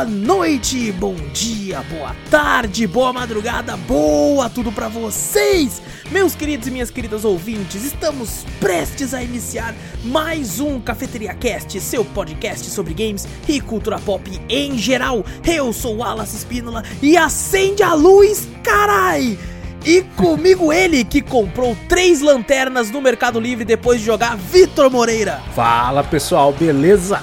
boa noite, bom dia, boa tarde, boa madrugada, boa tudo pra vocês, meus queridos e minhas queridas ouvintes. Estamos prestes a iniciar mais um Cafeteria Cast, seu podcast sobre games e cultura pop em geral. Eu sou Wallace Espínola e acende a luz, carai! E comigo ele que comprou três lanternas no Mercado Livre depois de jogar Vitor Moreira. Fala pessoal, beleza?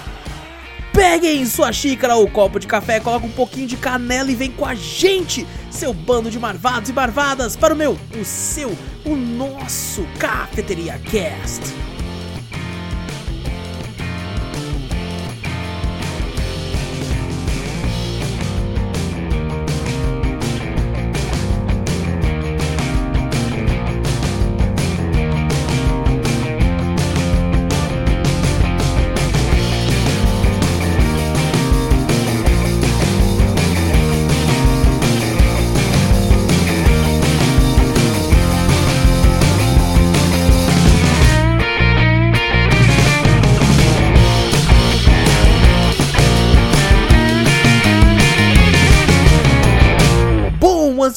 Peguem sua xícara ou copo de café, coloca um pouquinho de canela e vem com a gente, seu bando de marvados e marvadas, para o meu, o seu, o nosso Cafeteria Cast.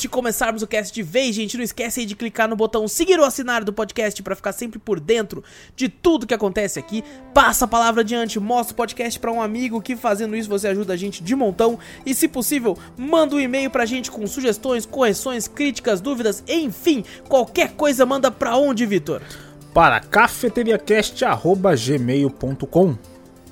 Antes de começarmos o cast de vez, gente, não esquece aí de clicar no botão seguir ou assinar do podcast para ficar sempre por dentro de tudo que acontece aqui. Passa a palavra adiante, mostra o podcast para um amigo que fazendo isso você ajuda a gente de montão e se possível, manda um e-mail pra gente com sugestões, correções, críticas, dúvidas, enfim, qualquer coisa manda pra onde, Vitor? Para cafeteriacast.gmail.com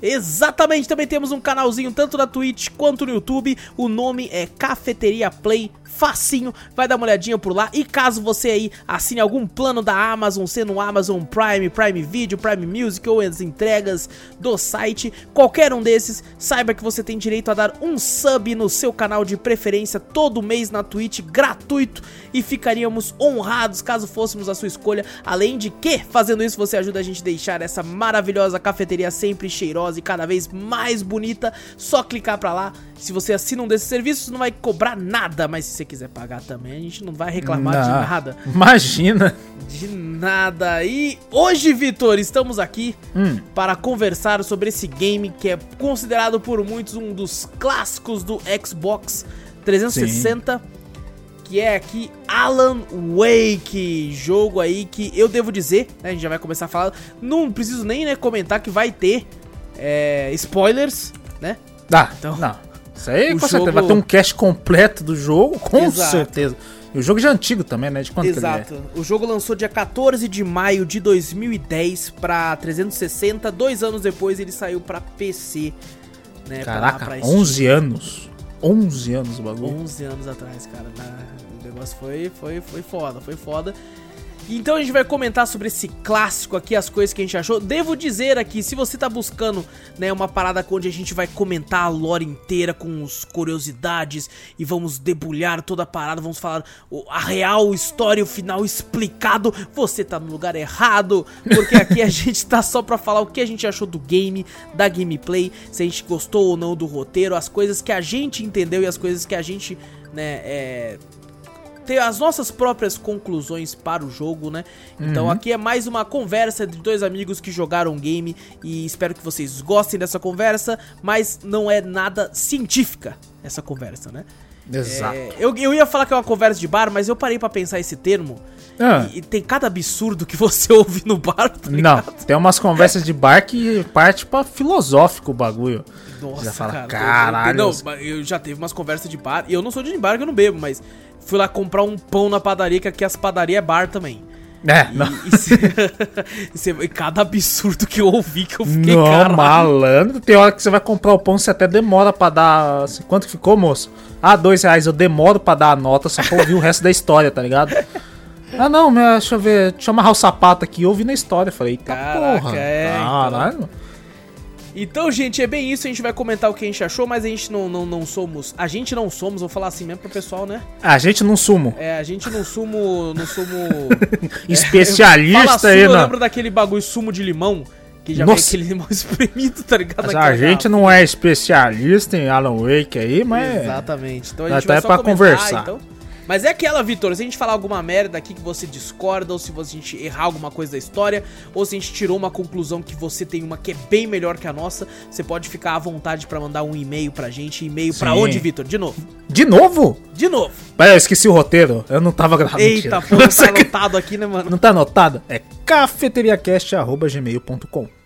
Exatamente, também temos um canalzinho tanto na Twitch quanto no YouTube. O nome é Cafeteria Play. Facinho, vai dar uma olhadinha por lá. E caso você aí assine algum plano da Amazon, sendo o Amazon Prime, Prime Video, Prime Music ou as entregas do site, qualquer um desses, saiba que você tem direito a dar um sub no seu canal de preferência todo mês na Twitch, gratuito. E ficaríamos honrados caso fôssemos a sua escolha. Além de que, fazendo isso, você ajuda a gente a deixar essa maravilhosa cafeteria sempre cheirosa e cada vez mais bonita. Só clicar pra lá. Se você assina um desses serviços, não vai cobrar nada. Mas se você quiser pagar também, a gente não vai reclamar de Não, nada. Imagina. De nada. E hoje, Vitor, estamos aqui Hum. para conversar sobre esse game que é considerado por muitos um dos clássicos do Xbox 360. Que é aqui Alan Wake, jogo aí que eu devo dizer, né, a gente já vai começar a falar, não preciso nem né, comentar que vai ter é, spoilers, né? Dá, Então, não. Isso aí, o com certeza. jogo- Vai ter um cast completo do jogo, com Exato. certeza. E o jogo já é antigo também, né? De quanto ele Exato. O jogo lançou dia 14 de maio de 2010 pra 360. Dois anos depois ele saiu pra PC. Né, é? pra- Caraca, pra 11 anos. 11 anos o bagulho. 11 anos atrás, cara. Na- O negócio foi, foi, foi foda, foi foda. Então a gente vai comentar sobre esse clássico aqui, as coisas que a gente achou. Devo dizer aqui, se você tá buscando, né, uma parada onde a gente vai comentar a lore inteira com os curiosidades e vamos debulhar toda a parada, vamos falar a real história, o final explicado, você tá no lugar errado, porque aqui a gente tá só pra falar o que a gente achou do game, da gameplay, se a gente gostou ou não do roteiro, as coisas que a gente entendeu e as coisas que a gente, né, é ter as nossas próprias conclusões para o jogo, né? Então aqui é mais uma conversa de dois amigos que jogaram game e espero que vocês gostem dessa conversa, mas não é nada científica essa conversa, né? Exato. É, eu, eu ia falar que é uma conversa de bar, mas eu parei pra pensar esse termo Ah, e, e tem cada absurdo que você ouve no bar, tá não, tem umas conversas de bar que parte pra filosófico o bagulho. Nossa, Já fala, cara. "Caralho". Não, mas eu já teve umas conversas de bar. E eu não sou de bar que eu não bebo, mas fui lá comprar um pão na padaria, que aqui as padarias é bar também. É, E, não. e e e cada absurdo que eu ouvi que eu fiquei, Não, caralho. malandro. Tem hora que você vai comprar o pão, você até demora pra dar. assim, quanto que ficou, moço? Ah, dois reais. Eu demoro pra dar a nota só pra ouvir o resto da história, tá ligado? Ah, não, deixa eu ver. Deixa eu amarrar o sapato aqui. Eu ouvi na história. Falei, eita Caraca, porra. é, então. Caralho. Então, gente, é bem isso. A gente vai comentar o que a gente achou, mas a gente não, não, não somos. A gente não somos, vou falar assim mesmo pro pessoal, né? A gente não sumo. É, a gente não sumo. Não sumo. Especialista Fala sumo, aí, eu não. lembro daquele bagulho sumo de limão. Que já Nossa. vem aquele limão espremido, tá ligado? Mas a gente garrafa. não é especialista em Alan Wake aí, mas. Exatamente. Então a gente vai até só pra comentar, conversar. então. Mas é aquela, Vitor, se a gente falar alguma merda aqui que você discorda, ou se a gente errar alguma coisa da história, ou se a gente tirou uma conclusão que você tem uma que é bem melhor que a nossa, você pode ficar à vontade para mandar um e-mail pra gente. E-mail pra onde, Vitor? De novo. De novo? De novo. Pera, eu esqueci o roteiro. Eu não tava gravando. Eita, pô, não tá anotado aqui, né, mano? Não tá anotado? É cafeteriacast.gmail.com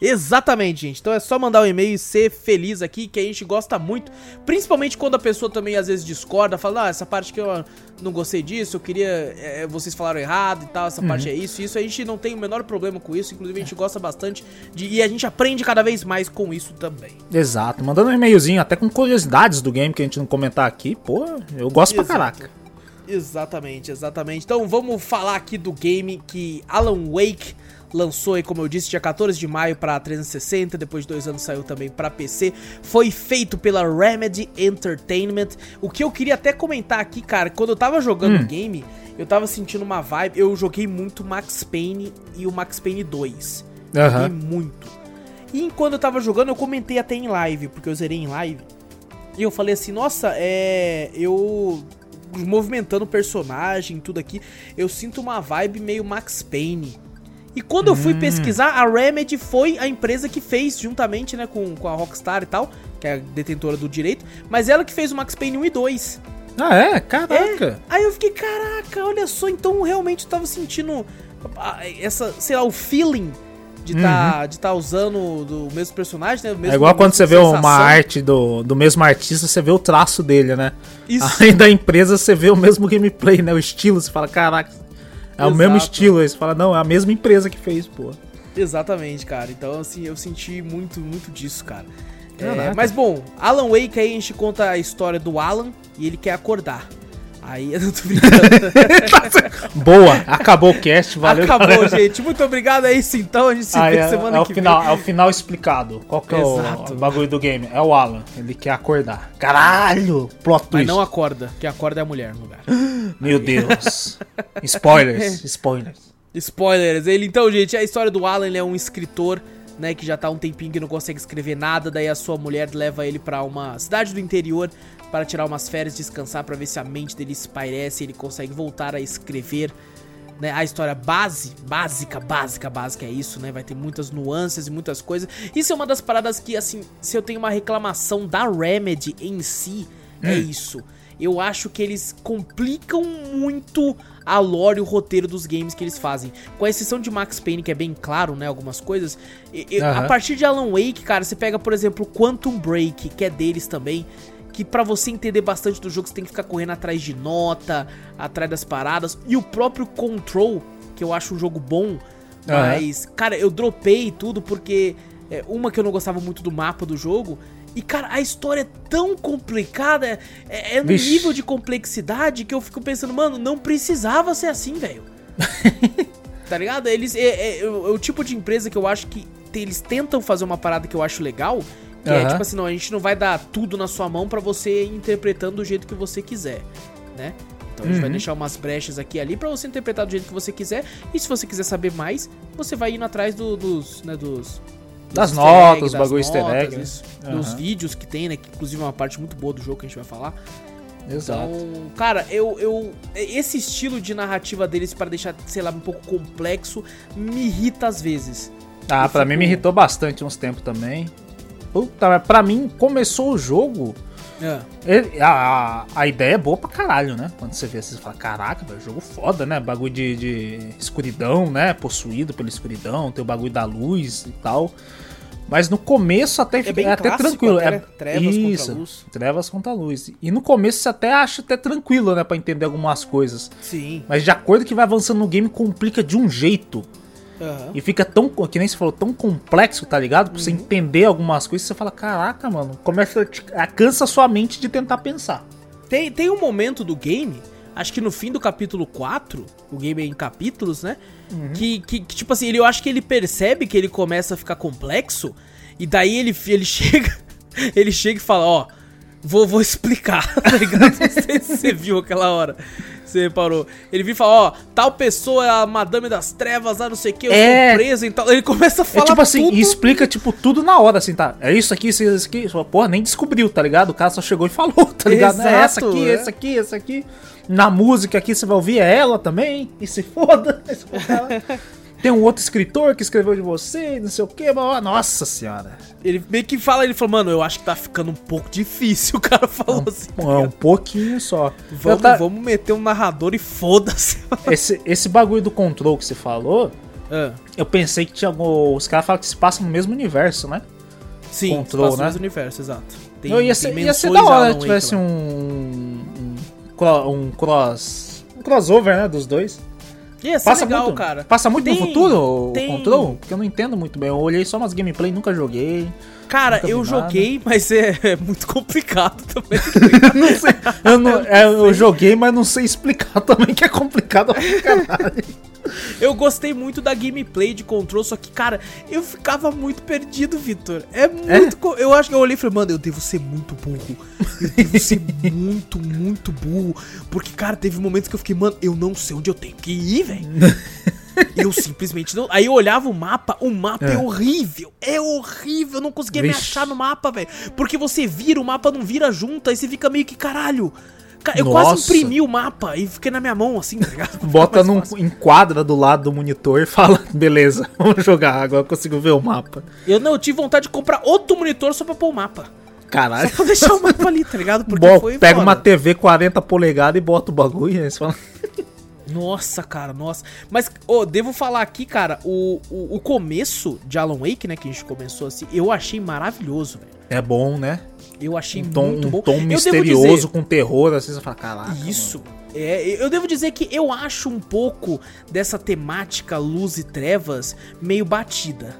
Exatamente, gente. Então é só mandar um e-mail e ser feliz aqui, que a gente gosta muito. Principalmente quando a pessoa também às vezes discorda, fala, ah, essa parte que eu não gostei disso, eu queria. É, vocês falaram errado e tal, essa uhum. parte é isso. Isso a gente não tem o menor problema com isso. Inclusive, a gente gosta bastante de, e a gente aprende cada vez mais com isso também. Exato, mandando um e-mailzinho, até com curiosidades do game que a gente não comentar aqui, pô, eu gosto Exato. pra caraca. Exatamente, exatamente. Então vamos falar aqui do game que Alan Wake lançou aí, como eu disse, dia 14 de maio para 360, depois de dois anos saiu também para PC. Foi feito pela Remedy Entertainment. O que eu queria até comentar aqui, cara, quando eu tava jogando o hum. game, eu tava sentindo uma vibe. Eu joguei muito Max Payne e o Max Payne 2. Uhum. Joguei muito. E enquanto eu tava jogando, eu comentei até em live, porque eu zerei em live. E eu falei assim, nossa, é. Eu. Movimentando o personagem, tudo aqui, eu sinto uma vibe meio Max Payne. E quando eu fui hum. pesquisar, a Remedy foi a empresa que fez, juntamente né, com, com a Rockstar e tal, que é a detentora do direito, mas ela que fez o Max Payne 1 e 2. Ah, é? Caraca! É. Aí eu fiquei, caraca, olha só, então realmente eu tava sentindo essa, sei lá, o feeling de tá, uhum. de tá usando do mesmo personagem, né? Mesmo, é igual quando você vê uma arte do, do mesmo artista, você vê o traço dele, né? Isso. Aí da empresa você vê o mesmo gameplay, né? O estilo, você fala, caraca, é Exato. o mesmo estilo. Aí você fala, não, é a mesma empresa que fez, pô. Exatamente, cara. Então, assim, eu senti muito, muito disso, cara. É, mas bom, Alan Wake aí a gente conta a história do Alan e ele quer acordar. Aí eu não tô brincando. Boa, acabou o cast, valeu. Acabou, gente. Muito obrigado, é isso então. A gente se vê é, semana é o que final, vem. É o final explicado. Qual que é o, o, bagulho do game? É o Alan, ele quer acordar. Caralho, plot twist. Mas não acorda, que acorda é a mulher no lugar. Meu Aí. Deus. spoilers, spoilers. Spoilers. Ele então, gente, a história do Alan, ele é um escritor né, que já tá um tempinho que não consegue escrever nada, daí a sua mulher leva ele para uma cidade do interior para tirar umas férias, descansar para ver se a mente dele espairece e ele consegue voltar a escrever. Né, a história base, básica, básica, básica é isso, né? Vai ter muitas nuances e muitas coisas. Isso é uma das paradas que, assim, se eu tenho uma reclamação da Remedy em si, é hum. isso. Eu acho que eles complicam muito a lore e o roteiro dos games que eles fazem. Com a exceção de Max Payne, que é bem claro, né? Algumas coisas. E, uhum. A partir de Alan Wake, cara, você pega, por exemplo, Quantum Break, que é deles também que para você entender bastante do jogo você tem que ficar correndo atrás de nota, atrás das paradas. E o próprio Control, que eu acho um jogo bom, mas, uhum. cara, eu dropei tudo porque é, uma que eu não gostava muito do mapa do jogo. E, cara, a história é tão complicada, é, é no Vixe. nível de complexidade que eu fico pensando, mano, não precisava ser assim, velho. tá ligado? Eles. É, é, é, o tipo de empresa que eu acho que eles tentam fazer uma parada que eu acho legal, que uhum. é tipo assim, não, a gente não vai dar tudo na sua mão para você ir interpretando do jeito que você quiser, né? Então a gente uhum. vai deixar umas brechas aqui e ali para você interpretar do jeito que você quiser. E se você quiser saber mais, você vai indo atrás do, dos, né, dos das notas, egg, bagulho easter egg. Isso, uhum. Dos vídeos que tem, né? Que inclusive é uma parte muito boa do jogo que a gente vai falar. Exato. Então, cara, eu, eu. Esse estilo de narrativa deles para deixar, sei lá, um pouco complexo, me irrita às vezes. Ah, para mim me irritou bastante uns tempos também. Puta, mas pra mim começou o jogo. É. Ele, a, a ideia é boa pra caralho, né? Quando você vê, você fala, caraca, velho, jogo foda, né? Bagulho de, de escuridão, né? Possuído pela escuridão, tem o bagulho da luz e tal. Mas no começo até é, é até tranquilo. Até, é, trevas isso, contra luz. Trevas contra luz. E no começo você até acha até tranquilo, né? Pra entender algumas coisas. Sim. Mas de acordo que vai avançando no game, complica de um jeito. Uhum. E fica tão, que nem você falou, tão complexo, tá ligado? Pra uhum. você entender algumas coisas, você fala, caraca, mano, começa a, cansa sua mente de tentar pensar. Tem, tem um momento do game, acho que no fim do capítulo 4, o game é em capítulos, né? Uhum. Que, que, que, tipo assim, ele, eu acho que ele percebe que ele começa a ficar complexo, e daí ele, ele chega. ele chega e fala, ó. Vou, vou explicar, tá ligado? Não sei se você viu aquela hora. Você reparou. Ele vem e fala, ó, tal pessoa é a Madame das Trevas, lá não sei o que, eu É. sou preso e tal. Ele começa a É falar tipo assim, tudo. e explica, tipo, tudo na hora, assim, tá? É isso aqui, isso, isso aqui. Fala, Porra, nem descobriu, tá ligado? O cara só chegou e falou, tá ligado? é essa Exato, aqui, é. essa aqui, essa aqui. Na música aqui você vai ouvir é ela também. E se foda. Tem um outro escritor que escreveu de você, não sei o que, nossa senhora. Ele meio que fala, ele falou, mano, eu acho que tá ficando um pouco difícil. O cara falou assim. É um pouquinho só. Vamos, tá- vamos meter um narrador e foda-se. esse, esse bagulho do control que você falou, Ah, eu pensei que tinha algum. Os caras falam que se passa no mesmo universo, né? sim, Control, né? mesmo universo, exato. Tem Eu ia, ser, ia ser da hora se tivesse Wake um, um, um cross. Um crossover, né? Dos dois. Ia Passa legal, muito, cara. Passa muito Tem- no futuro o tem- Control? Porque eu não entendo muito bem. Eu olhei só umas gameplay, nunca joguei. Cara, Nunca eu nada. joguei, mas é, é muito complicado também. não sei. Eu, não- é, eu joguei, mas não sei explicar também, que é complicado pra caralho. Eu gostei muito da gameplay de control, só que, cara, eu ficava muito perdido, Vitor. É muito. co- Eu acho que eu olhei e falei, mano, eu devo ser muito burro. Eu devo ser muito, muito burro. Porque, cara, teve momentos que eu fiquei, mano, eu não sei onde eu tenho que ir, velho. Eu simplesmente não. Aí eu olhava o mapa, o mapa é, É. horrível. É horrível. Eu não conseguia me Vixe. achar no mapa, velho. Porque você vira, o mapa não vira junto, aí você fica meio que caralho. Ca- Eu quase Nossa. imprimi o mapa e fiquei na minha mão, assim, tá ligado? Bota num fácil. enquadra do lado do monitor e fala: beleza, vamos jogar, agora eu consigo ver o mapa. Eu não eu tive vontade de comprar outro monitor só pra pôr o mapa. Caralho. Só pra deixar o mapa ali, tá ligado? Porque Bom, foi pega foda. uma TV 40 polegadas e bota o bagulho. Aí você fala, Nossa, cara, nossa. Mas, ô, devo falar aqui, cara, o, o, o começo de Alan Wake, né, que a gente começou assim, eu achei maravilhoso, velho. é bom, né? Eu achei Um tom, muito um bom. tom Eu misterioso dizer- com terror, assim, você fala, caraca. Isso. É, eu devo dizer que eu acho um pouco dessa temática luz e trevas meio batida.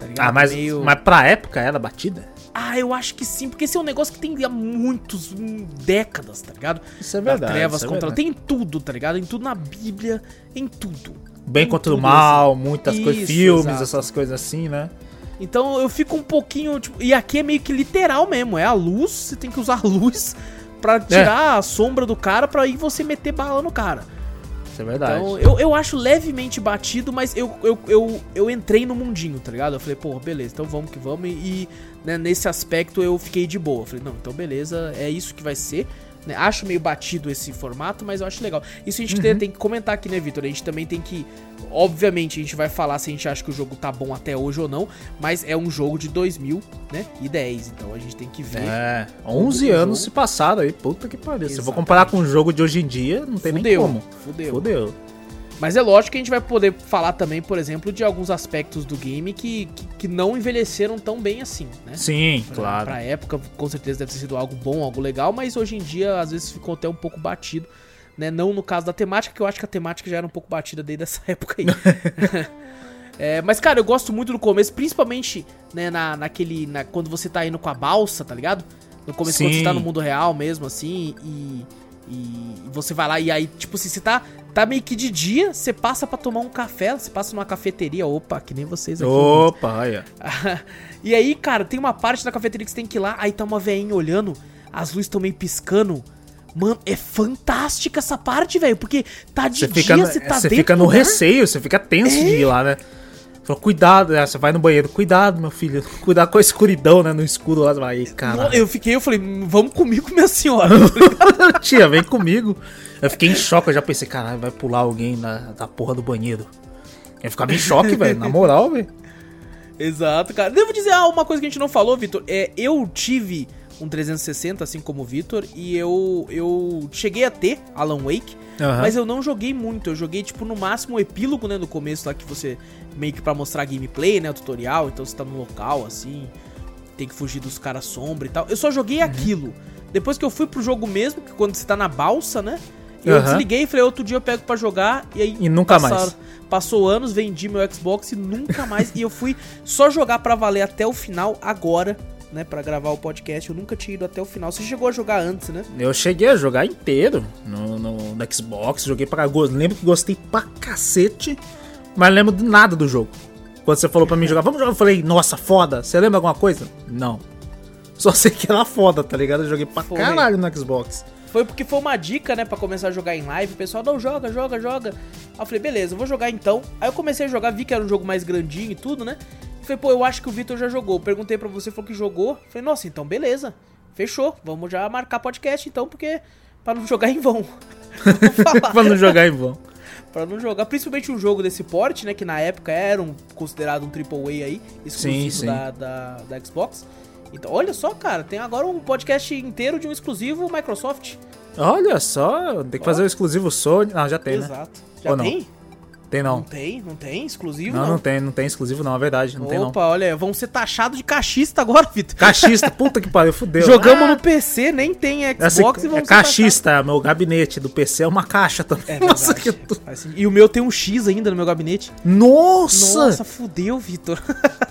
Tá ligado? Ah, mas, meio... mas pra época era batida? Ah, eu acho que sim, porque esse é um negócio que tem há muitos hum, décadas, tá ligado? Isso é Da verdade. trevas isso é contra. verdade. Tem tudo, tá ligado? Em tudo na Bíblia, em tudo. Bem tem contra o mal, muitas coisas, Isso, filmes, exato. essas coisas assim, né? Então eu fico um pouquinho. Tipo, e aqui é meio que literal mesmo. É a luz, você tem que usar a luz pra tirar a sombra do cara pra aí você meter bala no cara. Isso é verdade. Então eu, eu acho levemente batido, mas eu, eu, eu, eu entrei no mundinho, tá ligado? Eu falei, pô, beleza, então vamos que vamos. E, e, né, nesse aspecto eu fiquei de boa. Eu falei, não, então beleza, é isso que vai ser. Né? Acho meio batido esse formato, mas eu acho legal. Isso a gente tem, tem que comentar aqui, né, Vitor? A gente também tem que. Obviamente, a gente vai falar se a gente acha que o jogo tá bom até hoje ou não, mas é um jogo de 2000, né? E 10, então a gente tem que ver. É, 11 Todo anos se passaram aí, puta que pariu. Se eu vou comparar com o jogo de hoje em dia, não tem nem Fudeu, como. fudeu. Fudeu. Mas é lógico que a gente vai poder falar também, por exemplo, de alguns aspectos do game que, que, que não envelheceram tão bem assim, né? Sim, claro. Pra época, com certeza deve ter sido algo bom, algo legal, mas hoje em dia, às vezes, ficou até um pouco batido. Né? Não no caso da temática, que eu acho que a temática já era um pouco batida desde essa época aí. É, mas, cara, eu gosto muito do começo, principalmente, né, na, naquele. Na, quando você tá indo com a balsa, tá ligado? No começo, quando Sim. você tá no mundo real mesmo, assim, e. E você vai lá e aí, tipo assim, você tá, tá meio que de dia, você passa pra tomar um café, você passa numa cafeteria, opa, que nem vocês aqui. Opa, olha. e aí, cara, tem uma parte da cafeteria que você tem que ir lá, aí tá uma veinha olhando, as luzes estão meio piscando. Mano, é fantástica essa parte, velho, porque tá de Você dia, fica, você tá você dentro fica no lugar. receio, você fica tenso É. de ir lá, né? Fala, cuidado, né? você vai no banheiro, cuidado, meu filho. Cuidado com a escuridão, né? No escuro lá, vai, aí, cara. Eu fiquei, eu falei, vamos comigo, minha senhora. Tia, vem comigo. Eu fiquei em choque, eu já pensei, caralho, vai pular alguém na, da porra do banheiro. Eu ficava em choque, velho, na moral, velho. Exato, cara. Devo dizer ah, uma coisa que a gente não falou, Vitor. É, eu tive um 360, assim como o Vitor, e eu, eu cheguei a ter Alan Wake, Aham. mas eu não joguei muito. Eu joguei, tipo, no máximo o epílogo, né, no começo lá, que você meio que pra mostrar gameplay, né, o tutorial. Então você tá no local, assim, tem que fugir dos caras sombra e tal. Eu só joguei Uhum. aquilo. Depois que eu fui pro jogo mesmo, que quando você tá na balsa, né, eu Aham. desliguei e falei, outro dia eu pego pra jogar, e aí E nunca mais. Passou anos, vendi meu Xbox e nunca mais. e eu fui só jogar pra valer até o final agora, né? Pra gravar o podcast. Eu nunca tinha ido até o final. Você chegou a jogar antes, né? Eu cheguei a jogar inteiro no, no, no Xbox, joguei pra. Lembro que gostei pra cacete, mas lembro de nada do jogo. Quando você falou pra mim jogar, vamos jogar, eu falei, nossa, foda, você lembra alguma coisa? Não. Só sei que era foda, tá ligado? Eu joguei pra Foi. caralho no Xbox. Foi porque foi uma dica, né, pra começar a jogar em live. O pessoal, não, joga, joga, joga. Aí eu falei, beleza, vou jogar então. Aí eu comecei a jogar, vi que era um jogo mais grandinho e tudo, né? Falei, pô, eu acho que o Vitor já jogou. Perguntei pra você, falou que jogou. Falei, nossa, então beleza. Fechou. Vamos já marcar podcast então, porque. Pra não jogar em vão. Pra não jogar em vão. Pra não jogar, principalmente um jogo desse porte, né? Que na época era um, considerado um AAA aí, exclusivo Sim, sim. Da, da, da Xbox. Então, olha só, cara, tem agora um podcast inteiro de um exclusivo Microsoft. Olha só, tem que fazer o exclusivo Sony. Não, já tem, né? Exato. Já Ou não? Tem? Não não. tem, não tem, exclusivo Não, não. não tem, não tem exclusivo não, é verdade, não tem não. Opa, olha, vão ser taxados de cachista agora, Vitor. Cachista, puta que pariu, fudeu. Jogamos Ah, no PC, nem tem essa- Xbox e é vamos ser cachista, meu gabinete do PC é uma caixa também. É Nossa, que. E o meu tem um X ainda no meu gabinete. Nossa! Nossa, fudeu, Vitor.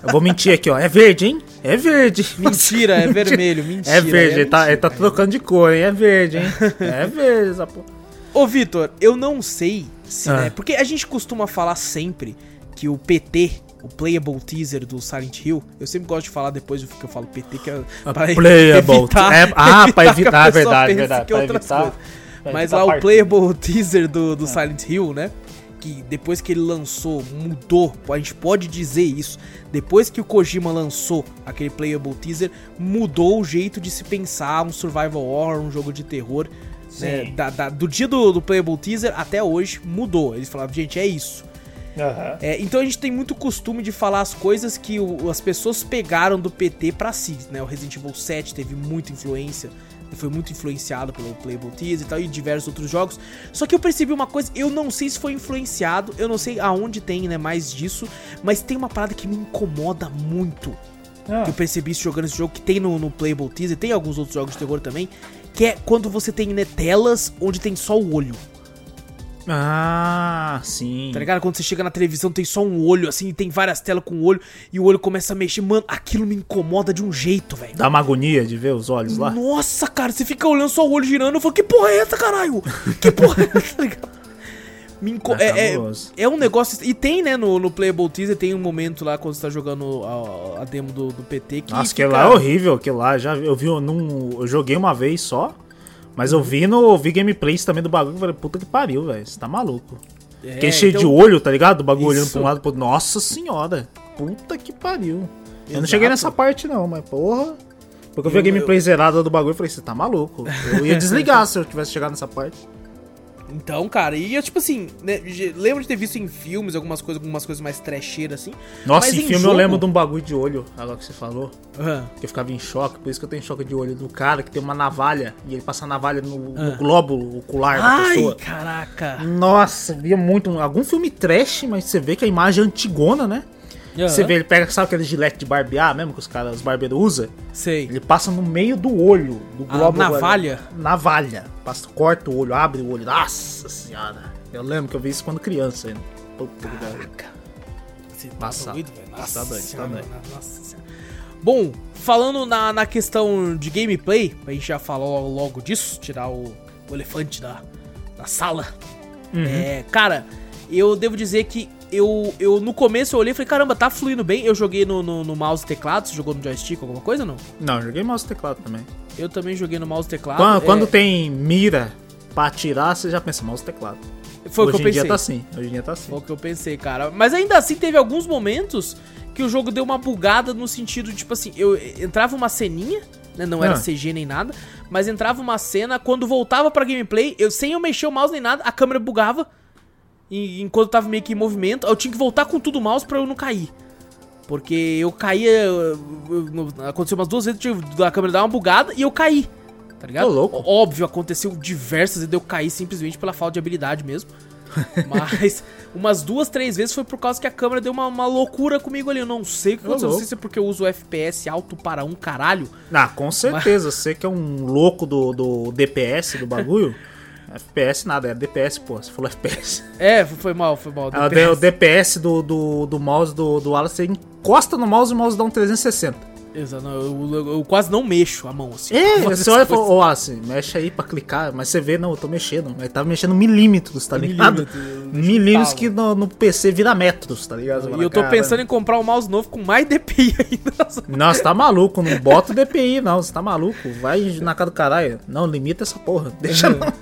Eu vou mentir aqui, ó. É verde, hein? É verde. Mentira, é vermelho, mentira. É verde, ele tá, mentira. ele tá trocando de cor, hein? É verde, hein? É verde essa porra. Ô, Vitor, eu não sei se, Ah. né? Porque a gente costuma falar sempre que o PT, o Playable Teaser do Silent Hill, eu sempre gosto de falar depois que eu falo PT, que é pra Playable. evitar- É- ah, pra que a evitar, é verdade, verdade. que é Pra outras evitar, pra Mas evitar lá o. Playable Teaser do, do Silent Hill, né? Que depois que ele lançou, mudou. A gente pode dizer isso. Depois que o Kojima lançou aquele Playable Teaser, mudou o jeito de se pensar um survival horror, um jogo de terror. Né? Da- da- do dia do, do Playable Teaser até hoje, mudou. Eles falavam, gente, é isso. É, então a gente tem muito costume de falar as coisas que o- as pessoas pegaram do PT pra si, né? O Resident Evil 7 teve muita influência, foi muito influenciado pelo Playable Teaser e tal, e diversos outros jogos. Só que eu percebi uma coisa, eu não sei se foi influenciado, eu não sei aonde tem, né, mais disso, mas tem uma parada que me incomoda muito. Ah. Que eu percebi isso jogando esse jogo, que tem no, no Playable Teaser, tem alguns outros jogos de terror também, que é quando você tem né, telas onde tem só o olho. Ah, sim. Tá ligado? Quando você chega na televisão, tem só um olho, assim, e tem várias telas com o olho, e o olho começa a mexer. Mano, aquilo me incomoda de um jeito, velho. Dá uma agonia de ver os olhos lá. Nossa, cara, você fica olhando só o olho girando, eu falo, que porra é essa, caralho? Que porra é essa, tá ligado? Ah, é, é, é um negócio. E tem, né, no, no Playable Teaser, tem um momento lá quando você tá jogando a, a demo do, do PT que. Nossa, fica- aquele lá é horrível, aquele lá. Já, eu vi, eu, num, eu joguei uma vez só. Mas eu vi no eu vi gameplays também do bagulho e falei, puta que pariu, velho. Você tá maluco. É, Aquele cheio então- de olho, tá ligado? O bagulho olhando Isso. pra um lado pro outro. Nossa senhora. Puta que pariu. Eu não Exato. cheguei nessa parte, não, mas porra. Porque eu vi a Eu- gameplay zerada do bagulho e falei, você tá maluco. Eu ia desligar se eu tivesse chegado nessa parte. Então, cara, e eu, tipo assim, né, lembro de ter visto em filmes algumas coisas, algumas coisas mais trecheiras assim. Nossa, em em filme eu jogo- lembro de um bagulho de olho, agora que você falou. Aham. Que eu ficava em choque, por isso que eu tenho choque de olho do cara que tem uma navalha e ele passa a navalha no, Ah. no glóbulo ocular da Ai, pessoa. caraca. Nossa, via muito. Algum filme trash, mas você vê que a imagem é antigona, né? Você Aham. vê, ele pega, sabe aquele gilete de barbear mesmo que os caras, os barbeiros usam? Sei. Ele passa no meio do olho, do A glóbulo. navalha? Navalha. Passa, corta o olho, abre o olho. Nossa senhora. Eu lembro que eu vi isso quando criança ainda. Puta. Caraca. Você tá Passa- doido, velho? Nossa tá doido, tá Nossa senhora. Bom, falando na, na questão de gameplay, a gente já falou logo disso, tirar o, o elefante da, da sala. Uhum. É, cara, eu devo dizer que eu, eu no começo eu olhei e falei, caramba, tá fluindo bem. Eu joguei no, no, no mouse e teclado, você jogou no joystick, alguma coisa ou não? Não, eu joguei mouse e teclado também. Eu também joguei no mouse e teclado. Quando, é, quando tem mira pra atirar, você já pensa mouse e teclado. Foi o Hoje que eu em pensei. dia tá assim. Hoje em dia tá assim. Foi o que eu pensei, cara. Mas ainda assim teve alguns momentos que o jogo deu uma bugada no sentido, de, tipo assim, eu entrava uma ceninha, né? Não era Ah. CG nem nada, mas entrava uma cena, quando voltava pra gameplay, eu sem eu mexer o mouse nem nada, a câmera bugava. E, enquanto eu tava meio que em movimento, eu tinha que voltar com tudo o mouse pra eu não cair. Porque eu caía. eu- eu- Aconteceu umas duas vezes, eu tive- a câmera dar uma bugada e eu caí. Tá ligado? Ô, louco. Óbvio, aconteceu diversas vezes eu cair simplesmente pela falta de habilidade mesmo. Mas umas duas, três vezes foi por causa que a câmera deu uma, uma loucura comigo ali. Eu não sei o que aconteceu. Não sei se é porque eu uso o FPS alto para um caralho. Ah, com certeza. Você que é um louco do, do DPS do bagulho. FPS nada, é DPS, pô. Você falou FPS. É, foi mal, foi mal. O DPS do, do, do mouse do, do Wallace, você encosta no mouse e o mouse dá um 360. Exato, eu, eu- eu quase não mexo a mão assim. É, você olha e fala, ó, assim, mexe aí pra clicar, mas você vê, não, eu tô mexendo. Ele tava mexendo milímetros, tá ligado? Milímetros, Milímetros que no, no PC vira metros, tá ligado? E eu tô "Cara, pensando em comprar um mouse novo com mais DPI ainda. Nossa, tá maluco, não bota o DPI, não. Você tá maluco? Vai na cara do caralho. Não, limita essa porra. Deixa não.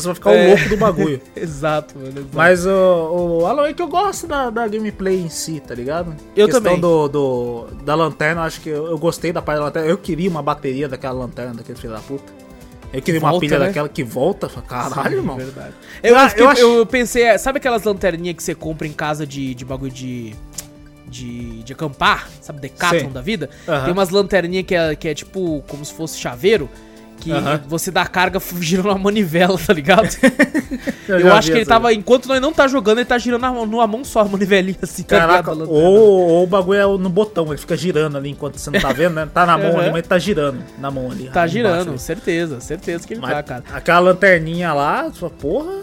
Senão você vai ficar É. o louco do bagulho. exato, mano. exato. Mas o, o Alan Wake eu gosto da, da gameplay em si, tá ligado? Eu Questão também. Do, do, da lanterna, eu acho que eu, eu gostei da parte da lanterna. Eu queria uma bateria daquela lanterna, daquele filho da puta. Eu queria uma Volta, pilha né? daquela que volta. Caralho, Sim, irmão. Verdade. Eu, Ah, que eu acho- eu pensei, é, sabe aquelas lanterninhas que você compra em casa de, de bagulho de. De, de acampar, sabe? Decathlon Sei. da vida? Aham. Tem umas lanterninhas que é, que é tipo como se fosse chaveiro. Que você dá carga girando uma manivela, tá ligado? Eu, já acho que ele tava, enquanto nós não tá jogando, ele tá girando numa mão só a manivelinha assim, tá Caraca, ligado? A lanterna. ou, ou o bagulho é no botão, ele fica girando ali enquanto você não tá vendo, né? Tá na mão Uhum. ali, mas ele tá girando na mão ali. Tá girando, ali. certeza, certeza que ele Mas tá, cara. Aquela lanterninha lá, sua porra.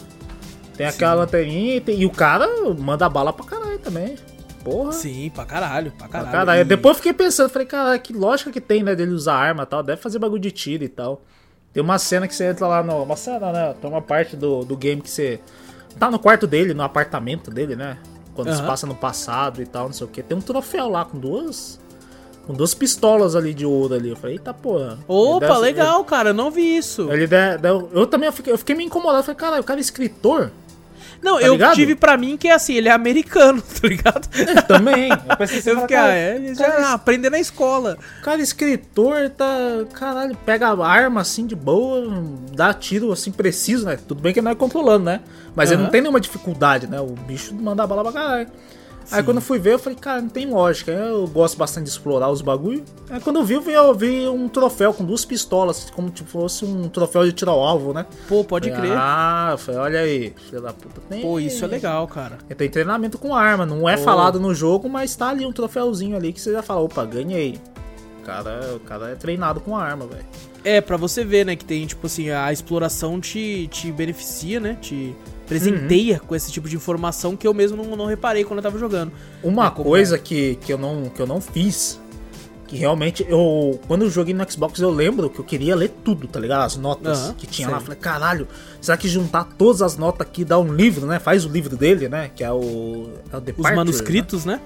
Tem aquela lanterninha e, tem- e o cara manda bala pra caralho também. Porra. Sim, pra caralho, pra Pra caralho. caralho. E- Depois eu fiquei pensando, falei, cara, que lógica que tem, né, dele usar arma e tal. Deve fazer bagulho de tiro e tal. Tem uma cena que você entra lá no. Uma cena, né? Tem uma parte do, do game que você. Tá no quarto dele, no apartamento dele, né? Quando se Aham. passa no passado e tal, não sei o que. Tem um troféu lá com duas. Com duas pistolas ali de ouro ali. Eu falei, eita porra. Opa, deve- legal, cara, eu não vi isso. Ele de, de- eu também eu fiquei, eu fiquei meio incomodado. Falei, caralho, o cara é escritor? Não, Tá eu ligado? tive pra mim que é assim, ele é americano, tá ligado? Ele também. Eu pensei assim, Eu fiquei, ah, é, ele já aprende na escola. Cara, escritor tá. Caralho, pega a arma assim de boa, dá tiro assim preciso, né? Tudo bem que ele não é controlando, né? Mas ele Aham. não tem nenhuma dificuldade, né? O bicho manda bala pra caralho. Aí quando eu fui ver, eu falei, cara, não tem lógica. Eu gosto bastante de explorar os bagulho. Aí quando eu vi, eu vi, um troféu com duas pistolas, como se fosse um troféu de tiro ao alvo, né? Pô, pode Falei, crer. Ah, eu falei, olha aí, filho da puta. Tem... Pô, isso é legal, cara. Tem treinamento com arma, não é Pô. falado no jogo, mas tá ali um troféuzinho ali que você já fala, opa, ganhei. O cara, o cara é treinado com arma, velho. É, pra você ver, né, que tem, tipo assim, a exploração te, te beneficia, né? Te presenteia Uhum. com esse tipo de informação que eu mesmo não, não reparei quando eu tava jogando. Uma É, como coisa que, que, eu não, que eu não fiz, que realmente eu. Quando eu joguei no Xbox, eu lembro que eu queria ler tudo, tá ligado? As notas Aham, que tinha sei. lá. Falei, caralho, será que juntar todas as notas aqui dá um livro, né? Faz o livro dele, né? Que é o. É o Os Departure, manuscritos, né? né?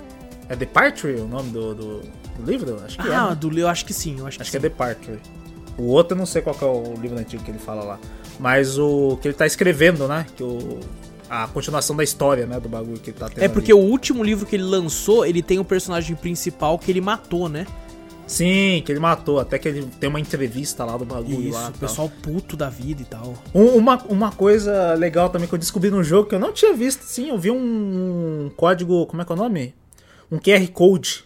É Departure o nome do, do, do livro? Acho que é. Ah, né? do eu acho que sim, eu acho que Acho que sim. é Departure. O outro eu não sei qual que é o livro antigo que ele fala lá. Mas o que ele tá escrevendo, né? Que o, a continuação da história, né? Do bagulho que ele tá tendo. É porque ali. o último livro que ele lançou, ele tem o personagem principal que ele matou, né? Sim, que ele matou. Até que ele tem uma entrevista lá do bagulho Isso, lá. o tal. pessoal puto da vida e tal. Um- uma, uma coisa legal também que eu descobri no jogo que eu não tinha visto, sim, eu vi um, código, como é que é o nome? Um QR Code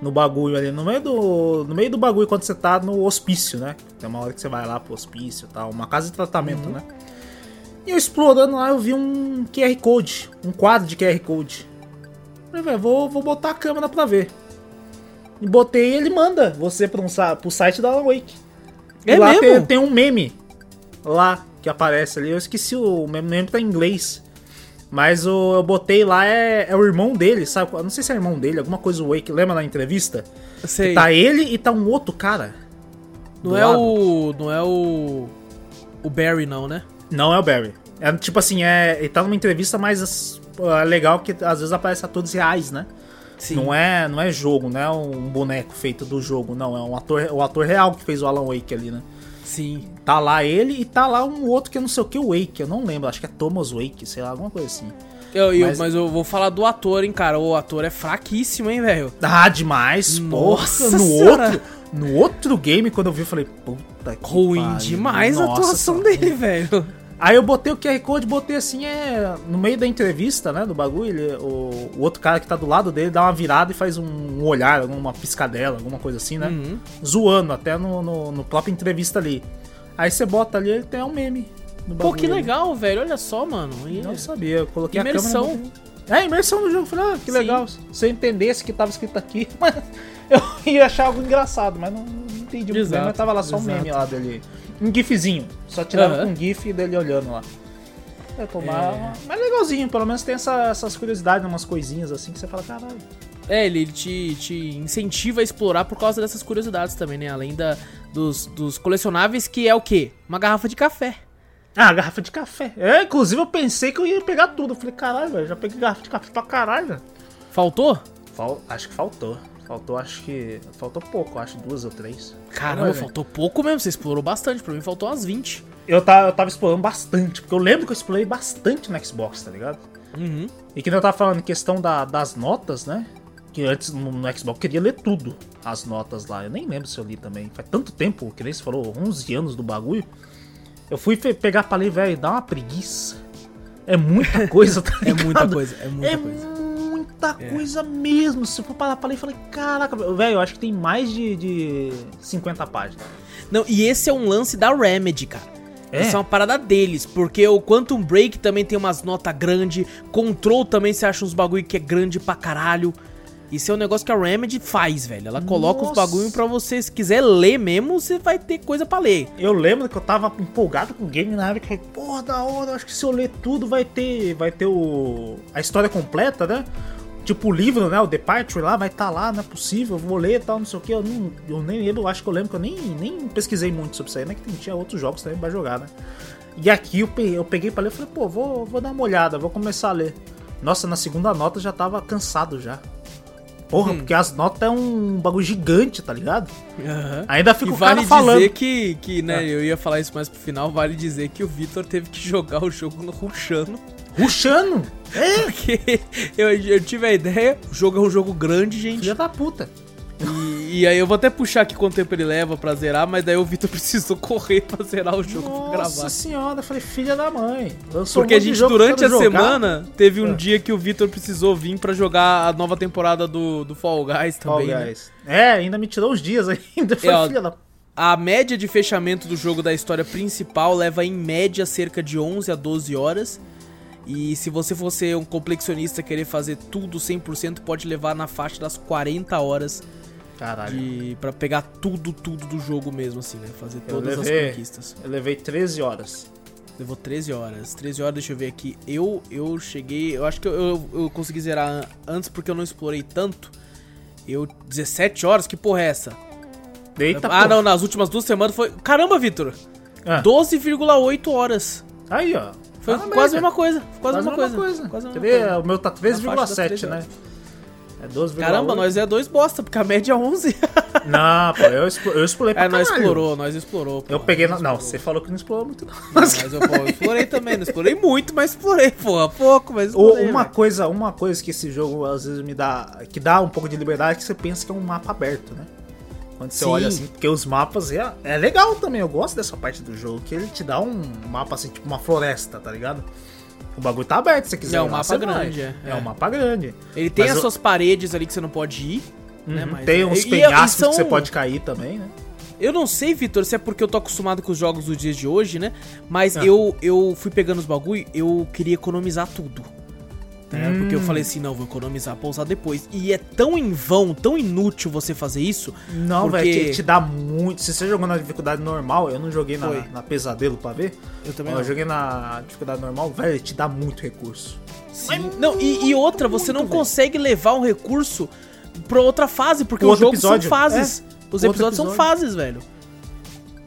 no bagulho ali, no meio do, no meio do bagulho quando você tá no hospício, né? Tem uma hora que você vai lá pro hospício e tal, uma casa de tratamento, né? E eu explorando lá, eu vi um QR Code, um quadro de QR Code. Falei, velho, vou, vou botar a câmera pra ver. E botei e ele manda você pro, um, pro site da Alan Wake. É e lá? Tem, tem um meme lá que aparece ali. Eu esqueci o meme, o meme tá em inglês. Mas o, eu botei lá, é, é o irmão dele, sabe? Eu não sei se é irmão dele, alguma coisa o Wake. Lembra na entrevista? Sei. Tá ele e tá um outro cara. não é lado. o. Não é o. O Barry, não, né? Não é o Barry. É tipo assim, é, ele tá numa entrevista, mas é legal que às vezes aparece atores reais, né? Sim. Não é, não é jogo, não é um boneco feito do jogo, não. É um ator, o ator real que fez o Alan Wake ali, né? Sim. Tá lá ele e tá lá um outro que eu não sei o que, o Wake, eu não lembro, acho que é Thomas Wake, sei lá, alguma coisa assim. Eu, eu- Mas- mas... eu vou falar do ator, hein, cara. O ator é fraquíssimo, hein, velho. Ah, demais, Nossa porra. No Senhora. outro, no outro game, quando eu vi, eu falei, puta que Ruim pariu, demais a nossa atuação senhora. dele, velho. Aí eu botei o QR Code, botei assim, é. No meio da entrevista, né? Do bagulho, ele- o, o outro cara que tá do lado dele dá uma virada e faz um, um olhar, uma piscadela, alguma coisa assim, né? Uhum. Zoando, até no, no, no própria entrevista ali. Aí você bota ali, ele tem um meme. no Pô, que legal, velho. Olha só, mano. E- Não sabia, eu coloquei Imersão. a câmera. É, imersão no jogo. Falei, ah, que Sim. legal. Se eu entendesse que tava escrito aqui, mas eu ia achar algo engraçado, mas não, não entendi Exato, mas tava lá só um exato. meme lá dele. Um gifzinho. Só tirava com um gif dele olhando lá. É, mas, É. mas legalzinho, pelo menos tem essa- essas curiosidades, umas coisinhas assim que você fala, caralho. É, ele te, te incentiva a explorar por causa dessas curiosidades também, né? Além da, dos, dos colecionáveis, que é o quê? Uma garrafa de café. Ah, garrafa de café. É, inclusive eu pensei que eu ia pegar tudo. Eu falei, caralho, velho, já peguei garrafa de café pra caralho, velho. Faltou? Fal... Acho que faltou. Faltou, acho que. Faltou pouco, acho duas ou três. Caramba, faltou pouco mesmo. Você explorou bastante. Pra mim faltou umas 20. Eu tava, eu tava explorando bastante, porque eu lembro que eu explorei bastante no Xbox, tá ligado? Uhum. E que eu tava falando em questão da, das notas, né? Que antes no, no, Xbox eu queria ler tudo, as notas lá. Eu nem lembro se eu li também. Faz tanto tempo, que nem você falou, 11 anos do bagulho. Eu fui pegar pra ler, velho, dá uma preguiça. É muita coisa, tá ligado? é muita coisa, é muita é coisa. Muita é. coisa mesmo. Se eu for parar pra ler, falei, caraca, velho, eu acho que tem mais de, de 50 páginas. Não, e esse é um lance da Remedy, cara. É. Isso é uma parada deles, porque o Quantum Break também tem umas notas grandes, Control também você acha uns bagulho que é grande pra caralho. Isso é um negócio que a Remedy faz, velho. Ela coloca Nossa. os bagulho pra você, se quiser ler mesmo, você vai ter coisa pra ler. Eu lembro que eu tava empolgado com o game na época, porra, da hora, acho que se eu ler tudo vai ter, vai ter o a história completa, né? Tipo o livro, né? O Departure lá vai estar tá lá, não é possível, eu vou ler e tal, não sei o que. Eu, não, eu nem lembro, eu acho que eu lembro que eu nem, nem pesquisei muito sobre isso aí, né? Que tinha outros jogos também pra jogar, né? E aqui eu peguei, eu peguei pra ler e falei, pô, vou, vou dar uma olhada, vou começar a ler. Nossa, na segunda nota eu já tava cansado já. Porra, hum. porque as notas é um bagulho gigante, tá ligado? Uhum. Ainda fica e o vale cara falando. dizer que, que né, é. eu ia falar isso mais pro final, vale dizer que o Vitor teve que jogar o jogo no rushando. Rushando? É. Porque eu, eu tive a ideia, o jogo é um jogo grande, gente. Filha da puta. E, e, aí eu vou até puxar aqui quanto tempo ele leva pra zerar, mas daí o Vitor precisou correr pra zerar o jogo Nossa pra gravar. Nossa senhora, eu falei, filha da mãe. Porque um a gente, durante a jogar. semana, teve um é. dia que o Vitor precisou vir pra jogar a nova temporada do, do Fall Guys também. Fall Guys. Né? É, ainda me tirou uns dias ainda. Foi é, filha da a média de fechamento do jogo da história principal leva em média cerca de 11 a 12 horas. E se você for ser um complexionista querer fazer tudo 100%, pode levar na faixa das 40 horas Caralho. De, pra pegar tudo, tudo do jogo mesmo, assim, né? Fazer todas levei, as conquistas. Eu levei 13 horas. Levou 13 horas. 13 horas, deixa eu ver aqui. Eu eu cheguei. Eu acho que eu, eu, eu consegui zerar antes porque eu não explorei tanto. Eu. 17 horas? Que porra é essa? Eita, ah, porra. não, nas últimas duas semanas foi. Caramba, Vitor! Ah. 12,8 horas. Aí, ó. Foi ah, quase a mesma coisa. Quase a mesma coisa. coisa. Quase mesma coisa. O meu tá 13,7, né? É 12, Caramba, nós é dois bosta, porque a média é 11. não, pô, eu, eu explorei pra É, nós explorou, nós explorou. Pô, eu peguei... Na... Não, você falou que não explorou muito não. não mas eu, pô, eu explorei também, não explorei muito, mas explorei, pô, pouco, mas explorei, uma coisa Uma coisa que esse jogo às vezes me dá... Que dá um pouco de liberdade, é que você pensa que é um mapa aberto, né? Quando você Sim. olha assim, porque os mapas é, é legal também, eu gosto dessa parte do jogo, que ele te dá um mapa assim, tipo uma floresta, tá ligado? O bagulho tá aberto se você quiser. É um mapa grande, é. É um mapa grande. Ele tem Mas as suas paredes ali que você não pode ir, uhum, né? Mas tem uns e, penhascos e são... que você pode cair também, né? Eu não sei, Vitor, se é porque eu tô acostumado com os jogos dos dias de hoje, né? Mas ah. eu, eu fui pegando os bagulho, eu queria economizar tudo. Né? Hum. Porque eu falei assim, não, vou economizar pra usar depois. E é tão em vão, tão inútil você fazer isso. Não, porque... velho, te, te, dá muito. Se você jogou na dificuldade normal, eu não joguei na, na, pesadelo pra ver. Eu também eu não. joguei na dificuldade normal, velho, te dá muito recurso. Sim. não, e, e, outra, você não consegue levar um recurso pra outra fase, porque o os jogos são fases. É, os episódios são fases, velho.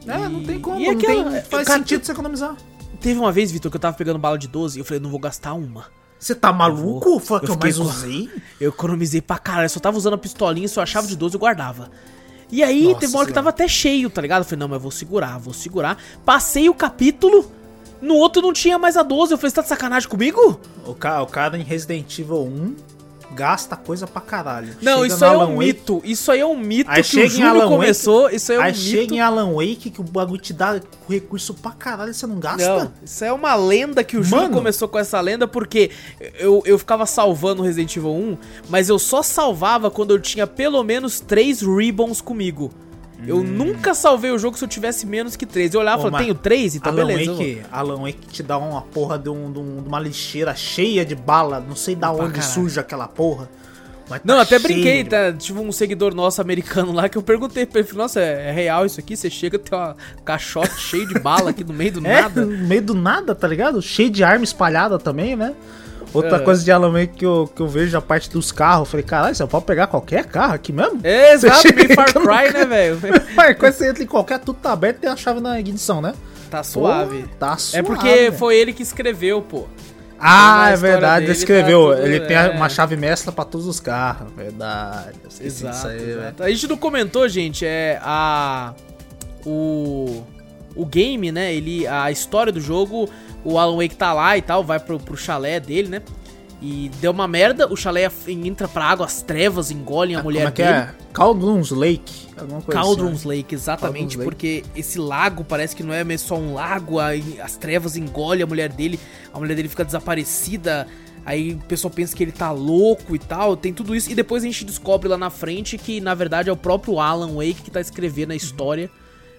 É, não tem como, e não aquela... tem, faz cara, sentido você economizar. Teve uma vez, Vitor, que eu tava pegando bala de 12 e eu falei, não vou gastar uma. Você tá maluco? Foi a que eu, eu mais usei? Eu economizei pra caralho. Eu só tava usando a pistolinha, só achava de 12 e guardava. E aí, Nossa, teve uma hora que tava até cheio, tá ligado? Eu falei, não, mas vou segurar, vou segurar. Passei o capítulo, no outro não tinha mais a 12. Eu falei, você tá de sacanagem comigo? O cara, o cara em Resident Evil 1 gasta coisa pra caralho. Não, chega isso aí é um Wake, mito. Isso aí é um mito aí que o Júlio começou. Wake, isso aí é um aí mito. chega em Alan Wake que o bagulho te dá recurso pra caralho e você não gasta? Não, isso é uma lenda que o Júlio começou com essa lenda porque eu, eu ficava salvando Resident Evil 1, mas eu só salvava quando eu tinha pelo menos três ribbons comigo. Eu hum. nunca salvei o jogo se eu tivesse menos que 3. Eu olhava e falava, tenho 3? Então Alan beleza. Wake, Alan Wake te dá uma porra de, um, de, um, de, uma lixeira cheia de bala. Não sei da Opa, onde caralho. surge aquela porra. Mas não, tá até cheio. brinquei, tá? Tive um seguidor nosso americano lá que eu perguntei pra ele, nossa, é, é real isso aqui? Você chega tem uma caixote cheio de bala aqui no meio do é, nada. No meio do nada, tá ligado? Cheio de arma espalhada também, né? Outra É. coisa de Alan Wake que eu, que eu vejo a parte dos carros. Eu falei, caralho, você pode pegar qualquer carro aqui mesmo? É, exato, meio Far Cry, né, velho? Mas quando você entra em qualquer, tudo tá aberto e tem a chave na ignição, né? Tá suave. Pô, tá suave. É porque velho. foi ele que escreveu, pô. Ah, na é verdade, ele dele escreveu. tá tudo- ele tem é. uma chave mestra pra todos os carros. Verdade. esqueci disso Exato, aí, exato. A gente não comentou, gente, é a o o game, né? Ele a história do jogo, o Alan Wake tá lá e tal, vai pro, pro chalé dele, né? E deu uma merda, o chalé entra pra água, as trevas engolem a mulher Como é que dele. é? Cauldrons Lake. Alguma coisa Cauldrons assim. Lake, exatamente, Cauldrons Lake. porque esse lago parece que não é só um lago, aí as trevas engolem a mulher dele, a mulher dele fica desaparecida, aí o pessoal pensa que ele tá louco e tal, tem tudo isso, e depois a gente descobre lá na frente que na verdade é o próprio Alan Wake que tá escrevendo a história.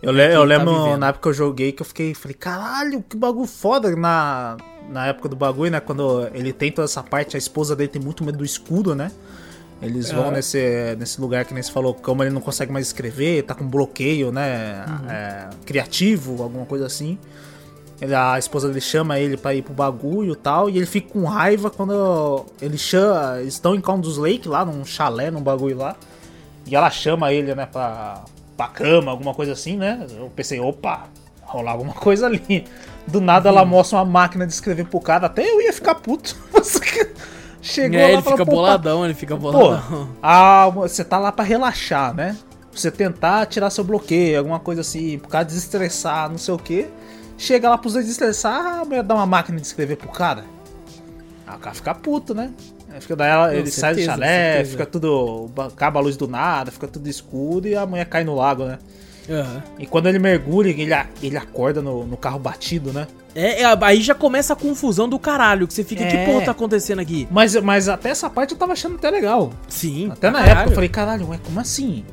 Eu, le- eu tá lembro vivendo. na época que eu joguei que eu fiquei, falei, caralho, que bagulho foda na, na época do bagulho, né? Quando ele tem toda essa parte, a esposa dele tem muito medo do escudo, né? Eles vão Aham. nesse, nesse lugar que nem você falou, como ele não consegue mais escrever, tá com bloqueio, né? Uhum. é, criativo, alguma coisa assim. Ele- a esposa dele chama ele pra ir pro bagulho e tal, e ele fica com raiva quando ele chama. Eles estão em Cauldrons Lake, lá num chalé, num bagulho lá. E ela chama ele, né, pra, pra cama, alguma coisa assim, né? Eu pensei, opa, rolar alguma coisa ali. Do nada ela mostra uma máquina de escrever pro cara, até eu ia ficar puto. Chegou é, lá ele falou, fica "Pô, boladão, ele fica Pô, boladão. ah, você tá lá pra relaxar, né? Você tentar tirar seu bloqueio, alguma coisa assim, pro cara desestressar, não sei o que. Chega lá pros desestressar, a mulher dá uma máquina de escrever pro cara. Aí o cara fica puto, né? Fica daí ela, Não, ele sai do certeza, chalé, certeza. fica tudo. acaba a luz do nada, fica tudo escuro e a mulher cai no lago, né? Aham. E quando ele mergulha, ele, ele acorda no, no carro batido, né? É, é, aí já começa a confusão do caralho, que você fica, que É. porra tá acontecendo aqui? Mas, mas até essa parte eu tava achando até legal. Sim. Até na caralho. época eu falei, caralho, ué, como assim?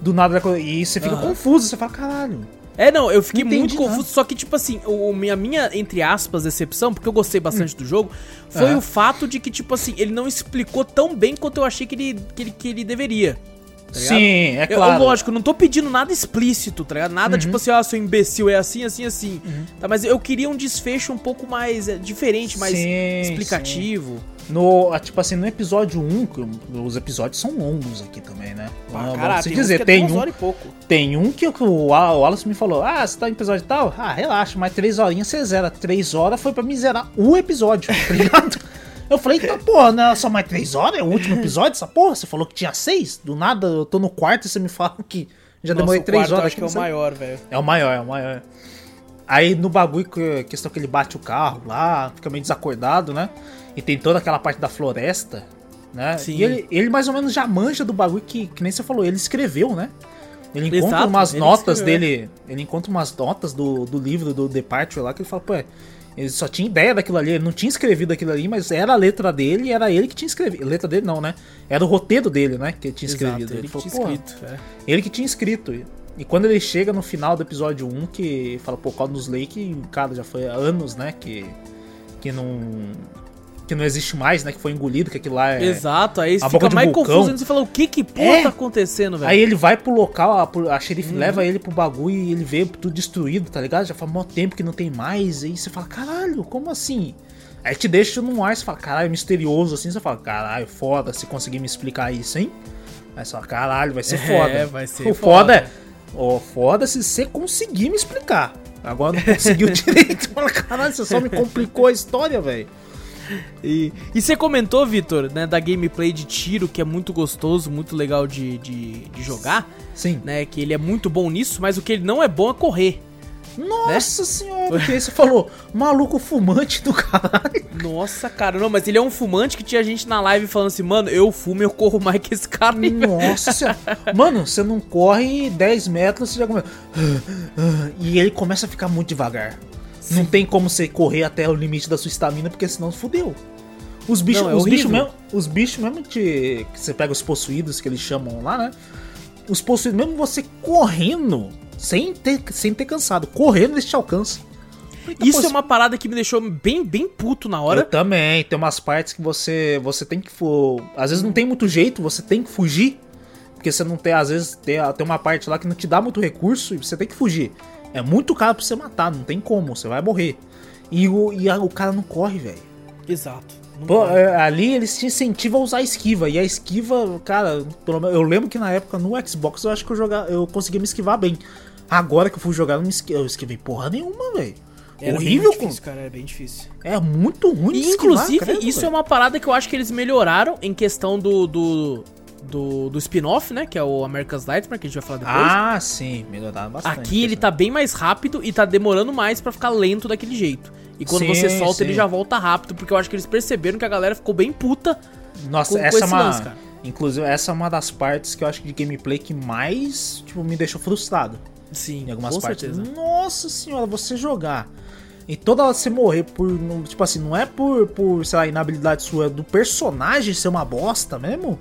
Do nada, e você fica Aham. confuso, você fala, caralho. É, não, eu fiquei entendi muito confuso, nada. só que, tipo assim, o, minha, minha, entre aspas, decepção, porque eu gostei bastante do jogo, foi Aham. o fato de que, tipo assim, ele não explicou tão bem quanto eu achei que ele, que ele, que ele deveria. tá? Sim, é Eu- claro. Uhum. lógico, eu não tô pedindo nada explícito, tá ligado? Nada tipo assim, ah, seu imbecil é assim, assim, assim. Tá, mas eu queria um desfecho um pouco mais é, diferente, mais Sim, explicativo. No, ah, tipo assim, no episódio 1, que os episódios são longos aqui também, né? Pra Vamos se tem dizer, é tem um, horas e pouco. tem um que o Wa- o Wallace me falou, ah, você tá em episódio tal? Ah, relaxa, mas três horinhas você zera. Três horas foi pra me zerar o episódio, tá ligado? Eu falei, tá porra, não é só mais três horas? É o último episódio essa porra? Você falou que tinha seis? Do nada, eu tô no quarto e você me fala que já Nossa, demorei o três quarto eu horas. acho que é o maior, velho. É o maior, é o maior. Aí no bagulho, que- questão que ele bate o carro lá, fica meio desacordado, né? E tem toda aquela parte da floresta, né? Sim. E ele, ele mais ou menos já manja do bagulho que, que nem você falou, ele escreveu, né? Ele encontra Exato, umas ele notas escreveu. dele, ele encontra umas notas do, do livro do Departure lá que ele fala, pô, ele só tinha ideia daquilo ali, ele não tinha escrevido aquilo ali, mas era a letra dele e era ele que tinha escrevido. Letra dele não, né? Era o roteiro dele, né? Que ele tinha escrevido. Exato, ele que falou, tinha "Pô, escrito. é. ele que tinha escrito. E quando ele chega no final do episódio 1, que fala, pô, Caldus Lake, cara, já foi há anos, né, que, que não que não existe mais, né, que foi engolido, que aquilo lá é... Exato, aí a fica mais vulcão. confuso. Você fala, o que que porra É. tá acontecendo, velho? Aí ele vai pro local, a, a xerife Uhum. leva ele pro bagulho e ele vê tudo destruído, tá ligado? Já faz mó tempo que não tem mais, aí você fala, caralho, como assim? Aí te deixa num ar, você fala, caralho, misterioso assim, você fala, caralho, foda se conseguir me explicar isso, hein? Aí você fala, caralho, vai ser É, foda. vai ser o foda. foda é, ó, foda se você conseguir me explicar. Agora não conseguiu direito. Fala, caralho, você só me complicou a história, velho. E, e você comentou, Vitor, né, da gameplay de tiro, que é muito gostoso, muito legal de, de, de jogar, Sim. né? Que ele é muito bom nisso, mas o que ele não é bom é correr. Nossa senhora, que aí você falou, maluco fumante do caralho. Nossa, cara, não, mas ele é um fumante que tinha gente na live falando assim, mano, eu fumo, eu corro mais que esse cara. aí, velho." Nossa senhora. Mano, você não corre 10 metros, você já começa. E ele começa a ficar muito devagar. Não tem como você correr até o limite da sua estamina, porque senão fudeu. Os bichos, Não, é os bichos mesmo, os bichos mesmo que, que você pega os possuídos que eles chamam lá, né? Os possuídos, mesmo você correndo, sem ter, sem ter cansado, correndo eles te alcançam. Isso pô, é uma parada que me deixou bem, bem puto na Eu hora. também, tem umas partes que você você tem que fu- às vezes não tem muito jeito, você tem que fugir, porque você não tem, às vezes tem, tem uma parte lá que não te dá muito recurso e você tem que fugir. É muito caro pra você matar, não tem como, você vai morrer. E o, e a- o cara não corre, velho. Exato. Não Pô, é, ali eles te incentivam a usar a esquiva. E a esquiva, cara, pelo menos- eu lembro que na época no Xbox eu acho que eu, jogava, eu conseguia me esquivar bem. Agora que eu fui jogar, eu, não me esqui- eu esquivei porra nenhuma, velho. Era Horrível, bem difícil, cara, era bem difícil. É muito ruim E, esquivar, inclusive, credo, isso é velho. uma parada que eu acho que eles melhoraram em questão do. do, do, do spin-off, né? Que é o America's Nightmare, que a gente vai falar depois. Ah, sim, melhoraram bastante. Aqui ele tá bem mais rápido e tá demorando mais pra ficar lento daquele jeito. E quando Sim, você solta, sim. ele já volta rápido, porque eu acho que eles perceberam que a galera ficou bem puta. Nossa, com- com essa é esse uma. lance, inclusive, essa é uma das partes que eu acho que de gameplay que mais, tipo, me deixou frustrado. Sim, Em algumas com partes. certeza. Nossa senhora, você jogar. E toda hora você morrer por. Tipo assim, não é por, por, sei lá, inabilidade sua, é do personagem ser uma bosta mesmo.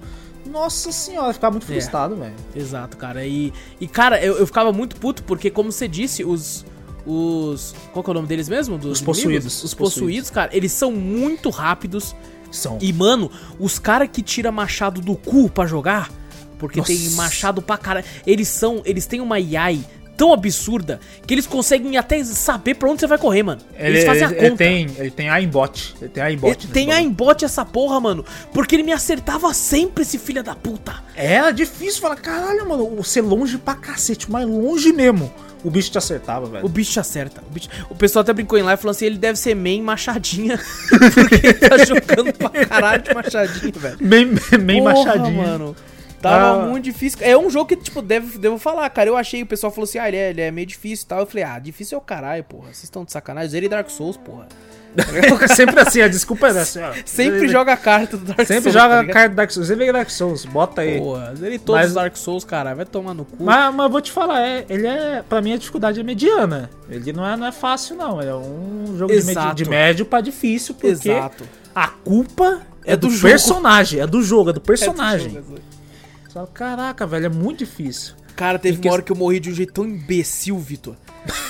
Nossa senhora, ficar muito É. frustrado, velho. Exato, cara. E, e cara, eu, eu ficava muito puto porque, como você disse, os. Os. Qual que é o nome deles mesmo? Dos Os inimigos? possuídos, Os os possuídos, cara, eles são muito rápidos. São. E, mano, os caras que tira machado do cu pra jogar, porque Nossa. tem machado pra caralho, eles são. Eles têm uma AI tão absurda que eles conseguem até saber pra onde você vai correr, mano. Ele, eles fazem a conta. ele tem, ele tem aimbot. Ele tem aimbot. Ele tem aimbot essa porra, mano. Porque ele me acertava sempre, esse filho da puta. Era difícil falar, caralho, mano, você longe pra cacete, mas longe mesmo. O bicho te acertava, velho. O bicho te acerta. O, bicho- o pessoal até brincou em live falando assim: ele deve ser main machadinha. porque ele tá jogando pra caralho de machadinha, velho. Bem, bem Porra, machadinho. mano. Tava Ah. muito difícil. É um jogo que, tipo, devo, devo falar, cara. Eu achei, o pessoal falou assim: ah, ele é, ele é meio difícil e tal. Eu falei: ah, difícil é o caralho, porra. Vocês estão de sacanagem. Zerei Dark Souls, porra. Sempre assim, a desculpa é essa. ó. Sempre joga a carta do Dark Sempre Souls. joga tá a carta do Dark Souls. Vê Dark Souls, bota aí. Porra, zerei todos Mas- os Dark Souls, caralho. Vai tomar no cu. Mas, mas vou te falar, é, ele é. Pra mim a dificuldade é mediana. Ele não é, não é fácil, não. Ele é um jogo de, Exato. de médio pra difícil, porque Exato. a culpa é, É do, do personagem, é do jogo, é do É personagem. do jogo, é. Caraca, velho, é muito difícil. Cara, teve que- uma hora que eu morri de um jeito tão imbecil, Vitor.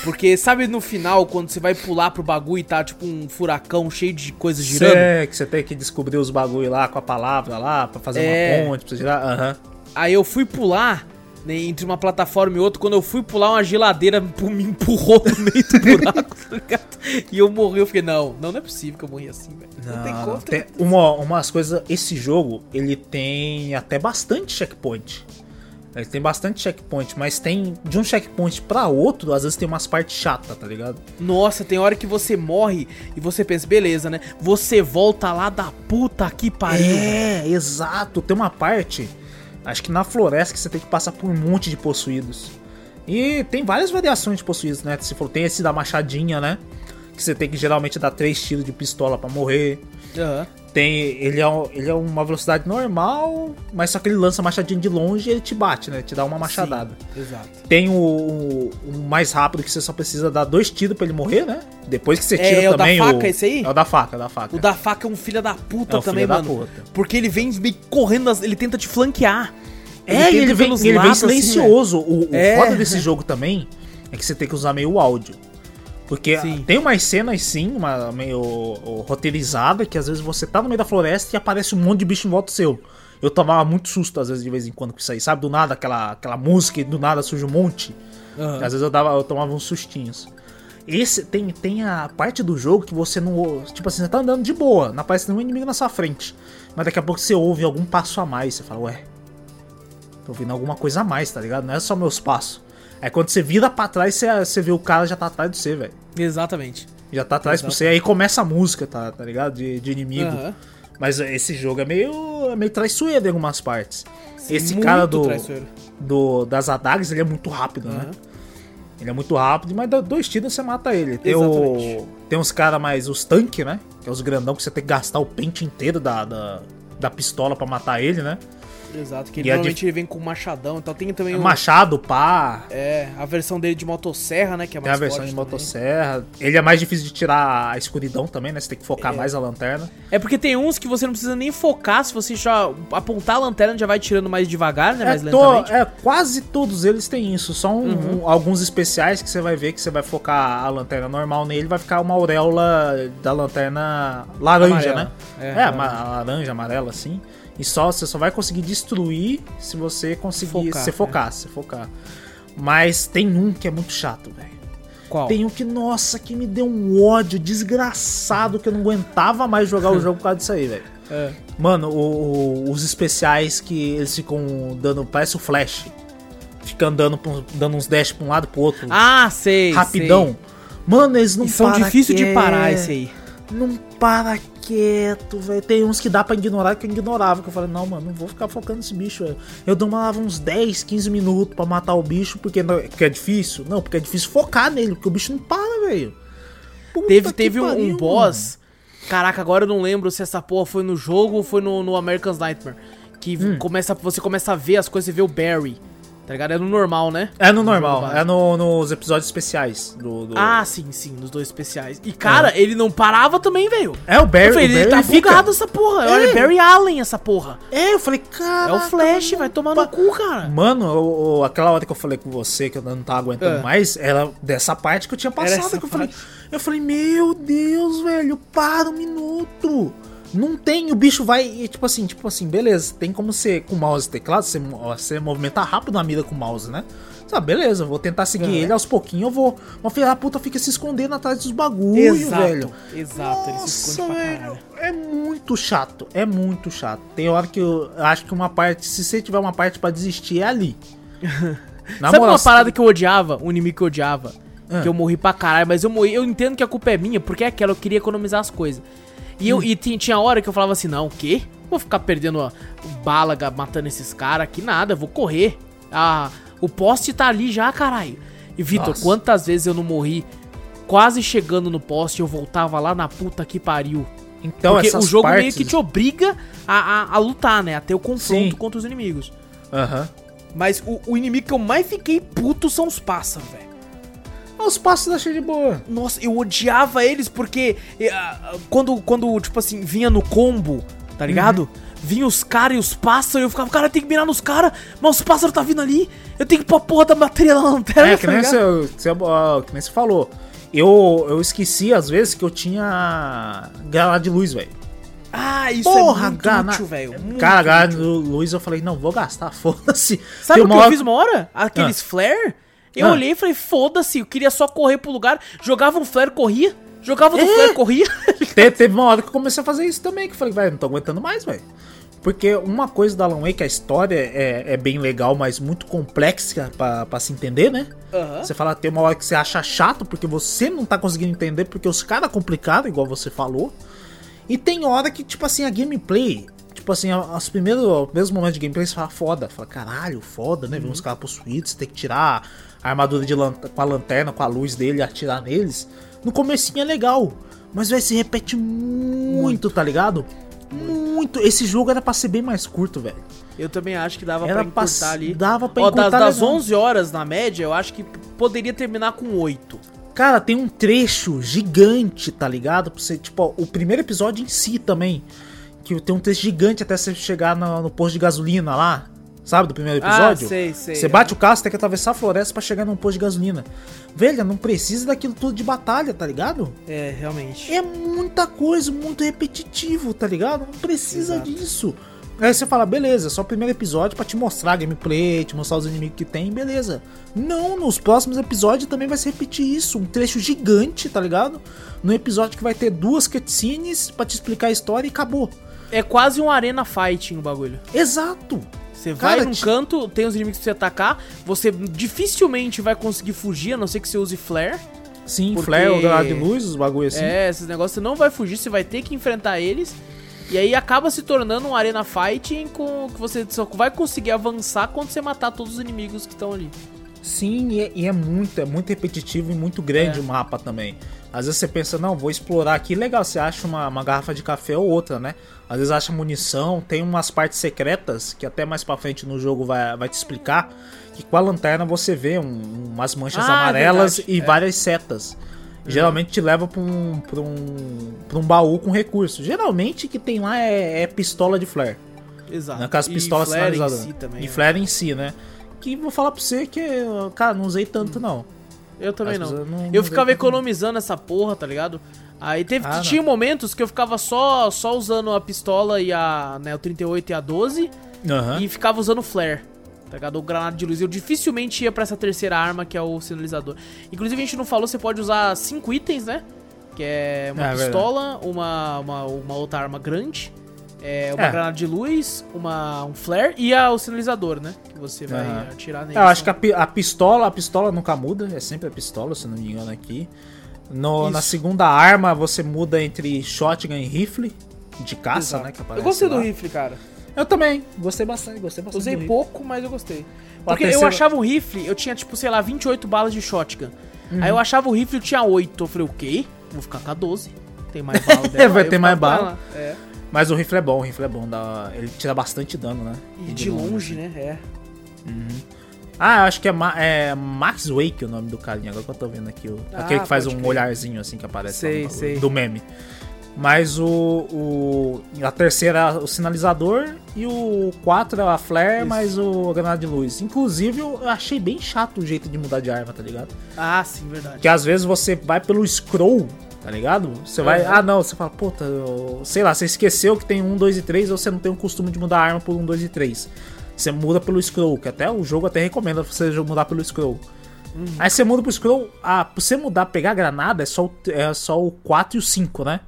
Porque sabe no final, quando você vai pular pro bagulho e tá tipo um furacão cheio de coisas girando? Cê, que você tem que descobrir os bagulho lá com a palavra lá, pra fazer É. uma ponte, pra você girar. Aham. Aí eu fui pular né, entre uma plataforma e outra. Quando eu fui pular, uma geladeira me empurrou no meio do buraco, tá ligado? E eu morri. Eu fiquei, não, não, não é possível que eu morri assim, velho. Não, tem como. Tem uma, umas coisas. Esse jogo, ele tem até bastante checkpoint. Ele tem bastante checkpoint, mas tem de um checkpoint pra outro, às vezes tem umas partes chatas, tá ligado? Nossa, tem hora que você morre e você pensa, beleza, né? Você volta lá da puta que pariu. É, exato. Tem uma parte, acho que na floresta, que você tem que passar por um monte de possuídos. E tem várias variações de possuídos, né? Você falou, tem esse da machadinha, né? Que você tem que geralmente dar três tiros de pistola pra morrer. Aham. Tem, ele é, ele é uma velocidade normal, mas só que ele lança a machadinha de longe e ele te bate, né? Te dá uma machadada. Sim, exato. Tem o, o- o mais rápido que você só precisa dar dois tiros pra ele morrer, né? Depois que você É, tira é o da também faca esse aí? É o da faca, é o da faca. O da faca é um filho da puta É também, mano. puta. Porque ele vem meio correndo, ele tenta te flanquear. É, e tenta ele vem, ele vem lados, assim, silencioso. o o É. foda desse jogo também é que você tem que usar meio áudio. Porque Sim. tem umas cenas, sim, uma, meio roteirizada, que às vezes você tá no meio da floresta e aparece um monte de bicho em volta seu. Eu tomava muito susto, às vezes, de vez em quando com isso aí, sabe? Do nada, aquela, aquela música e do nada surge um monte. Aham. Às vezes eu, dava, eu tomava uns sustinhos. Esse tem, tem a parte do jogo que você não. Tipo assim, você tá andando de boa, não aparece nenhum inimigo na sua frente. Mas daqui a pouco você ouve algum passo a mais. Você fala, ué. Tô ouvindo alguma coisa a mais, tá ligado? Não é só meus passos. Aí quando você vira pra trás, você, você vê o cara já tá atrás de você, velho. Exatamente. Já tá atrás Exato. você. Aí começa a música, tá, tá ligado? De, de inimigo. Aham. Mas esse jogo é meio, é meio traiçoeiro em algumas partes. Esse Muito cara do, traiçoeiro. do das adagas, ele é muito rápido, né? Aham. Ele é muito rápido, mas dá dois tiros você mata ele. Tem, Exatamente. o, tem uns caras mais, os tanques, né? Que é os grandão que você tem que gastar o pente inteiro da, da, da pistola pra matar ele, né? Exato, que E a normalmente ele vem com machadão, então tem também o, Machado, pá. é, a versão dele de motosserra, né, que é Tem mais a versão de também. motosserra. Ele é mais difícil de tirar a escuridão também, né? Você tem que focar É. mais a lanterna. É porque tem uns que você não precisa nem focar, se você já apontar a lanterna já vai tirando mais devagar, né, mais É, to- lentamente. Uhum. é, quase todos eles têm isso. Só um- um- alguns especiais que você vai ver que você vai focar a lanterna normal nele, vai ficar uma auréola da lanterna laranja, Amarela. né? É, É, ama- laranja, amarela, assim. E só você só vai conseguir destruir se você conseguir Focar, se é. focar, se focar. Mas tem um que é muito chato, velho. Qual? Tem um que, nossa, que me deu um ódio desgraçado que eu não aguentava mais jogar o jogo por causa disso aí, velho. É. Mano, o- o- os especiais que eles ficam dando, parece o Flash. Fica andando, dando uns dash pra um lado pro outro, Ah, sei. rapidão. Mano, eles não sei. E são param difíceis de quieto. parar esse aí. Não para quieto, velho. Tem uns que dá pra ignorar que eu ignorava. Que eu falei, não, mano, não vou ficar focando nesse bicho, velho. Eu demorava uns 10, 15 minutos pra matar o bicho porque, não- porque é difícil. Não, porque é difícil focar nele, porque o bicho não para, velho. Teve, teve um, um pariu, boss. Caraca, agora eu não lembro se essa porra foi no jogo ou foi no, no American's Nightmare. Que Hum. começa, você começa a ver as coisas, você vê o Barry. Tá ligado? É no normal, né? É no jogo normal, é no- nos episódios especiais do. do- Ah, sim, sim, nos dois especiais. E, cara, ele não parava também, velho. é o Barry. Eu falei, o ele Barry tá fica- bugado essa porra. Olha, É. Barry Allen essa porra. É, eu falei, cara. É o Flash, vai tomar no cu, cara. Mano, eu- eu- aquela hora que eu falei com você que eu não tava aguentando É. mais, era dessa parte que eu tinha passado. Que eu, falei, eu falei, meu Deus, velho, para um minuto. Não tem, o bicho vai. e, Tipo assim, tipo assim, beleza. Tem como você, com mouse e teclado, você, você movimentar rápido na mira com o mouse, né? Sabe, beleza, vou tentar seguir Uhum. ele aos pouquinhos, eu vou. Uma filha da puta fica se escondendo atrás dos bagulho, velho. Exato, ele se esconde pra caralho. é muito chato, é muito chato. Tem hora que eu acho que uma parte, se você tiver uma parte pra desistir, é ali. Na Sabe moral, uma parada que eu odiava? Um inimigo que eu odiava? Ah. Que eu morri pra caralho, mas eu morri. Eu entendo que a culpa é minha, porque é aquela, eu queria economizar as coisas. E, Hum. eu, e ti- tinha hora que eu falava assim, não, o quê? Vou ficar perdendo a, bala matando esses caras aqui, nada, eu vou correr. Ah, o poste tá ali já, caralho. E Vitor, quantas vezes eu não morri quase chegando no poste eu voltava lá na puta que pariu. Então, Porque essas o jogo meio partes... que te obriga a, a, a lutar, né? A ter o confronto Sim. contra os inimigos. Aham. Mas o, o inimigo que eu mais fiquei puto são os pássaros, velho. Os passos da cheia de boa. Nossa, eu odiava eles porque eh, ah, quando, quando, tipo assim, vinha no combo, tá ligado? Uhum. Vinha os caras e os pássaros e eu ficava, cara, tem que mirar nos caras, mas os pássaros tá vindo ali, eu tenho que pôr a porra da bateria na lanterna, É, que tá nem, ligado? você, você, ó, que nem você falou. Eu, eu esqueci, às vezes, que eu tinha granada de luz, velho. Ah, isso Porra, é muito gana- útil, velho. Cara, granada de luz, eu falei, não, vou gastar, foda-se. Sabe o que uma eu hora- fiz uma hora? Aqueles flare, eu Ah. olhei e falei, foda-se, eu queria só correr pro lugar, jogava um flare, corria, jogava no É. flare, corria. Te- teve uma hora que eu comecei a fazer isso também, que eu falei, velho, não tô aguentando mais, velho. Porque uma coisa da Alan Wake, a história é, é bem legal, mas muito complexa pra, pra se entender, né? Aham. Você fala, tem uma hora que você acha chato, porque você não tá conseguindo entender, porque os caras complicaram, igual você falou. E tem hora que, tipo assim, a gameplay, tipo assim, os primeiros, os primeiros momentos de gameplay você fala foda. Fala, caralho, foda, né? Ver uns caras possuídos, você tem que tirar a armadura de lan- com a lanterna, com a luz dele atirar neles. No comecinho é legal, mas vai se repete muito, tá ligado? Muito. Esse jogo era pra ser bem mais curto, velho. Eu também acho que dava Era pra pra- encurtar ali. dava pra Ó, das, encurtar das legal. 11 horas na média, eu acho que poderia terminar com 8. Cara, tem um trecho gigante, tá ligado? Pra você, tipo, ó, o primeiro episódio em si também. Que tem um trecho gigante até você chegar no, no posto de gasolina lá. Sabe, do primeiro episódio? Ah, sei, sei. Você bate o carro, você tem que atravessar a floresta pra chegar num posto de gasolina. Velho, não precisa daquilo tudo de batalha, tá ligado? É, realmente. É muita coisa, muito repetitivo, tá ligado? Não precisa Exato. disso. Aí você fala, beleza, só o primeiro episódio pra te mostrar a gameplay, te mostrar os inimigos que tem, beleza. Não, nos próximos episódios também vai se repetir isso. Um trecho gigante, tá ligado? No episódio que vai ter duas cutscenes pra te explicar a história e acabou. É quase um arena fighting o bagulho. Exato. Você vai Cara, num ti- canto, tem os inimigos pra você atacar, você dificilmente vai conseguir fugir, a não ser que você use flare. Sim, Porque- flare, o granada de luz, os bagulho assim. É, esses negócios você não vai fugir, você vai ter que enfrentar eles. E aí acaba se tornando um arena fighting com que você só vai conseguir avançar quando você matar todos os inimigos que estão ali. Sim, e é, e é muito, é muito repetitivo e muito grande É. o mapa também. Às vezes você pensa, não, vou explorar aqui, legal, você acha uma, uma garrafa de café ou outra, né? Às vezes acha munição, tem umas partes secretas que até mais pra frente no jogo vai, vai te explicar. Que com a lanterna você vê um- umas manchas Ah, é amarelas verdade, e é. várias setas. Geralmente te leva pra um, pra, um, pra um baú com recursos. Geralmente que tem lá é, é pistola de flare. Exato. Né, com as E pistolas flare em si também, e né? flare em si, né? Que vou falar pra você que, cara, não usei tanto não. Eu também não. não- Eu não ficava economizando essa porra, tá ligado? Aí teve, Ah, tinha momentos que eu ficava só, só usando a pistola e a, né, o 38 e a 12 Aham. e ficava usando flare. Tá ligado? O granada de luz. Eu dificilmente ia pra essa terceira arma, que é o sinalizador. Inclusive, a gente não falou, você pode usar cinco itens, né? Que é uma É, pistola, uma, uma, uma outra arma grande, é, uma É. granada de luz, uma, um flare e a, o sinalizador, né? Que você vai Aham. atirar nele. Eu acho que a, a pistola, a pistola nunca muda, é sempre a pistola, se não me engano aqui. No- na segunda arma você muda entre shotgun e rifle de caça, Exato. né? Eu gostei do lá. rifle, cara. Eu também, gostei bastante, gostei bastante. Usei do pouco, mas eu gostei. Porque eu terceira- achava o rifle, eu tinha, tipo, sei lá, 28 balas de shotgun. Uhum. Aí eu achava o rifle, eu tinha 8. Eu falei, o quê? Vou ficar com a 12. Tem mais bala dela. É, vai eu ter mais bala. É. Mas o rifle é bom, o rifle é bom, dá, ele tira bastante dano, né? E de longe, né? É. Ah, eu acho que é, Ma é Max Wake o nome do carinha, agora que eu tô vendo aqui. O, Ah, aquele que faz um crer. olharzinho assim que aparece Sei, no- sei. do meme. Mas o, o. A terceira é o sinalizador e o 4 é a flare, Isso. mais o granada de luz. Inclusive, eu achei bem chato o jeito de mudar de arma, tá ligado? Ah, sim, verdade. Porque às vezes você vai pelo scroll, tá ligado? Você vai. Ah, não, você fala, puta, eu- sei lá, você esqueceu que tem 1, 2 e 3 ou você não tem o costume de mudar a arma por 1, 2 e 3. Você muda pelo scroll, que até o jogo até recomenda você mudar pelo scroll. Uhum. Aí você muda pro scroll, ah, pra você mudar, pegar a granada, é só, o- é só o 4 e o 5, né?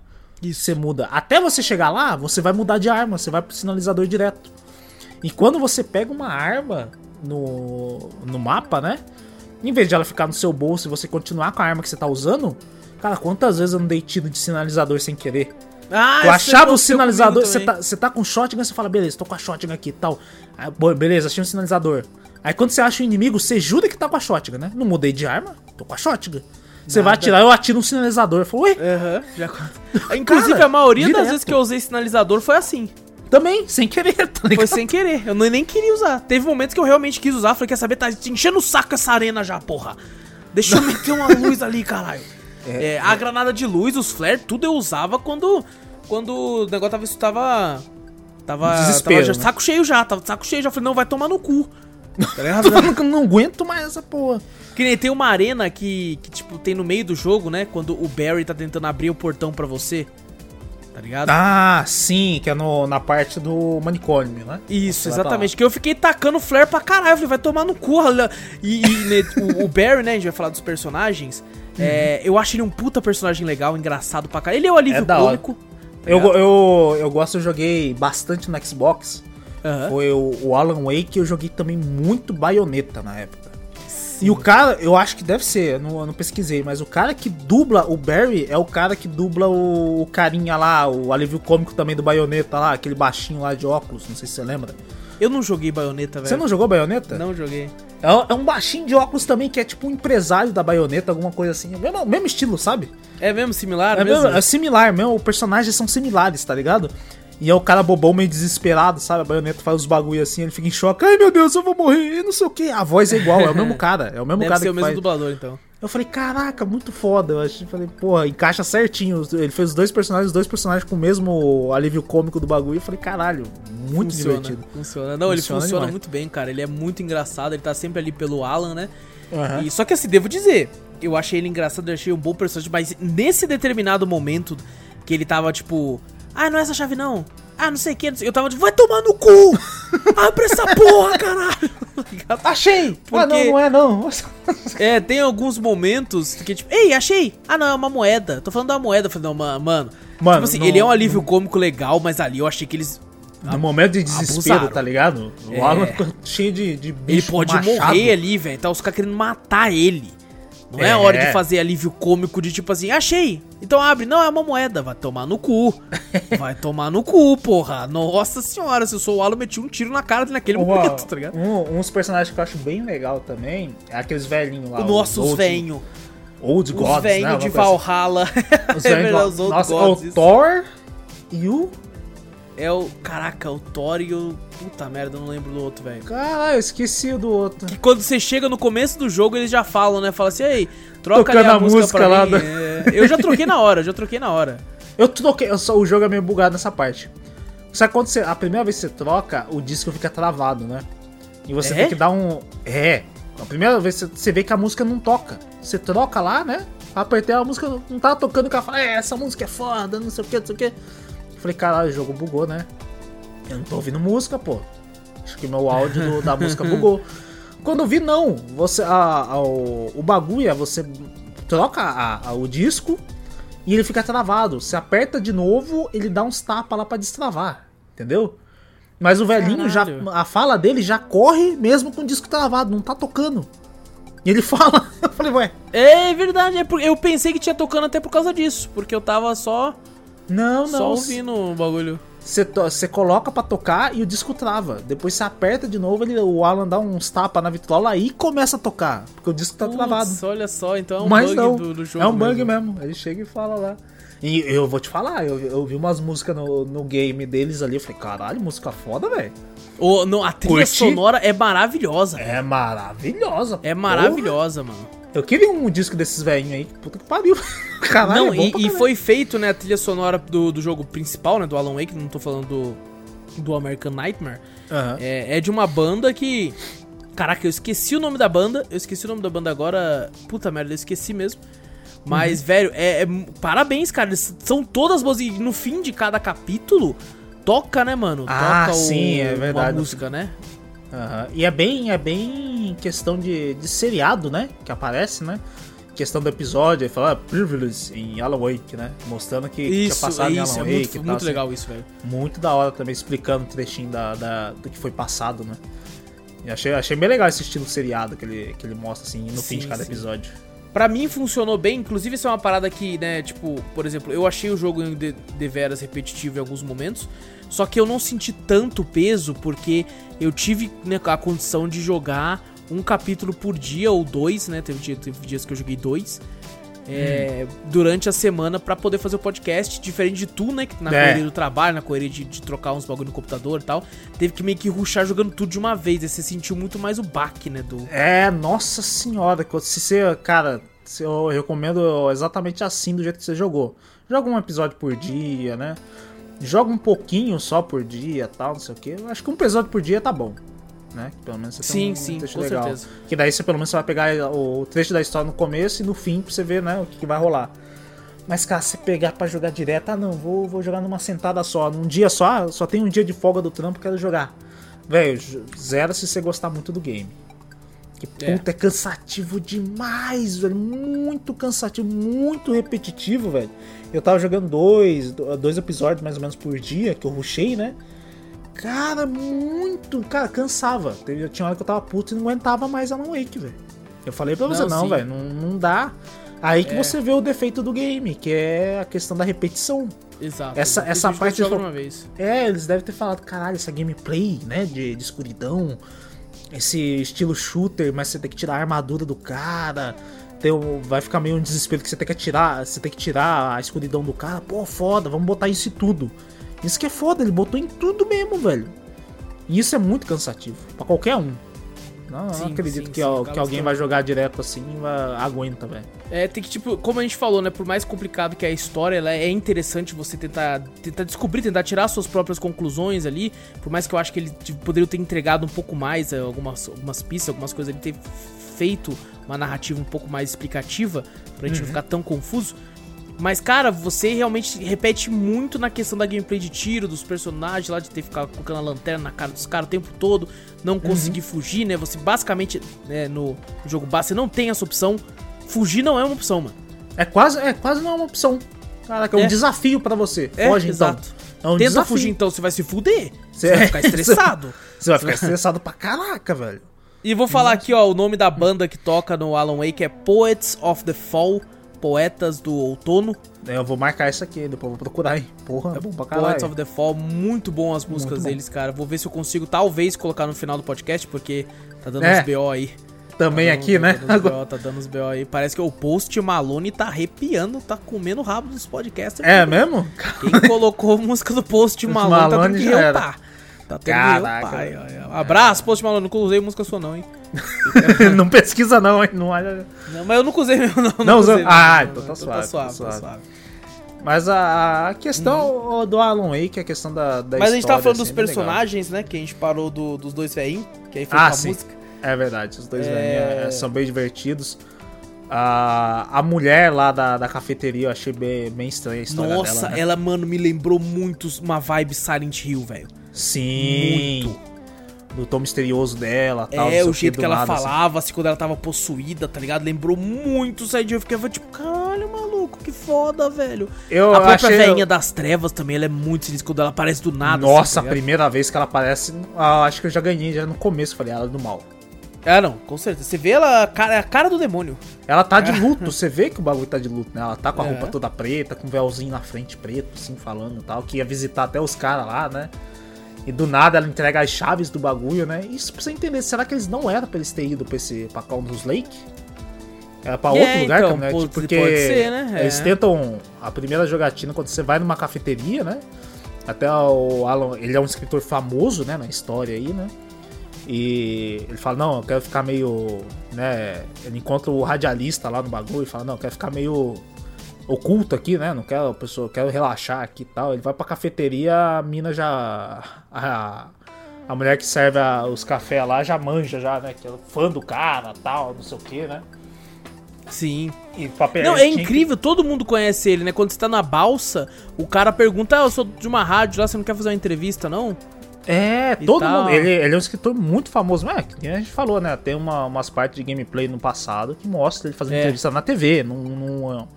Isso. Você muda. Até você chegar lá, você vai mudar de arma, você vai pro sinalizador direto. E quando você pega uma arma no, no mapa, né? Em vez de ela ficar no seu bolso e você continuar com a arma que você tá usando, cara, quantas vezes eu não dei tiro de sinalizador sem querer? Ah, eu isso achava o sinalizador, você tá, você tá com shotgun, você fala, beleza, tô com a shotgun aqui e tal. Aí, beleza, achei um sinalizador. Aí quando você acha o inimigo, você jura que tá com a shotgun, né? Não mudei de arma, tô com a shotgun. Você vai atirar, eu atiro um sinalizador. Eu falo, ué, Aham, já... Inclusive, Cara, a maioria das direto. vezes que eu usei sinalizador foi assim. também, sem querer, tá? Foi sem querer. Eu nem nem queria usar. Teve momentos que eu realmente quis usar. Falei, quer saber? Tá enchendo o saco essa arena já, porra. Deixa eu meter uma luz ali, caralho. É, a granada de luz, os flares, tudo eu usava quando. Quando o negócio tava. Tava. Tava. Desespero, tava já né? saco cheio já. Tava saco cheio já. Falei, não, vai tomar no cu. Tá eu não aguento mais essa porra. Que nem tem uma arena que, que, tipo, tem no meio do jogo, né? Quando o Barry tá tentando abrir o portão pra você. Tá ligado? Ah, sim, que é no, na parte do manicômio, né? Isso, Você pra exatamente. Que eu fiquei tacando flare pra caralho. Eu falei, vai tomar no cu. E, e, né, o, o Barry, né? A gente vai falar dos personagens. É, eu acho ele um puta personagem legal, engraçado pra caralho. Ele é o alívio É cômico. Eu, eu, eu gosto, eu joguei bastante no Xbox. Aham. Foi o, o Alan Wake, eu joguei também muito baioneta na época. E o cara, eu acho que deve ser, eu não, eu não pesquisei, mas o cara que dubla o Barry é o cara que dubla o, o carinha lá, o alívio cômico também do baioneta lá, aquele baixinho lá de óculos, não sei se você lembra. Eu não joguei baioneta, velho. Você não jogou baioneta? Não joguei. É, é um baixinho de óculos também, que é tipo um empresário da baioneta, alguma coisa assim. É mesmo, mesmo estilo, sabe? É mesmo similar? É, mesmo? mesmo, é similar mesmo, os personagens são similares, tá ligado? E é o cara bobão meio desesperado, sabe? A baioneta faz os bagulho assim, ele fica em choque. Ai meu Deus, eu vou morrer, e não sei o que. A voz é igual, é o mesmo cara, é o mesmo Deve cara ser que o mesmo faz. dublador, então. Eu falei, caraca, muito foda. Eu achei, falei, porra, encaixa certinho. Ele fez os dois personagens, os dois personagens com o mesmo alívio cômico do bagulho. Eu falei, caralho, muito funciona, divertido. Funciona. Não, ele Funciona funciona demais. muito bem, cara. Ele é muito engraçado. Ele tá sempre ali pelo Alan, né? Aham. E, só que assim, devo dizer, eu achei ele engraçado, eu achei um bom personagem, mas nesse determinado momento que ele tava tipo, ah, não é essa chave não. Ah, não sei o que, eu tava tipo, vai tomar no cu! Abre essa porra, caralho! Achei! Porque- Ah, não, não é não. é, tem alguns momentos que tipo, ei, achei! Ah, não, é uma moeda. Tô falando da moeda. Eu falei, não, ma- mano. Mano, tipo assim, não- ele é um alívio cômico legal, mas ali eu achei que eles. No momento de desespero, Abusaram. tá ligado? O É. Alan ficou cheio de, de Ele bicho pode machado. morrer ali, velho. Tá os caras querendo matar ele. Não é. É. hora de fazer alívio cômico de tipo assim, achei. Então abre. Não, é uma moeda. Vai tomar no cu. Vai tomar no cu, porra. Nossa senhora, se eu sou o Alan, eu meti um tiro na cara naquele momento, tá ligado? um, uns personagens que eu acho bem legal também é aqueles velhinhos lá. O nosso, os old- venho. Old Os Gods, né? de. Valhalla. Os é velhos verdade, do- os Old Nossa, Gods. o. Thor e o. É o. Caraca, o Thor e o. Puta merda, eu não lembro do outro, velho. Caralho, eu esqueci do outro. Que quando você chega no começo do jogo, eles já falam, né? Fala assim, ei, troca Tocando ali a, a música, música lá do- É, eu já troquei na hora, já troquei na hora. Eu troquei. eu só- o jogo é meio bugado nessa parte. Só que quando você. A primeira vez que você troca, o disco fica travado, né? E você É? tem que dar um. É. A primeira vez você- você vê que a música não toca. Você troca lá, né? Apertei a música, não tava tocando, e o cara fala, é, essa música é foda, não sei o que, não sei o que. Falei, caralho, o jogo bugou, né? Eu não tô ouvindo música, pô. Acho que meu áudio do- da música bugou. Quando eu vi, não. Você, a- a- o, o bagulho é você troca a- o disco e ele fica travado. Você aperta de novo, ele dá uns tapas lá pra destravar. Entendeu? Mas o velhinho já. Caralho. A fala dele já corre mesmo com o disco travado, não tá tocando. E ele fala. Eu falei, ué. É verdade, é eu pensei que tinha tocando até por causa disso, porque eu tava só, Não, só não. ouvindo o bagulho. Você, coloca pra tocar e o disco trava. Depois você aperta de novo, ele, o Alan dá uns tapas na vitrola e começa a tocar. Porque o disco tá travado. Olha só, então é um Mas bug não, do, do jogo. é um bug mesmo. Ele chega e fala lá. E eu vou te falar, eu, eu vi umas músicas no, no game deles ali, eu falei, caralho, música foda, velho. Não, a trilha Curti. sonora é maravilhosa. É maravilhosa. É porra. maravilhosa, mano. Eu queria um disco desses velhinhos aí, puta que pariu. Caralho, não, é e, e foi feito, né, a trilha sonora do, do jogo principal, né, do Alan Wake, não tô falando do, do American Nightmare. Aham. É, é de uma banda que. Caraca, eu esqueci o nome da banda. Eu esqueci o nome da banda agora. Puta merda, eu esqueci mesmo. Mas, Uhum. velho, é, é- Parabéns, cara. Eles são todas boas. E no fim de cada capítulo, toca, né, mano? Ah, toca sim, é uma verdade. música, né? Aham. E é bem, é bem questão de, de seriado, né? Que aparece, né? Questão do episódio, ele fala ah, Privilege em Alan Wake, né? Mostrando que tinha Isso, passado em isso. Alan É Wake muito, e tal, muito assim. legal isso, velho. Muito da hora também, explicando o trechinho da, da- do que foi passado, né? E achei, achei bem legal esse estilo seriado que ele, que ele mostra, assim, no fim Sim, de cada sim. episódio. Pra mim funcionou bem, inclusive isso é uma parada que, né, tipo, por exemplo, eu achei o jogo de, deveras repetitivo em alguns momentos, só que eu não senti tanto peso porque eu tive né, a condição de jogar um capítulo por dia ou dois, né, teve, dia- teve dias que eu joguei dois, é, durante a semana pra poder fazer o podcast, diferente de tu, né, que na É. correria do trabalho, na correria de, de trocar uns bagulho no computador e tal, teve que meio que ruxar jogando tudo de uma vez, aí você sentiu muito mais o baque, né, do... É, nossa senhora, se você, cara, eu recomendo exatamente assim do jeito que você jogou. Joga um episódio por dia, né? Joga um pouquinho só por dia, tal, não sei o que. Eu acho que um episódio por dia tá bom, né? Pelo menos você Sim, tem um sim, trecho com legal. certeza. Que daí você pelo menos você vai pegar o trecho da história no começo e no fim pra você ver, né, o que, que vai rolar. Mas, cara, se pegar pra jogar direto, ah não, vou, vou jogar numa sentada só, num dia só, ah, só tem um dia de folga do trampo, quero jogar. Velho, zero se você gostar muito do game. Que É. puta, é cansativo demais, velho. Muito cansativo, muito repetitivo, velho. Eu tava jogando dois, dois episódios mais ou menos por dia, que eu rushei, né? Cara, muito. Cara, cansava. Teve- Tinha hora que eu tava puto e não aguentava mais Alan Wake, velho. Eu falei pra você, Não, velho, não, não dá. Aí que É. você vê o defeito do game, que é a questão da repetição. Exato. Essa- essa parte uma vez. É, eles devem ter falado, caralho, essa gameplay, né, de, de escuridão, esse estilo shooter, mas você tem que tirar a armadura do cara, vai ficar meio um desespero que você tem que tirar, você tem que tirar a escuridão do cara, pô, foda, vamos botar isso em tudo. Isso que é foda, ele botou em tudo mesmo, velho. E isso é muito cansativo, pra qualquer um. Não, Sim, não acredito sim, que, sim, acaba que alguém vai jogar direto assim e vai- aguenta, velho. É, tem que, tipo, como a gente falou, né? Por mais complicado que é a história, ela é interessante você tentar, tentar descobrir, tentar tirar suas próprias conclusões ali. Por mais que eu acho que ele tipo, poderia ter entregado um pouco mais eh, algumas, algumas pistas, algumas coisas, ele ter feito uma narrativa um pouco mais explicativa, pra gente não ficar tão confuso. Mas, cara, você realmente repete muito na questão da gameplay de tiro, dos personagens lá, de ter que ficar colocando a lanterna na cara dos caras o tempo todo, não conseguir fugir, né? Você basicamente, né, no jogo base, você não tem essa opção. Fugir não é uma opção, mano. É quase, é quase não é uma opção. Caraca, é um É. desafio pra você. É, Foge exato. então. É um Tenta desafio. fugir então, você vai se fuder. Você Cê- vai ficar estressado. Você vai ficar estressado pra caraca, velho. E vou falar aqui, ó, o nome da banda que toca no Alan Wake é Poets of the Fall, Poetas do Outono. Eu vou marcar isso aqui, depois eu vou procurar, hein. Porra, é bom pra Poets caralho. of the Fall, muito bom as músicas bom. deles, cara. Vou ver se eu consigo, talvez, colocar no final do podcast, porque tá dando É, uns BO aí. Também Tá aqui, dando- né? Tá dando, uns BO, tá dando uns BO aí. Parece que o Post Malone tá arrepiando, tá comendo o rabo dos podcasts. É aqui, mesmo? Quem colocou a música do Post Malone, tá Malone que já era. Tá tendo Caraca. aí, ó, ó. Abraço, Post Malone. Não usei música sua, não, hein? não pesquisa não, hein? Não olha... Não, mas eu nunca usei mesmo, não. Não usei usou? mesmo, Ah, não. então tá Tá suave, suave, tá tá suave. suave. Mas a, a questão do Alan Wake, a questão da, da. Mas a gente tava falando dos assim, é bem legal. personagens, né? Que a gente parou do- dos dois velhinhos, que aí foi Ah, sim. música. É verdade, os dois É. velhinhos é, são bem divertidos. A, a mulher lá da, da cafeteria, eu achei bem, bem estranha a história Nossa, dela. né? ela, mano, me lembrou muito uma vibe Silent Hill, velho. Sim. Muito. do tom misterioso dela tal. É, o jeito do que ela nada, assim. falava, assim, quando ela tava possuída, tá ligado? Lembrou muito o Silent Hill. Eu ficava tipo, caralho, maluco, que foda, velho. Eu a própria achei- veinha das trevas também, ela é muito sinistra quando ela aparece do nada. Nossa, assim, tá a primeira vez que ela aparece, ah, acho que eu já ganhei já no começo, falei, ela é do mal. É, não, com certeza. Você vê ela, cara, é a cara do demônio. Ela tá de luto, você vê que o bagulho tá de luto, né? Ela tá com a É. roupa toda preta, com um véuzinho na frente preto, assim, falando e tal, que ia visitar até os caras lá, né? E do nada ela entrega as chaves do bagulho, né? Isso pra você entender, será que eles não eram pra eles terem ido pra esse pra Calmus Lake? Era pra É, outro lugar, então, né? pode- Porque pode ser, né? eles É. tentam. A primeira jogatina, quando você vai numa cafeteria, né? Até o Alan, ele é um escritor famoso, né, na história aí, né? E ele fala, não, eu quero ficar meio. né? Ele encontra o radialista lá no bagulho e fala, não, eu quero ficar meio oculto aqui, né? Não quero, pessoa, quero relaxar aqui e tal. Ele vai pra cafeteria, a mina já. A, a mulher que serve a- os cafés lá já manja, já, né? Que é fã do cara tal, não sei o que, né? Sim. E papel Não, é incrível, todo mundo conhece ele, né? Quando você tá na balsa, o cara pergunta, ah, eu sou de uma rádio lá, você não quer fazer uma entrevista, não? É, e todo tal. mundo. Ele, ele é um escritor muito famoso. Mas é, que a gente falou, né? Tem uma, umas partes de gameplay no passado que mostra ele fazendo É. entrevista na TV, num, num,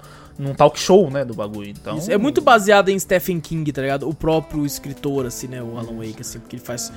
num talk show, né? Do bagulho. Então, Isso, É muito baseado em Stephen King, tá ligado? O próprio escritor, assim, né? O Alan Wake, assim, porque ele faz.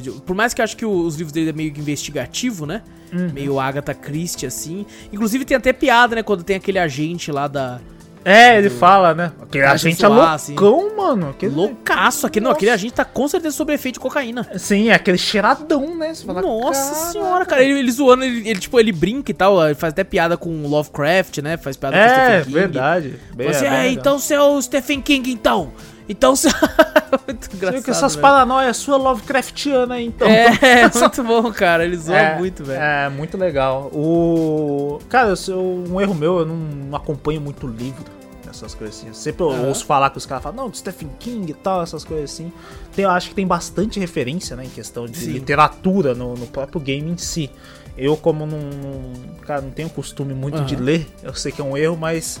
de- Por mais que eu acho que os livros dele é meio investigativo, né? Uhum. Meio Agatha Christie, assim. Inclusive tem até piada, né? Quando tem aquele agente lá da. É, ele fala, né? Aquele Vai agente é zoar, assim. loucão, mano. Aquele... Loucaço, aquele, não, aquele agente tá com certeza sob efeito de cocaína. Sim, é aquele cheiradão, né? Fala, Nossa senhora, cara, ele, ele zoando, ele, ele, tipo, ele brinca e tal, ele faz até piada com Lovecraft, né? Faz piada com É, Stephen King. verdade. Bem, bem é, legal. então você é o Stephen King, então. Então você. muito engraçado. viu que essas velho. paranoias sua Lovecraftiana aí, então. É, muito bom, cara. Ele zoa É, muito, velho. É, muito legal. O. Cara, eu um erro meu, eu não acompanho muito livro, essas coisas assim. Eu sempre eu Aham. ouço falar que os caras falam, não, do Stephen King e tal, essas coisas assim. Tem, eu acho que tem bastante referência, né, em questão de Sim. literatura no, no próprio game em si. Eu, como não, Cara, não tenho costume muito de Aham. ler, eu sei que é um erro, mas.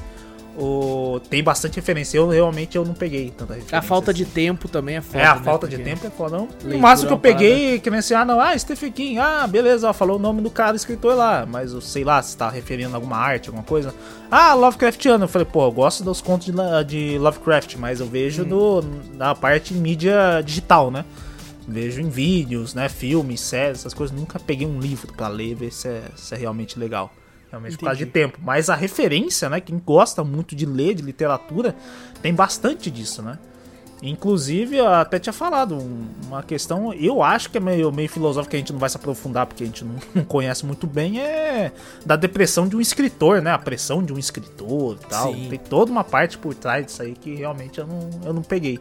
O, tem bastante referência. Eu realmente eu não peguei tanta referência. A falta assim. de tempo também é foda. É, a né, falta de tempo é foda. Não. Leitura máximo que é eu peguei, que nem assim, ah, não, ah, Stephen King, ah, beleza, ó, falou o nome do cara, escritor lá, mas eu sei lá se tá referindo a alguma arte, alguma coisa. Ah, Lovecraftiano. Eu falei, pô, eu gosto dos contos de, de Lovecraft, mas eu Hum. vejo no, na parte mídia digital, né? Vejo em vídeos, né, filmes, séries, essas coisas. Nunca peguei um livro pra ler, ver se é, se é realmente legal. Realmente por causa de Entendi. tempo. Mas a referência, né, quem gosta muito de ler, de literatura, tem bastante disso, né? Inclusive, eu até tinha falado um- uma questão, eu acho que é meio, meio filosófica, que a gente não vai se aprofundar porque a gente não, não conhece muito bem, é da depressão de um escritor, né? A pressão de um escritor e tal. Sim. Tem toda uma parte por trás disso aí que realmente eu não, eu não peguei.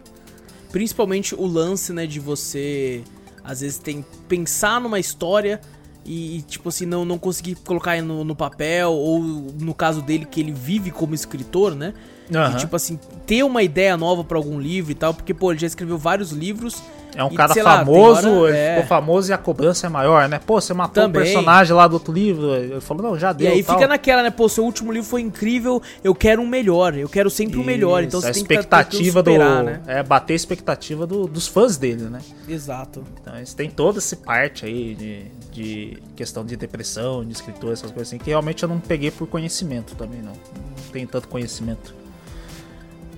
Principalmente o lance, né, de você às vezes tem pensar numa história e, tipo assim, não, não conseguir colocar no, no papel, ou no caso dele, que ele vive como escritor, né? Aham. E, tipo assim, ter uma ideia nova pra algum livro e tal, porque, pô, ele já escreveu vários livros. É um e, cara lá, famoso, tem hora- ele é. ficou famoso e a cobrança é maior, né? Pô, você matou Também. o personagem lá do outro livro. Ele falou, não, já E deu. aí tal. fica naquela, né? Pô, seu último livro foi incrível, eu quero um melhor, eu quero sempre o melhor. Então Isso, você a tem que tá- expectativa superar, do. né? É bater a expectativa do- dos fãs dele, né? Exato. Então eles têm toda essa parte aí de, de questão de depressão, de escritor, essas coisas assim, que realmente eu não peguei por conhecimento também, não. Não tenho tanto conhecimento.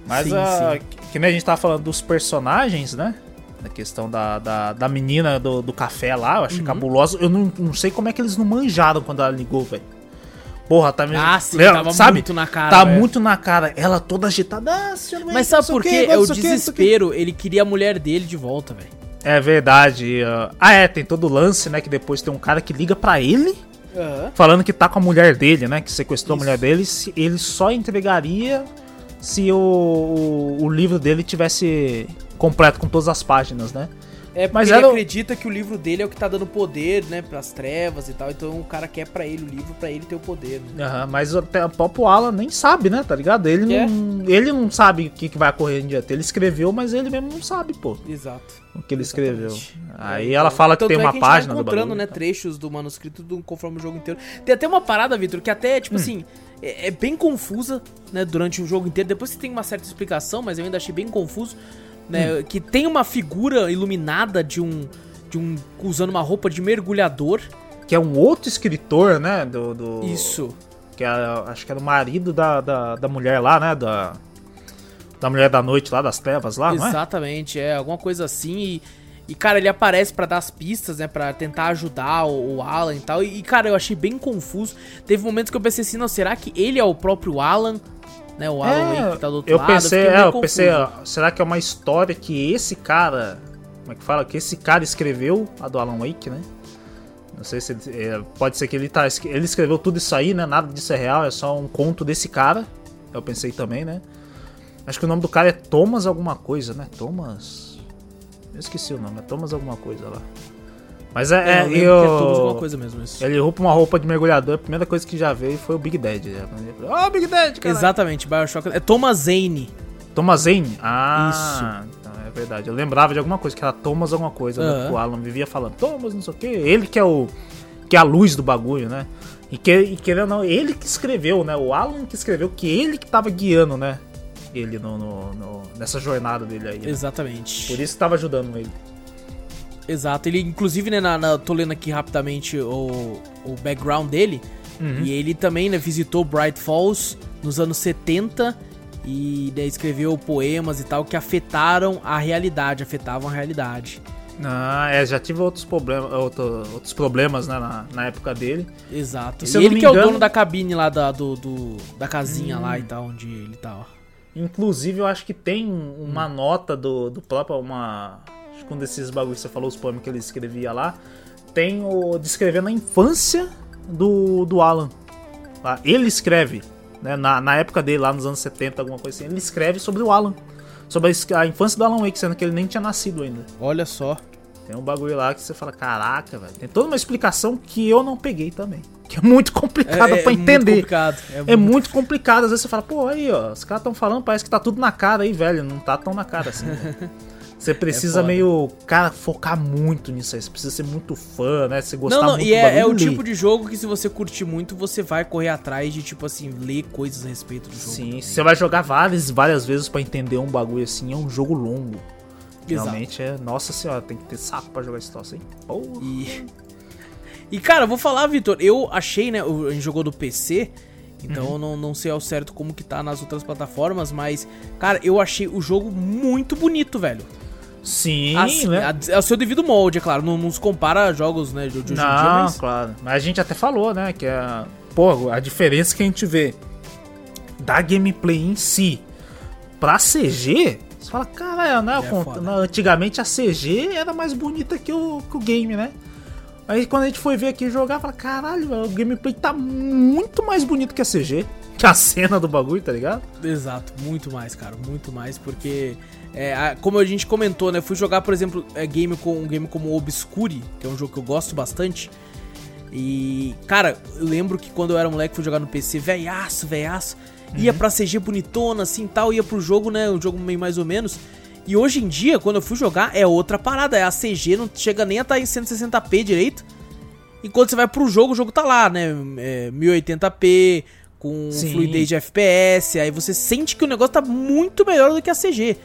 Mas Sim, a, sim. que, que nem a gente tava falando dos personagens, né? Da questão da, da, da menina do, do café lá, eu achei Uhum. cabuloso. Eu não, não sei como é que eles não manjaram quando ela ligou, velho. Porra, tá me. Ah, sim, Lembra? tava sabe? muito na cara. Tá velho. muito na cara. Ela toda agitada. Ah, senhor, Mas sabe por quê, É o desespero. Ele queria a mulher dele de volta, velho. É verdade. Ah, é, tem todo o lance, né? Que depois tem um cara que liga pra ele falando que tá com a mulher dele, né? Que sequestrou Isso. a mulher dele. Se ele só entregaria se o, o, o livro dele tivesse completo com todas as páginas, né? É porque Mas ele era acredita que o livro dele é o que tá dando poder, né, pras trevas e tal. Então o cara quer pra ele o livro, pra ele ter o poder. Né? Aham, mas até o próprio Alan nem sabe, né? Tá ligado? Ele, É. não, ele não sabe o que, que vai ocorrer em diante. Ele escreveu, mas ele mesmo não sabe, pô, Exato. o que ele escreveu. Exatamente. Aí É, ela então- fala que tem é uma gente vai página do encontrando, bagulho. né, trechos do manuscrito do, conforme o jogo inteiro. Tem até uma parada, Vitor, que até, Hum. tipo assim, é, é bem confusa, né, durante o jogo inteiro. Depois você tem uma certa explicação, mas eu ainda achei bem confuso, né, Hum. que tem uma figura iluminada de um de um usando uma roupa de mergulhador. Que é um outro escritor, né? Do, do Isso. Que é, acho que era o marido da, da, da mulher lá, né? Da, da mulher da noite lá, das trevas lá, não é? Exatamente, é? alguma coisa assim. E, e, cara, ele aparece pra dar as pistas, né? Pra tentar ajudar o, o Alan e tal. E, cara, eu achei bem confuso. Teve momentos que eu pensei assim, não, será que ele é o próprio Alan? Né, o Alan É, Wake que tá do outro eu lado. pensei, fiquei é, eu pensei, confuso. será que é uma história que esse cara, como é que fala, que esse cara escreveu, a do Alan Wake, né? Não sei se é, pode ser que ele tá, ele escreveu tudo isso aí, né? Nada disso é real, é só um conto desse cara. Eu pensei também, né? Acho que o nome do cara é Thomas alguma coisa, né? Thomas. Eu esqueci o nome, é Thomas alguma coisa lá. Mas é, É, é, eu eu- é todos alguma coisa mesmo isso. ele roupa uma roupa de mergulhador, a primeira coisa que já veio foi o Big né? Ó, Big Daddy, cara. Exatamente, Bioshock. É Thomas Zane. Thomas Zane? Ah, então é verdade. Eu lembrava de alguma coisa, que era Thomas alguma coisa, né? Aham. Que o Alan vivia falando, Thomas, não sei o quê. Ele que é o. que é a luz do bagulho, né? E, que, e querendo ou não, ele que escreveu, né? O Alan que escreveu, que ele que tava guiando, né? Ele no, no- no- nessa jornada dele aí. né? Exatamente. Por isso que tava ajudando ele. Exato. Ele, inclusive, né, na, na- tô lendo aqui rapidamente o, o background dele. Uhum. E ele também, né, visitou Bright Falls nos anos 70 e né, escreveu poemas e tal que afetaram a realidade, afetavam a realidade. Ah, é, já tive outros problemas, outro- outros problemas né, na, na época dele. Exato. E E, ele que é o engano- Hum. dono da cabine lá da, do, do- da casinha lá e tal, onde ele tá, ó. Inclusive, eu acho que tem Hum. uma nota do, do próprio. Uma, um desses bagulhos que você falou, os poemas que ele escrevia lá. Tem o. descrevendo a infância do, do Alan. Ele escreve, né, na, na época dele, lá nos anos 70, alguma coisa assim. Ele escreve sobre o Alan. Sobre a, a infância do Alan Wake, sendo que ele nem tinha nascido ainda. Olha só. Tem um bagulho lá que você fala, caraca, velho. Tem toda uma explicação que eu não peguei também. Que é muito complicado pra muito entender. complicado. É muito complicado. Às vezes você fala, pô, aí, ó, os caras estão falando, parece que tá tudo na cara aí, velho. Não tá tão na cara assim. Você precisa foda. meio, cara, focar muito nisso aí. Você precisa ser muito fã, né? Você gostar Não, não, muito e é, é o tipo de jogo que se você curtir muito, você vai correr atrás de, tipo assim, ler coisas a respeito do jogo. Sim, também. você vai jogar várias, várias vezes pra entender um bagulho assim. É um jogo longo. Exato. Realmente é, nossa senhora, tem que ter saco pra jogar esse troço aí. Porra. E. E cara, eu vou falar, Vitor, eu achei, né? A gente jogou do PC, então Uhum. eu não, não sei ao certo como que tá nas outras plataformas, mas, cara, eu achei o jogo muito bonito, velho. Sim, Assim, né? é o seu devido molde, é claro. Não, não se compara a jogos, né, de, de hoje em dia, Não, mas. claro. Mas a gente até falou, né? Que a, pô, a diferença que a gente vê da gameplay em si pra CG, você fala, caralho, né? É na- antigamente a CG era mais bonita que o, que o game, né? Aí quando a gente foi ver aqui jogar, fala, caralho, o gameplay tá muito mais bonito que a CG. Que a cena do bagulho, tá ligado? Exato, muito mais, cara, muito mais, porque é, como a gente comentou, né, eu fui jogar, por exemplo, é, game com um game como Obscure, que é um jogo que eu gosto bastante. E, cara, eu lembro que quando eu era moleque fui jogar no PC, velhaço, velhaço, ia pra CG bonitona assim, tal, ia pro jogo, né, um jogo meio mais ou menos. E hoje em dia, quando eu fui jogar, é outra parada, é a CG não chega nem a estar em 160p direito. E quando você vai pro jogo, o jogo tá lá, né? É, 1080p, com Sim. fluidez de FPS. Aí você sente que o negócio tá muito melhor do que a CG.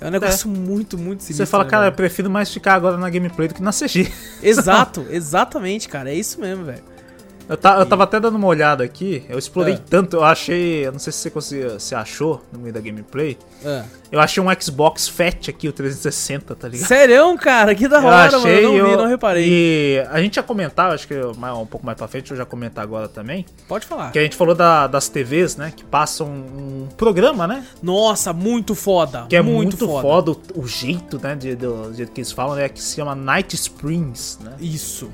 É um negócio muito, muito sinistro. Você fala, né, cara, eu velho? prefiro mais ficar agora na gameplay do que na CG. Exato, exatamente, cara. É isso mesmo, velho. Eu, ta- eu tava até dando uma olhada aqui, eu explorei É. tanto, eu achei, eu não sei se você conseguiu, se achou no meio da gameplay, Ah. eu achei um Xbox Fat aqui, o 360, tá ligado? Sério, cara? Que da Eu hora, mano. Eu não vi, eu- não reparei. E a gente ia comentar, acho que um pouco mais pra frente, eu já comentar agora também, Pode falar. que a gente falou da- das TVs, né, que passam um programa, né, Nossa, muito foda. que é muito, muito, foda, o, o jeito, né, de, do jeito que eles falam, né, que se chama Night Springs, né, Isso.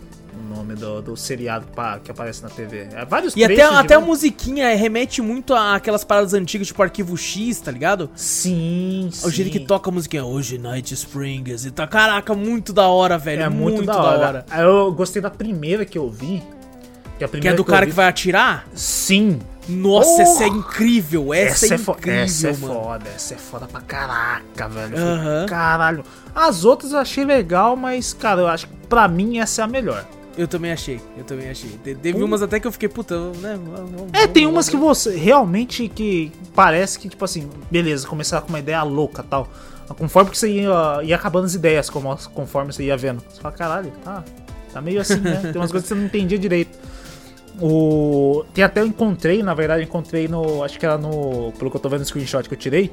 Nome do, do seriado pa- que aparece na TV. É vários E até, até a musiquinha remete muito àquelas paradas antigas, tipo Arquivo X, tá ligado? Sim, O jeito que toca a musiquinha, hoje Night Springs e tá. Caraca, muito da hora, velho. É muito, da, hora. Aí Eu gostei da primeira que eu vi. Que, a Que é do eu cara vi- que vai atirar? Sim. Nossa, Porra! essa é incrível. Essa, Essa, é é, incrível, essa é mano. foda. Essa é foda pra caraca, velho. Caralho. As outras eu achei legal, mas, cara, eu acho que pra mim essa é a melhor. Eu também achei, eu também achei. Te- Teve umas até que eu fiquei, puta, né? vamos- É, tem vamos- umas que você realmente que parece que, tipo assim, beleza, começar com uma ideia louca tal. Conforme que você ia, ia acabando as ideias, como, conforme você ia vendo. Você fala, caralho, tá, tá meio assim, né? Tem umas coisas que você não entendia direito. O... Tem até eu encontrei, na verdade, eu encontrei no. Acho que era no. Pelo que eu tô vendo no screenshot que eu tirei.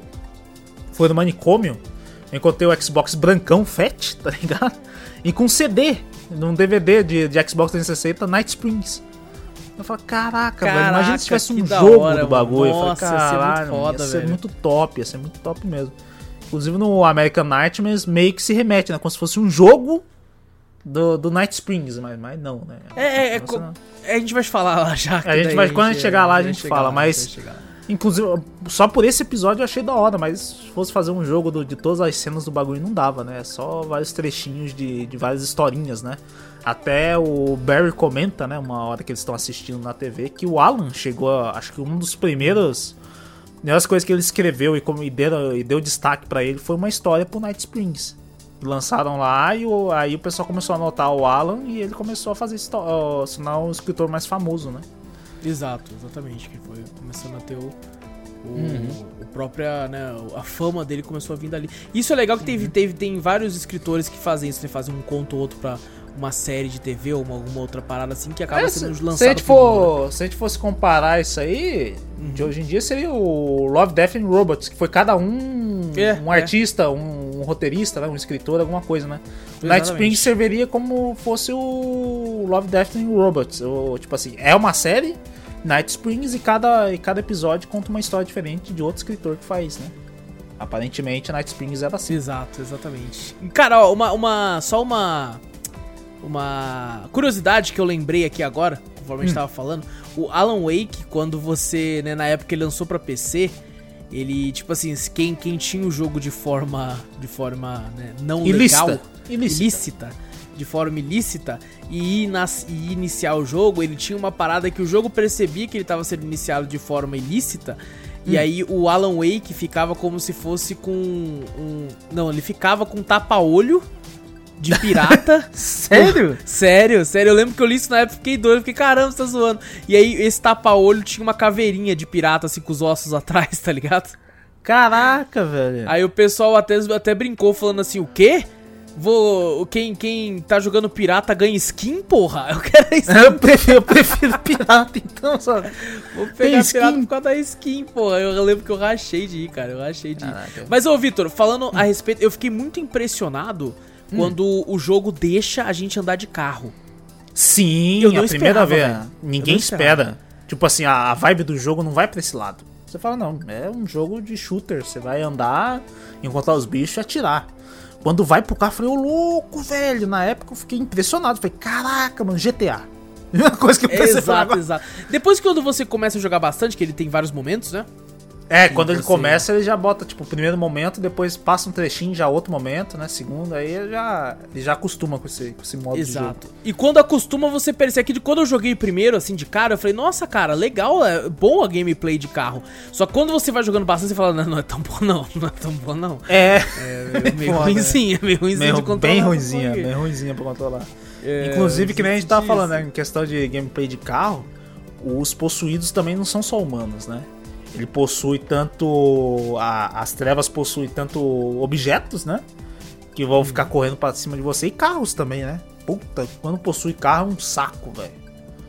Foi no manicômio. Eu encontrei o Xbox brancão fat, tá ligado? E com CD, num DVD de, de Xbox 360, Night Springs. Eu falei, caraca, velho, imagina Caraca, se tivesse um jogo hora, do bagulho. mano. eu Nossa, falei, ia ser muito caralho, foda, ia ser velho." muito top, ia ser muito top mesmo. Inclusive no American Nightmares meio que se remete, né? Como se fosse um jogo do, do Night Springs, mas, mas não, né? É, é, é, Não, não. a gente vai falar lá já. A gente vai- quando a gente chegar lá, a gente fala, mas-. Inclusive, só por esse episódio eu achei da hora, mas se fosse fazer um jogo do- de todas as cenas do bagulho não dava, né? É Só vários trechinhos de, de várias historinhas, né? Até o Barry comenta, né? Uma hora que eles estão assistindo na TV, que o Alan chegou, a, acho que um dos primeiros. Primeiras coisas que ele escreveu e, como, e, deu, e deu destaque pra ele foi uma história pro Night Springs. Lançaram lá e o- aí o pessoal começou a anotar o Alan e ele começou a fazer se tornar o escritor mais famoso, né? Exato, exatamente. Que foi começando a ter o. O, Uhum. o própria, né, a fama dele começou a vir dali. Isso é legal que teve, teve, tem vários escritores que fazem isso, né, fazem um conto ou outro pra uma série de TV ou uma, alguma outra parada assim que acaba É, sendo se, lançado. se a gente pro mundo, né? for, se a gente fosse comparar isso aí, de hoje em dia seria o Love, Death and Robots, que foi cada um É, um é. artista, um, um roteirista, né, um escritor, alguma coisa, né? Exatamente. Night Springs serviria como fosse o Love, Death and Robots. Ou, tipo assim, é uma série, Night Springs, e cada, e cada episódio conta uma história diferente de outro escritor que faz, né? Aparentemente, Night Springs era assim. Exato, exatamente. Cara, ó, uma, uma. Só uma. Uma curiosidade que eu lembrei aqui agora, conforme a Hum. gente tava falando. O Alan Wake, quando você, né, na época ele lançou pra PC, ele, tipo assim, quem, quem tinha o jogo de forma. De forma né, não Ilícita. legal. Ilícita. ilícita, de forma ilícita, e, nas- e iniciar o jogo, ele tinha uma parada que o jogo percebia que ele estava sendo iniciado de forma ilícita, e Hum. aí o Alan Wake ficava como se fosse com um... Não, ele ficava com tapa-olho de pirata. Sério? Sério, sério, eu lembro que eu li isso na época, fiquei doido, fiquei, caramba, você tá zoando. E aí, esse tapa-olho tinha uma caveirinha de pirata, assim, com os ossos atrás, tá ligado? Caraca, velho. Aí o pessoal até, até brincou falando assim, o quê? Vou. Quem, quem tá jogando pirata ganha skin, porra? Eu quero skin. Eu prefiro, eu prefiro pirata, então, só. Vou pegar skin? pirata por causa da skin, porra. Eu lembro que eu rachei de ir, cara. Eu rachei de ir. Caraca. Mas, ô, Vitor, falando a respeito, eu fiquei muito impressionado quando o jogo deixa a gente andar de carro. Sim, Eu não a primeira vez. velho. Ninguém espera. Tipo assim, a, a vibe do jogo não vai pra esse lado. Você fala, não, é um jogo de shooter. Você vai andar, encontrar os bichos e atirar. Quando vai pro carro, eu falei, ô louco, velho. Na época eu fiquei impressionado. Falei, caraca, mano, GTA. Uma coisa que eu pensei exato, agora. exato. Depois quando você começa a jogar bastante, que ele tem vários momentos, né? É, quando ele começa, ele já bota, tipo, o primeiro momento, depois passa um trechinho, já outro momento, né? Segundo, aí ele já, ele já acostuma com esse, com esse modo de jogo. Exato. E quando acostuma, você percebe que de- quando eu joguei primeiro, assim, de cara, eu falei, nossa, cara, legal, é bom a gameplay de carro. Só que quando você vai jogando bastante, você fala, não, não é tão bom não, não é tão bom não. É, É meio Foda, ruimzinha, meio ruimzinha de controlar. bem ruimzinha, bem ruimzinha pra controlar. É, Inclusive, que nem a gente tava disso. falando, né, em questão de gameplay de carro, os possuídos também não são só humanos, né? Ele possui tanto. a- as trevas possuem tanto objetos, né? Que vão ficar correndo pra cima de você, e carros também, né? Puta, quando possui carro é um saco, velho.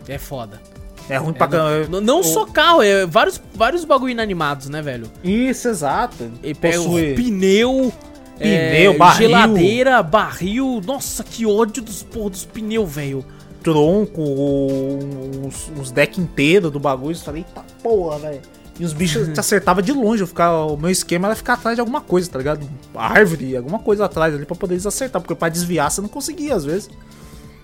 É foda. É ruim É, pra não, caramba. não- não o- só carro, é vários, vários bagulho inanimados, né, velho? Isso, exato. Ele possui. pneu, Pneu, é, barril. geladeira, barril. Nossa, que ódio dos, porra, dos pneus, velho. tronco, uns, uns deck inteiros do bagulho. Eu falei, eita porra, velho. E os bichos te acertavam de longe. Eu ficava, o meu esquema era ficar atrás de alguma coisa, tá ligado? Árvore, alguma coisa atrás ali pra poder eles acertar. Porque pra desviar você não conseguia às vezes.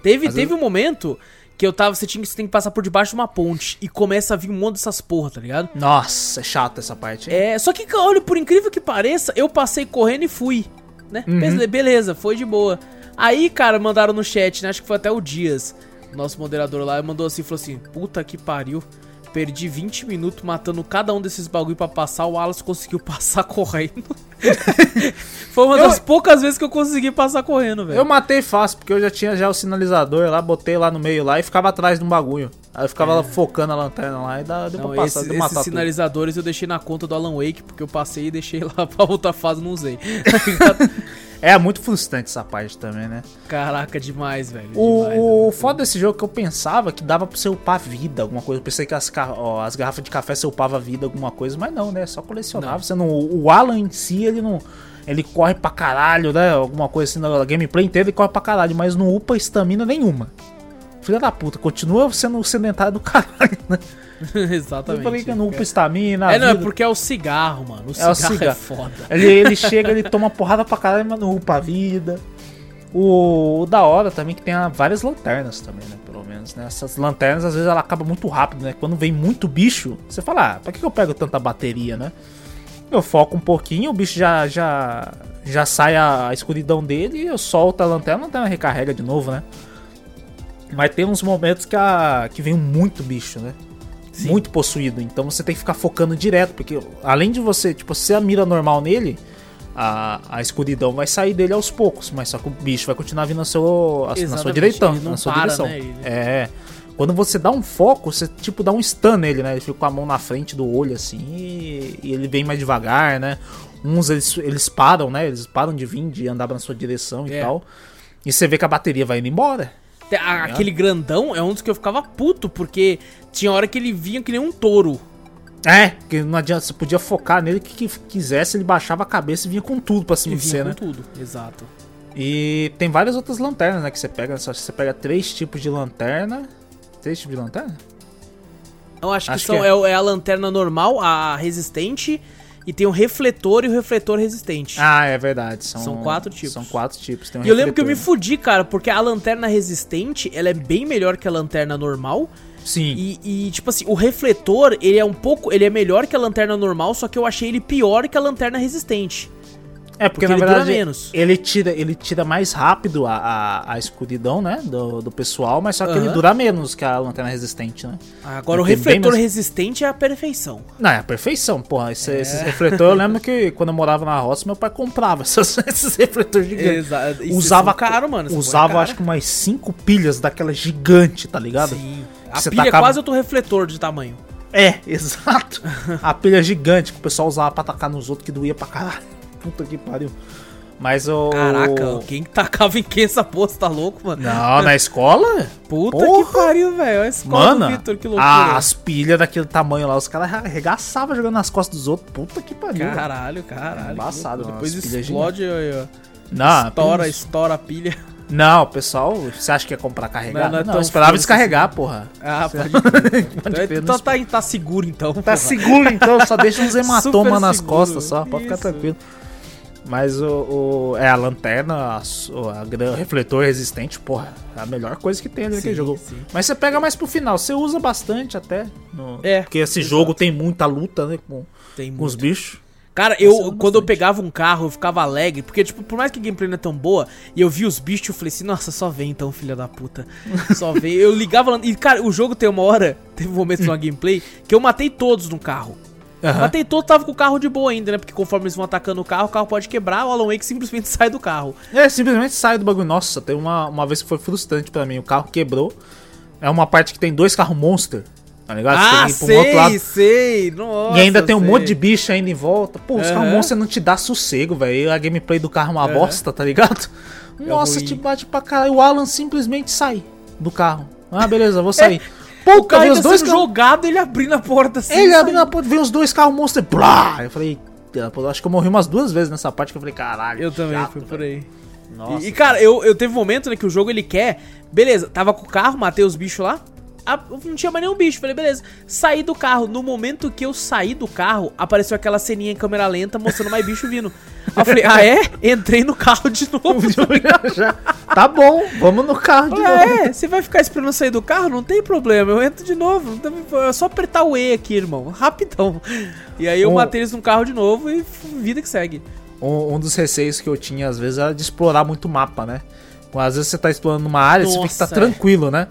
Teve, Às teve um momento que eu tava, você tinha você tem que passar por debaixo de uma ponte e começa a vir um monte dessas porra, tá ligado? Nossa, é chato essa parte. hein? É, só que, olha, por incrível que pareça, eu passei correndo e fui, né? Uhum. Be- Beleza, foi de boa. Aí, cara, mandaram no chat, né? Acho que foi até o Dias, nosso moderador lá, mandou assim, falou assim, puta que pariu. Perdi 20 minutos matando cada um desses bagulho pra passar, o Wallace conseguiu passar correndo. Foi uma Eu- das poucas vezes que eu consegui passar correndo, velho. Eu matei fácil, porque eu já tinha já o sinalizador lá, botei lá no meio lá e ficava atrás de um bagulho. Aí eu ficava lá focando a lanterna lá e dá, deu É. Não, pra passar, esses, deu esses matar tudo. sinalizadores eu deixei na conta do Alan Wake, porque eu passei e deixei lá pra outra fase não usei. É muito frustrante essa parte também, né? Caraca, demais, velho. O, demais, o foda desse jogo é que eu pensava que dava pra você upar vida, alguma coisa. Eu pensei que as, ó, as garrafas de café você upava vida, alguma coisa, mas não, né? Só colecionava. Não. Você não, o Alan em si, ele não. Ele corre pra caralho, né? Alguma coisa assim na gameplay inteira, ele corre pra caralho, mas não upa estamina nenhuma. Filha da puta, continua sendo sedentário do caralho, né? Exatamente. Eu falei que não upa estamina. É, não, é vida. porque é o cigarro, mano. O É cigarro o é, cigarro. foda. Ele, ele chega, ele toma porrada pra caralho, mas não upa a vida. O, o da hora também que tem várias lanternas também, né? Pelo menos, né? Essas lanternas, às vezes, ela acaba muito rápido, né? Quando vem muito bicho, você fala, ah, pra que eu pego tanta bateria, né? Eu foco um pouquinho, o bicho já, já, já sai a, escuridão dele e eu solto a lanterna, a lanterna recarrega de novo, né? Mas tem uns momentos que, a, que vem muito bicho, né? Sim. Muito possuído. Então você tem que ficar focando direto. Porque além de você, tipo, se a mira normal nele, a, a escuridão vai sair dele aos poucos. Mas só que o bicho vai continuar vindo na, seu, a- na sua direitão. Na sua para, direção. né, ele- É. Quando você dá um foco, você tipo dá um stun nele, né? Ele fica com a mão na frente do olho assim e, e ele vem mais devagar, né? Uns eles, eles param, né? Eles param de vir, de andar na sua direção e É. tal. E você vê que a bateria vai indo embora. A- Aquele grandão é um dos que eu ficava puto, porque tinha hora que ele vinha que nem um touro. É, que não adianta, você podia focar nele que, que quisesse, ele baixava a cabeça e vinha com tudo pra cima de você, com né? tudo, exato. E tem várias outras lanternas, né? Que você pega, só que você pega três tipos de lanterna. Três tipos de lanterna? Eu acho que, Acho são, que é. o- é a lanterna normal, a resistente, e tem o refletor e o refletor resistente. Ah, é verdade. São, São quatro tipos. São quatro tipos. Um e eu lembro que eu me fudi, cara, porque a lanterna resistente, ela é bem melhor que a lanterna normal. Sim. E, e, tipo assim, o refletor, ele é um pouco. Ele é melhor que a lanterna normal, só que eu achei ele pior que a lanterna resistente. É, porque, porque na ele dura verdade menos. ele tira ele tira mais rápido a, a, a escuridão, né? Do, do pessoal, mas só que ele Aham. dura menos que a lanterna resistente, né? Agora, o Ele bem refletor mais- resistente é a perfeição. Não, é a perfeição, porra. Esse, É. Esses refletores, eu lembro que quando eu morava na roça, meu pai comprava esses, esses refletores gigantes. Exato. E usava caro, mano. essa Usava, é acho que umas cinco pilhas daquela gigante, tá ligado? Sim. A pilha é tacava- quase outro refletor de tamanho. É, exato. a pilha gigante que o pessoal usava pra atacar nos outros que doía pra caralho. Puta que pariu. Mas o. Caraca, quem tacava em quem essa porra? Você tá louco, mano? Não, na escola? Puta Porra. que pariu, velho. A escola Mano, que loucura. a- as pilhas daquele tamanho lá, os caras arregaçavam jogando nas costas dos outros. Puta que pariu. Caralho, caralho. Embaçado, umas Depois explode, aí, ó. Não, estoura, pelo- estoura a pilha. Não, pessoal, você acha que ia comprar carregado? Não, não Não, é tão eu esperava descarregar, porra. Ah, pode. Pode então não tá, tá seguro, então. Tá porra. seguro então, só deixa uns hematomas nas costas só, pode ficar tranquilo. Mas o, o- é a lanterna, a, a o refletor resistente, porra, é a melhor coisa que tem ali naquele jogo. sim. Mas você pega mais pro final, você usa bastante até. no- É, porque esse exato. jogo tem muita luta, né, com, Tem com os bichos. Cara, eu, quando eu pegava um carro, eu ficava alegre, porque, tipo, por mais que a gameplay não é tão boa, e eu vi os bichos, eu falei assim, nossa, só vem então, filha da puta. Só vem. Eu ligava lá, e, cara, o jogo tem uma hora, teve um momento numa gameplay, que eu matei todos no carro. Aham. Matei todos, tava com o carro de boa ainda, né? Porque conforme eles vão atacando o carro, o carro pode quebrar, o Alan Wake simplesmente sai do carro. É, simplesmente sai do bagulho. Nossa, tem uma, uma vez que foi frustrante pra mim. O carro quebrou. É uma parte que tem dois carros monster. Tá ligado? Ah, tem pro outro lado. sei, sei, nossa, E ainda tem um sei. monte de bicho ainda em volta. Pô, os Aham. carros monster não te dá sossego, velho. A gameplay do carro é uma Aham. bosta, tá ligado? Nossa, ruim. te bate pra caralho. O Alan simplesmente sai do carro. Ah, beleza, vou sair. Pô, O carro ainda os dois sendo carros. jogado, ele abrindo a porta assim. Ele abriu na porta, vem os dois carros monster. Blá! Eu falei, "Eita, pô, acho que eu morri umas duas vezes nessa parte que eu falei, caralho. Eu também, chato, fui por velho." aí. Nossa. E, e, cara, eu, eu teve um momento, né, que o jogo ele quer. Beleza, tava com o carro, matei os bichos lá. Ah, não tinha mais nenhum bicho. Falei, beleza. Saí do carro. No momento que eu saí do carro, apareceu aquela ceninha em câmera lenta mostrando mais bicho vindo. Aí eu falei, ah é? Entrei no carro de novo. Tá bom, vamos no carro de novo. Ah, é? Você vai ficar esperando sair do carro? Não tem problema, eu entro de novo. É só apertar o E aqui, irmão. Rapidão. E aí eu Ô. matei eles no carro de novo e vida que segue. Um, um dos receios que eu tinha, às vezes, era de explorar muito o mapa, né? Às vezes você tá explorando uma área, você tem que estar Nossa, é. tranquilo, né?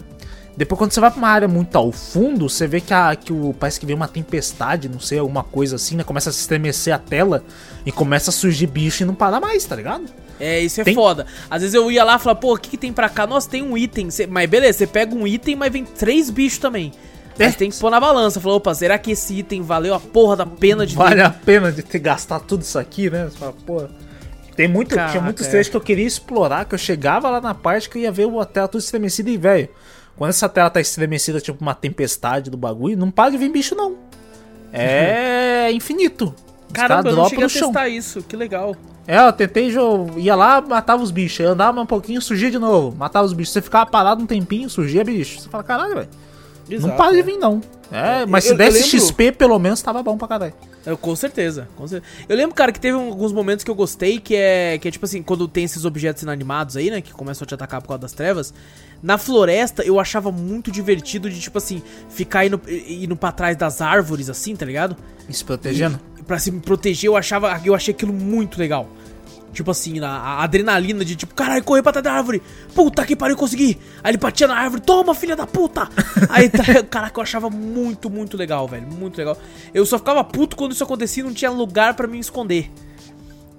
Depois, quando você vai pra uma área muito ao fundo, você vê que, a, que o, parece que vem uma tempestade, não sei, alguma coisa assim, né? Começa a se estremecer a tela e começa a surgir bicho e não para mais, tá ligado? É, isso é Tem- foda. Às vezes eu ia lá e falava, pô, o que, que tem pra cá? Nossa, tem um item. Cê- Mas beleza, você pega um item, mas vem três bichos também. É. você tem que pôr na balança. Falou, opa, será que esse item valeu a porra da pena de Vale a pena de ter gastado tudo isso aqui, né? Você fala, pô. Tem muito, Caraca, tinha muitos é. trechos que eu queria explorar, que eu chegava lá na parte que eu ia ver a tela tudo estremecida e, velho, quando essa tela tá estremecida, tipo uma tempestade do bagulho, não para de vir bicho, não. É infinito. Os Caramba, eu não cheguei a chão. testar isso. Que legal. É, eu tentei, jo- ia lá, matava os bichos, aí andava um pouquinho, surgia de novo, matava os bichos. Você ficava parado um tempinho, surgia bicho. Você fala, caralho, velho, não para de é. vir, não. É, mas Eu- se eu desse lembro- XP, pelo menos, tava bom pra caralho. Eu, com certeza, com certeza. Eu lembro, cara, que teve alguns momentos que eu gostei, que é, que é tipo assim, quando tem esses objetos inanimados aí, né, que começam a te atacar por causa das trevas. Na floresta, eu achava muito divertido de, tipo assim, ficar indo, indo pra trás das árvores, assim, tá ligado? E se protegendo. E pra se me proteger, eu achava, eu achei aquilo muito legal. Tipo assim, a, a adrenalina de tipo, caralho, correr pra trás da árvore. Puta que pariu, consegui. Aí ele batia na árvore, toma, filha da puta. Aí, tá, caraca, eu achava muito, muito legal, velho. Muito legal. Eu só ficava puto quando isso acontecia e não tinha lugar pra me esconder.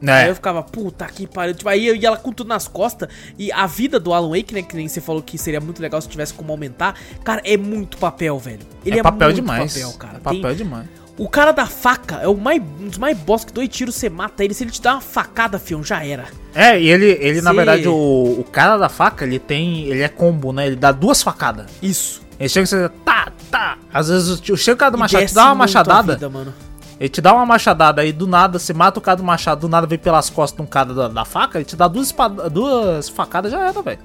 Aí Né? eu ficava, puta que pariu. Tipo, aí eu ia lá com tudo nas costas. E a vida do Alan Wake, né? Que nem você falou que seria muito legal se tivesse como aumentar. Cara, é muito papel, velho. Ele é, é papel muito demais. papel, cara. É papel Tem- demais. O cara da faca é o mais, um dos mais boss que dois tiros você mata ele. Se ele te dá uma facada, fião, já era. É, e ele, ele na Se- verdade, o, o cara da faca, ele tem. Ele é combo, né? Ele dá duas facadas. Isso. Ele chega e você. Tá, tá. Às vezes o- chega o cara do machado, te dá uma machadada. vida, mano. Ele te dá uma machadada aí do nada, você mata o cara do machado, do nada vem pelas costas de um cara da, da faca, ele te dá duas, duas facadas, já era, velho.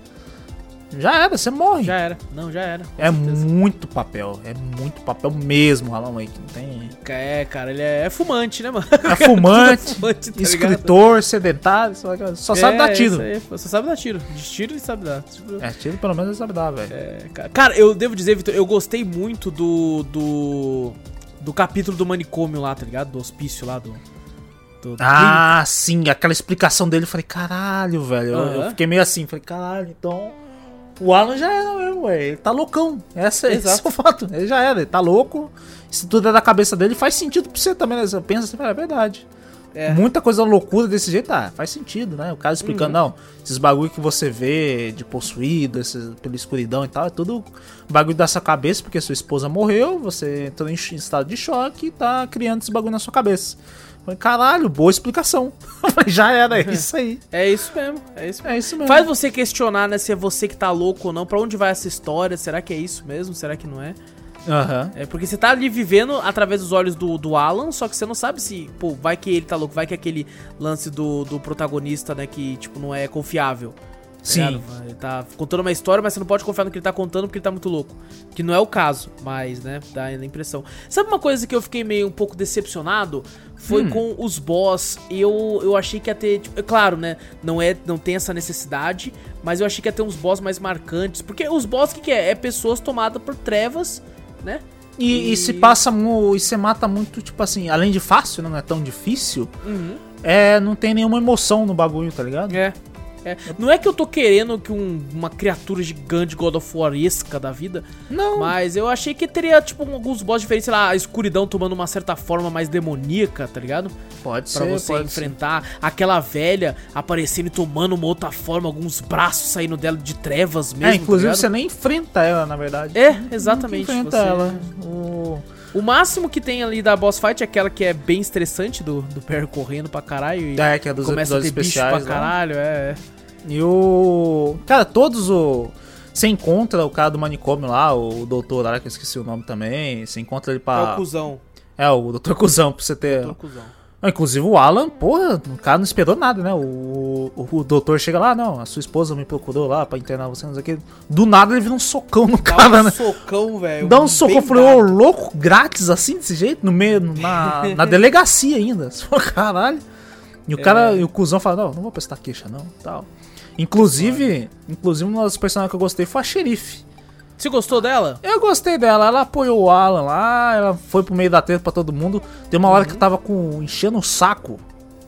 Já era, você morre. Já era. Não, já era. é certeza. muito papel, é muito papel mesmo, Alan Wake. Não tem. É, cara, ele é, é fumante, né, mano? É fumante, fumante, tá ligado? escritor, sedentário, só, só sabe É, dar tiro. isso aí, só sabe dar tiro. De tiro ele sabe dar. Tipo, É, tiro pelo menos ele sabe dar, velho. é, cara. Cara, eu devo dizer, Vitor, eu gostei muito do. do. do capítulo do manicômio lá, tá ligado? Do hospício lá, do. do, do Ah, sim, aquela explicação dele, eu falei, caralho, velho. Eu- Eu, Aham. fiquei meio assim, falei, caralho, então. O Alan já era mesmo, velho. Ele tá loucão. Essa, esse Exato. é o fato. Ele já era, ele tá louco. Se tudo é da cabeça dele, faz sentido pra você também, né? Você pensa assim, "Ah, é verdade. É. Muita coisa loucura desse jeito, ah, faz sentido, né? O cara explicando, Uhum. não, esses bagulho que você vê de possuído, esses, pela escuridão e tal, é tudo bagulho da sua cabeça, porque sua esposa morreu, você entrou em estado de choque e tá criando esse bagulho na sua cabeça. Falei, caralho, boa explicação. Falei, Já era, é isso aí. É isso mesmo, é isso mesmo. É isso mesmo. Faz você questionar, né, se é você que tá louco ou não, pra onde vai essa história, será que é isso mesmo, será que não é? Aham. É porque você tá ali vivendo através dos olhos do, do Alan, só que você não sabe se, pô, vai que ele tá louco, vai que aquele lance do, do protagonista, né, que, tipo, não é confiável. Tá Sim. Ele tá contando uma história, mas você não pode confiar no que ele tá contando porque ele tá muito louco. Que não é o caso, mas, né, dá a impressão. Sabe uma coisa que eu fiquei meio um pouco decepcionado? Foi Hum. com os boss. Eu, eu achei que ia ter. Tipo, é claro, né? Não, é, não tem essa necessidade, mas eu achei que ia ter uns boss mais marcantes. Porque os boss, o que, que é? É pessoas tomadas por trevas, né? E, e se passa e você mata muito, tipo assim, além de fácil, né, não é tão difícil, Uhum. é, não tem nenhuma emoção no bagulho, tá ligado? É. é. Não é que eu tô querendo que um- uma criatura gigante God of War-esca da vida, Não. mas eu achei que teria, tipo, alguns boss diferentes, sei lá, a escuridão tomando uma certa forma mais demoníaca, tá ligado? Pode Pra ser, você pode enfrentar aquela velha aparecendo e tomando uma outra forma, alguns braços saindo dela de trevas ser. mesmo. É, inclusive tá você nem enfrenta ela, na verdade. É, exatamente. enfrenta você- ela. O... O máximo que tem ali da boss fight é aquela que é bem estressante do, do Perry correndo pra caralho e É, que é dos começa a ter bicho pra caralho, é. é. E o. Cara, todos o. Você encontra o cara do manicômio lá, o doutor lá, que eu esqueci o nome também. Você encontra ele É pra. o cuzão. É, o doutor Cusão, pra você ter. É o cuzão. Ah, Inclusive o Alan, porra, o cara não esperou nada, né? O, o, o doutor chega lá, não, a sua esposa me procurou lá pra internar você, não sei o que. Do nada ele vira um socão no Dá cara, um né? socão, velho. Dá um socão, eu bem falei, ô, louco, grátis assim, desse jeito, no meio, na, na delegacia ainda. Você falou, caralho. E o cara, É. e o cuzão fala, não, não vou prestar queixa não, tal. Inclusive, inclusive uma das personagens que eu gostei foi a xerife. Você gostou dela? Eu gostei dela, ela apoiou o Alan lá, ela foi pro meio da treta pra todo mundo. Tem uma hora que eu tava com enchendo o saco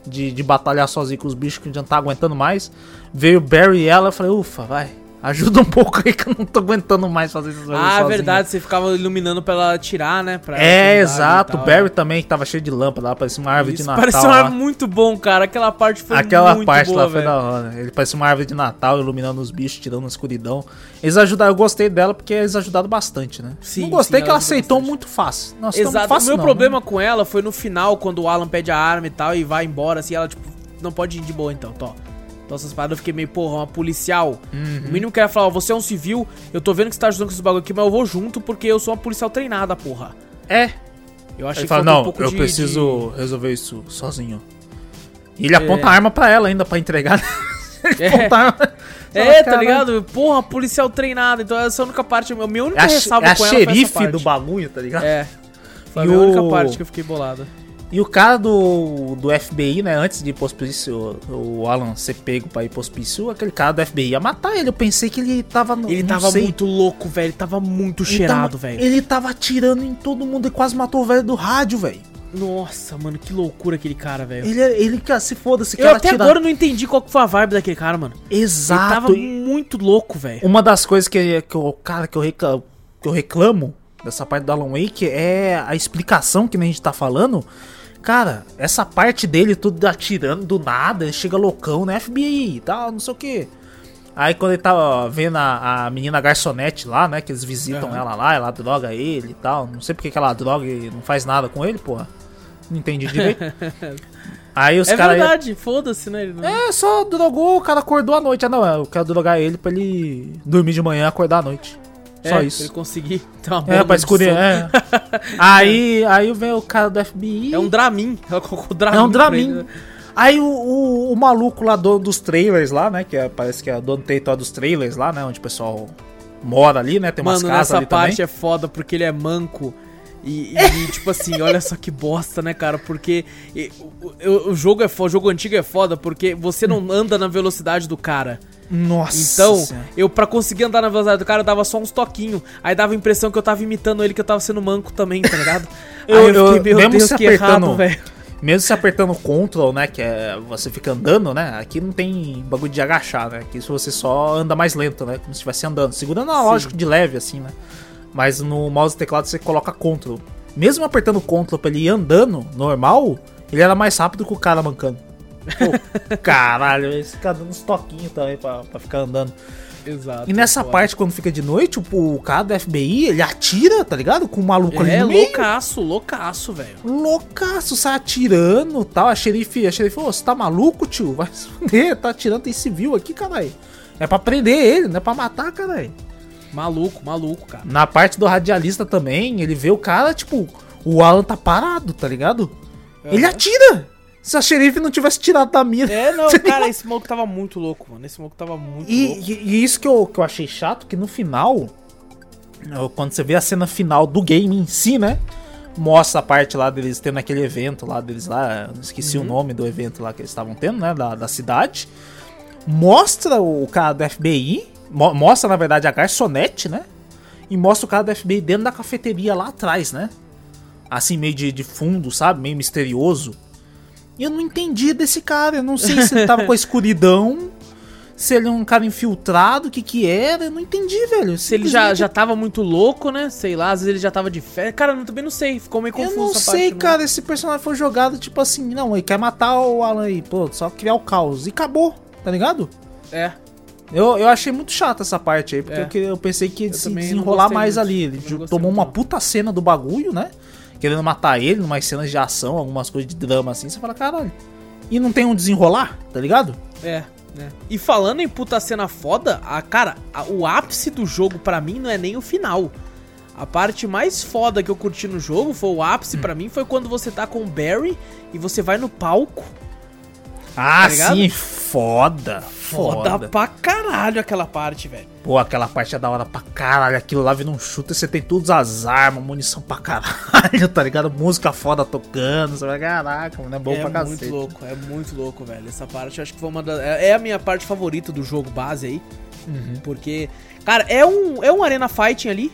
de, de batalhar sozinho com os bichos que já não tá aguentando mais. Veio o Barry e ela, eu falei, ufa, vai. Ajuda um pouco aí que eu não tô aguentando mais fazer essas coisas Ah, sozinho. verdade, você ficava iluminando pra ela atirar, né? Pra É, exato. O Barry também, que tava cheio de lâmpada lá, parecia uma árvore de Isso, Natal. pareceu lá. muito bom, cara. Aquela parte foi Aquela muito parte boa, lá foi velho. da hora. Ele parecia uma árvore de Natal, iluminando os bichos, tirando a escuridão. Eles ajudaram, eu gostei dela porque eles ajudaram bastante, né? Sim, não gostei sim, que ela aceitou bastante. muito fácil. Aceitou Exato. muito fácil, o meu não, problema né? com ela foi no final, quando o Alan pede a arma e tal e vai embora, assim, ela, tipo, não pode ir de boa então, tó. Então essas paradas eu fiquei meio, porra, uma policial. Uhum. O mínimo que ela falar, ó, você é um civil, eu tô vendo que você tá ajudando com esses bagulho aqui, mas eu vou junto porque eu sou uma policial treinada, porra. É. Eu achei Ele que fala, não, um eu de- preciso de- resolver isso sozinho. E ele aponta a arma pra ela ainda, pra entregar. ele É. aponta a arma. É, tá ligado? Porra, policial treinada. Então essa é a única parte, a minha única É a, é a xerife do bagulho, tá ligado? É. Foi a E única o- parte que eu fiquei bolado. E o cara do, do FBI, né, antes de ir pro hospício, o Alan ser pego pra ir pro hospício, aquele cara do FBI ia matar ele. Eu pensei que ele tava no. Ele tava sei, muito louco, velho. Ele tava muito ele cheirado, velho. Ele tava atirando em todo mundo e quase matou o velho do rádio, velho. Nossa, mano, que loucura aquele cara, velho. Ele, ele, cara, se foda, se Eu até agora não entendi qual que foi a vibe daquele cara, mano. Exato. Ele tava muito louco, velho. Uma das coisas que, que eu, cara, que eu, reclamo, que eu reclamo dessa parte do Alan Wake é a explicação que nem a gente tá falando. Cara, essa parte dele tudo atirando do nada, ele chega loucão, né? FBI e tal, não sei o que. Aí quando ele tava vendo a, a menina garçonete lá, né? Que eles visitam Aham. ela lá, ela droga ele e tal. Não sei porque que ela droga e não faz nada com ele, porra. Não entendi direito. Aí os É caras. verdade, foda-se, né? Não- É, só drogou, o cara acordou à noite. Ah, não, eu quero drogar ele pra ele dormir de manhã e acordar à noite. Só É, pra isso. ele conseguir ter uma É, pra sono. É. aí, aí vem o cara do FBI. É um Dramin. Ela colocou o Dramin. É um pra ele, Dramin. né? Aí o, o, o maluco lá, dono dos trailers lá, né? Que é- parece que é dono do território dos trailers lá, né? Onde o pessoal mora ali, né? Tem umas Mano, casas nessa ali parte também. é foda porque ele é manco. E, e, tipo assim, olha só que bosta, né, cara? Porque e, o, o- jogo é foda, o jogo antigo é foda porque você não anda na velocidade do cara. Nossa. Então, Senhora. eu pra conseguir andar na velocidade do cara, eu dava só uns toquinhos. Aí dava a impressão que eu tava imitando ele, que eu tava sendo manco também, tá ligado? Eu- Aí eu- mesmo Deus, se que apertando- velho. Mesmo se apertando Ctrl, né? Que é você fica andando, né? Aqui não tem bagulho de agachar, né? Aqui se você só anda mais lento, né? Como se estivesse andando. Segurando analógico de leve, assim, né? Mas no mouse e teclado você coloca Ctrl. Mesmo apertando Ctrl pra ele ir andando, normal, ele era mais rápido que o cara mancando. Pô, caralho, esse cara dando uns toquinhos também pra, pra ficar andando. Exato. E nessa parte, quando fica de noite, o, o cara do FBI, ele atira, tá ligado? Com o maluco ali É no meio. loucaço, loucaço, velho. Loucaço, sai atirando e tal. A xerife, a xerife, ô, você tá maluco, tio? Vai se fuder, tá atirando, tem civil aqui, caralho. É pra prender ele, não é pra matar, caralho. Maluco, maluco, cara. Na parte do radialista também, ele vê o cara, tipo, o Alan tá parado, tá ligado? Ele atira! Se a xerife não tivesse tirado da mira. É, não, Tá cara, esse maluco tava muito louco, mano. Esse maluco tava muito E, louco. e- e isso que eu, que eu achei chato, que no final, quando você vê a cena final do game em si, né? Mostra a parte lá deles tendo aquele evento lá deles lá, esqueci o nome do evento lá que eles estavam tendo, né? Da, da cidade. Mostra o cara do FBI, mo- mostra na verdade a garçonete, né? E mostra o cara do FBI dentro da cafeteria lá atrás, né? Assim, meio de, de fundo, sabe? Meio misterioso. E eu não entendi desse cara. Eu não sei se ele tava com a escuridão, se ele é um cara infiltrado, o que que era. Eu não entendi, velho. Se ele já, já tava muito louco, né? Sei lá, às vezes ele já tava de fé. Cara, eu também não sei, ficou meio confuso Eu não sei, parte, né? cara. Esse personagem foi jogado tipo assim: não, ele quer matar o Alan aí, pô, só criar o caos. E acabou, tá ligado? É, Eu, eu achei muito chato essa parte aí, porque É. eu, pensei que ia Eu se desenrolar mais muito. ali. Ele tomou uma puta cena do bagulho, né? Querendo matar ele, numas cenas de ação, algumas coisas de drama assim. Você fala, caralho. E não tem um desenrolar, tá ligado? é, é. E falando em puta cena foda, a, cara, a- o ápice do jogo pra mim não é nem o final. A parte mais foda que eu curti no jogo foi o Hum. ápice pra mim foi quando você tá com o Barry e você vai no palco. Ah, Tá sim, foda. Foda, Foda. pra caralho aquela parte, velho. Pô, aquela parte é da hora pra caralho. Aquilo lá vira um shooter, você tem todas as armas, munição pra caralho, tá ligado? Música foda tocando, você vai, caraca, mano, é bom é pra muito cacete. louco, é muito louco, velho. Essa parte eu acho que foi uma da, é é a minha parte favorita do jogo base aí. Uhum. Porque, cara, é um, é um arena fighting ali,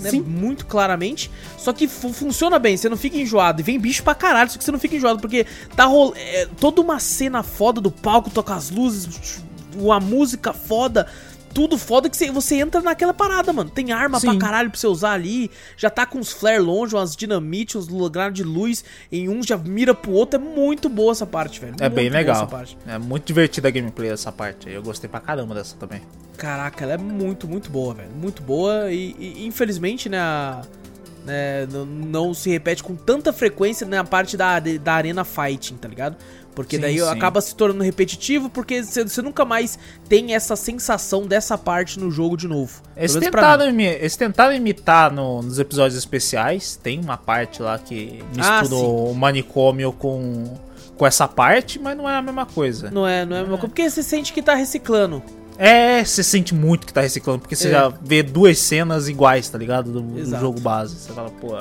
né? Sim. Muito claramente. Só que fu- funciona bem, você não fica enjoado. E vem bicho pra caralho, só que você não fica enjoado. Porque tá rol... é, toda uma cena foda do palco, toca as luzes, uma música foda. Tudo foda que você, você entra naquela parada, mano. Tem arma Sim. pra caralho pra você usar ali. Já tá com uns flare longe, umas dinamite, uns lugares de luz. Em um já mira pro outro. É muito boa essa parte, velho. É bem Muito boa legal. essa parte. É muito divertida a gameplay dessa parte. Eu gostei pra caramba dessa também. Caraca, ela é muito, muito boa, velho. Muito boa e, e, infelizmente, né, a- né, não, não se repete com tanta frequência na parte da, da arena fighting, tá ligado? Porque Sim, daí sim. acaba se tornando repetitivo, porque você nunca mais tem essa sensação dessa parte no jogo de novo. Eles tentaram, eles tentaram imitar no- nos episódios especiais. Tem uma parte lá que Ah, mistura sim. o manicômio com, com essa parte, mas não é a mesma coisa. Não é, não é a mesma coisa. Porque você sente que tá reciclando. É, você sente muito que tá reciclando, porque você É. já vê duas cenas iguais, tá ligado? Do, do jogo base. Você fala, pô.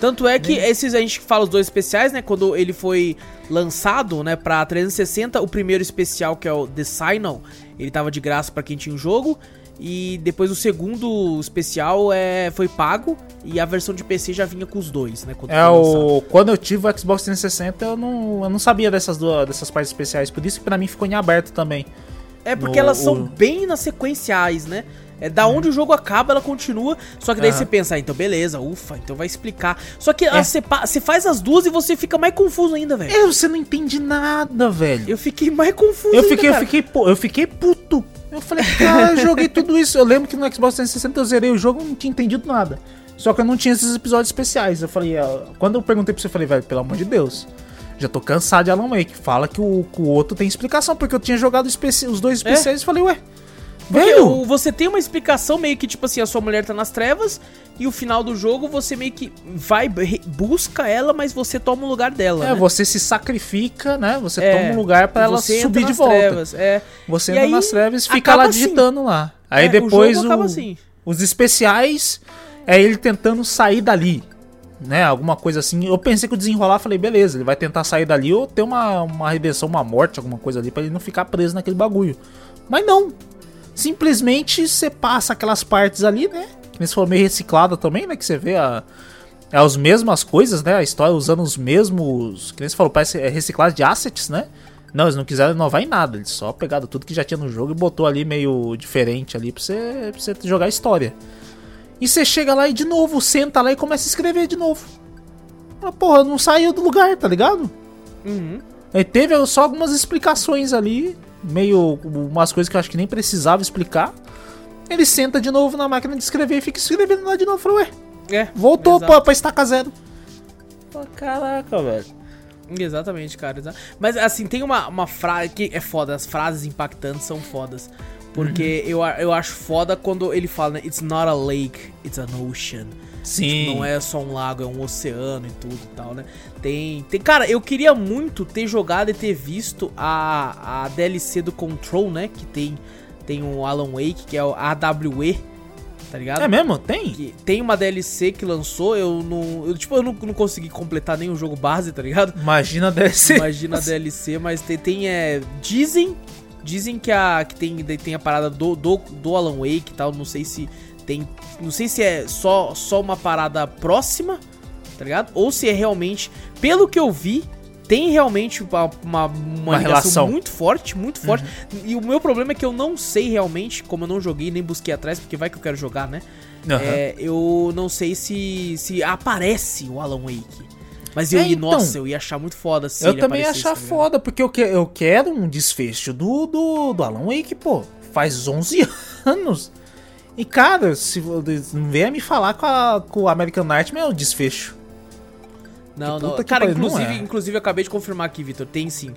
Tanto é que esses a gente fala os dois especiais, né? Quando ele foi lançado, né, pra 360, o primeiro especial, que é o The Signal, ele tava de graça pra quem tinha o jogo. E depois o segundo especial é, foi pago e a versão de PC já vinha com os dois, né? quando É o. Quando eu tive o Xbox 360, eu não, eu não sabia dessas, duas, dessas partes especiais. Por isso que pra mim ficou em aberto também. É porque no- elas são o- bem nas sequenciais, né? É da onde o jogo acaba, ela continua. Só que daí Aham. você pensa, ah, então beleza, ufa, então vai explicar. Só que ah, você pa- você faz as duas e você fica mais confuso ainda, velho. É, você não entende nada, velho. Eu fiquei mais confuso Eu ainda, fiquei, eu cara. fiquei, pu- eu fiquei puto. Eu falei, cara, eu joguei tudo isso. Eu lembro que no Xbox 360 eu zerei o jogo e não tinha entendido nada. Só que eu não tinha esses episódios especiais. Eu falei, ó, quando eu perguntei pra você, eu falei, velho, pelo amor de Deus. Já tô cansado de Alan Wake. Fala que o, o outro tem explicação, porque eu tinha jogado os dois especiais e falei, ué. Porque o- você tem uma explicação meio que, tipo assim, a sua mulher tá nas trevas e o final do jogo você meio que vai, busca ela, mas você toma o lugar dela, é, né? você se sacrifica, né? Você É, toma um lugar pra ela subir de nas volta. Trevas, é. Você E entra aí, nas trevas e fica lá assim. digitando lá. Aí É, o depois o- acaba assim. os especiais é ele tentando sair dali. Né, alguma coisa assim. Eu pensei que o desenrolar, falei, beleza, ele vai tentar sair dali ou ter uma, uma redenção, uma morte, alguma coisa ali, pra ele não ficar preso naquele bagulho. Mas não. Simplesmente você passa aquelas partes ali, né? Que nem se for meio reciclada também, né? Que você vê a, é as mesmas coisas, né? A história usando os mesmos. Que nem você falou, parece é reciclagem de assets, né? Não, eles não quiseram inovar em nada. Eles só pegaram tudo que já tinha no jogo e botou ali meio diferente ali pra você, pra você jogar a história. E você chega lá e de novo, senta lá e começa a escrever de novo. Ah, porra, não saiu do lugar, tá ligado? Uhum. Aí teve só algumas explicações ali, meio umas coisas que eu acho que nem precisava explicar. Ele senta de novo na máquina de escrever e fica escrevendo lá de novo. Falei, ué, É. voltou exato. pra, pra estaca zero. Falei, Caraca, velho. Exatamente, cara. Mas assim, tem uma, uma frase que é foda, as frases impactantes são fodas. Porque Uhum. eu, eu acho foda quando ele fala, né? It's not a lake, it's an ocean. Sim. Não é só um lago, é um oceano e tudo e tal, né? Tem, tem. Cara, eu queria muito ter jogado e ter visto a, a DLC do Control, né? Que tem, tem o Alan Wake, que é o AWE, tá ligado? É mesmo? Tem? Que tem uma DLC que lançou, eu não. Eu, tipo, eu não, não consegui completar o jogo base, tá ligado? Imagina deve ser. Imagina a DLC, mas tem, tem é. Dizem. Dizem que, a, que tem, tem a parada do, do, do Alan Wake e tal. Não sei se tem. Não sei se é só, só uma parada próxima, tá ligado? Ou se é realmente. Pelo que eu vi, tem realmente uma, uma, uma relação. muito forte, muito forte. E o meu problema é que eu não sei realmente, como eu não joguei nem busquei atrás, porque vai que eu quero jogar, né? Aham. É, eu não sei se, se aparece o Alan Wake. Mas eu É, ia, então. nossa, eu ia achar muito foda se eu também ia achar tá foda, porque eu, que, eu quero um desfecho do, do, do Alan Wake, pô. Faz 11 anos. E, cara, se venha me falar com, a, com o American Nightmare, é o desfecho. Não, não. Cara, pariu, não inclusive, é. inclusive, eu acabei de confirmar aqui, Vitor. Tem sim.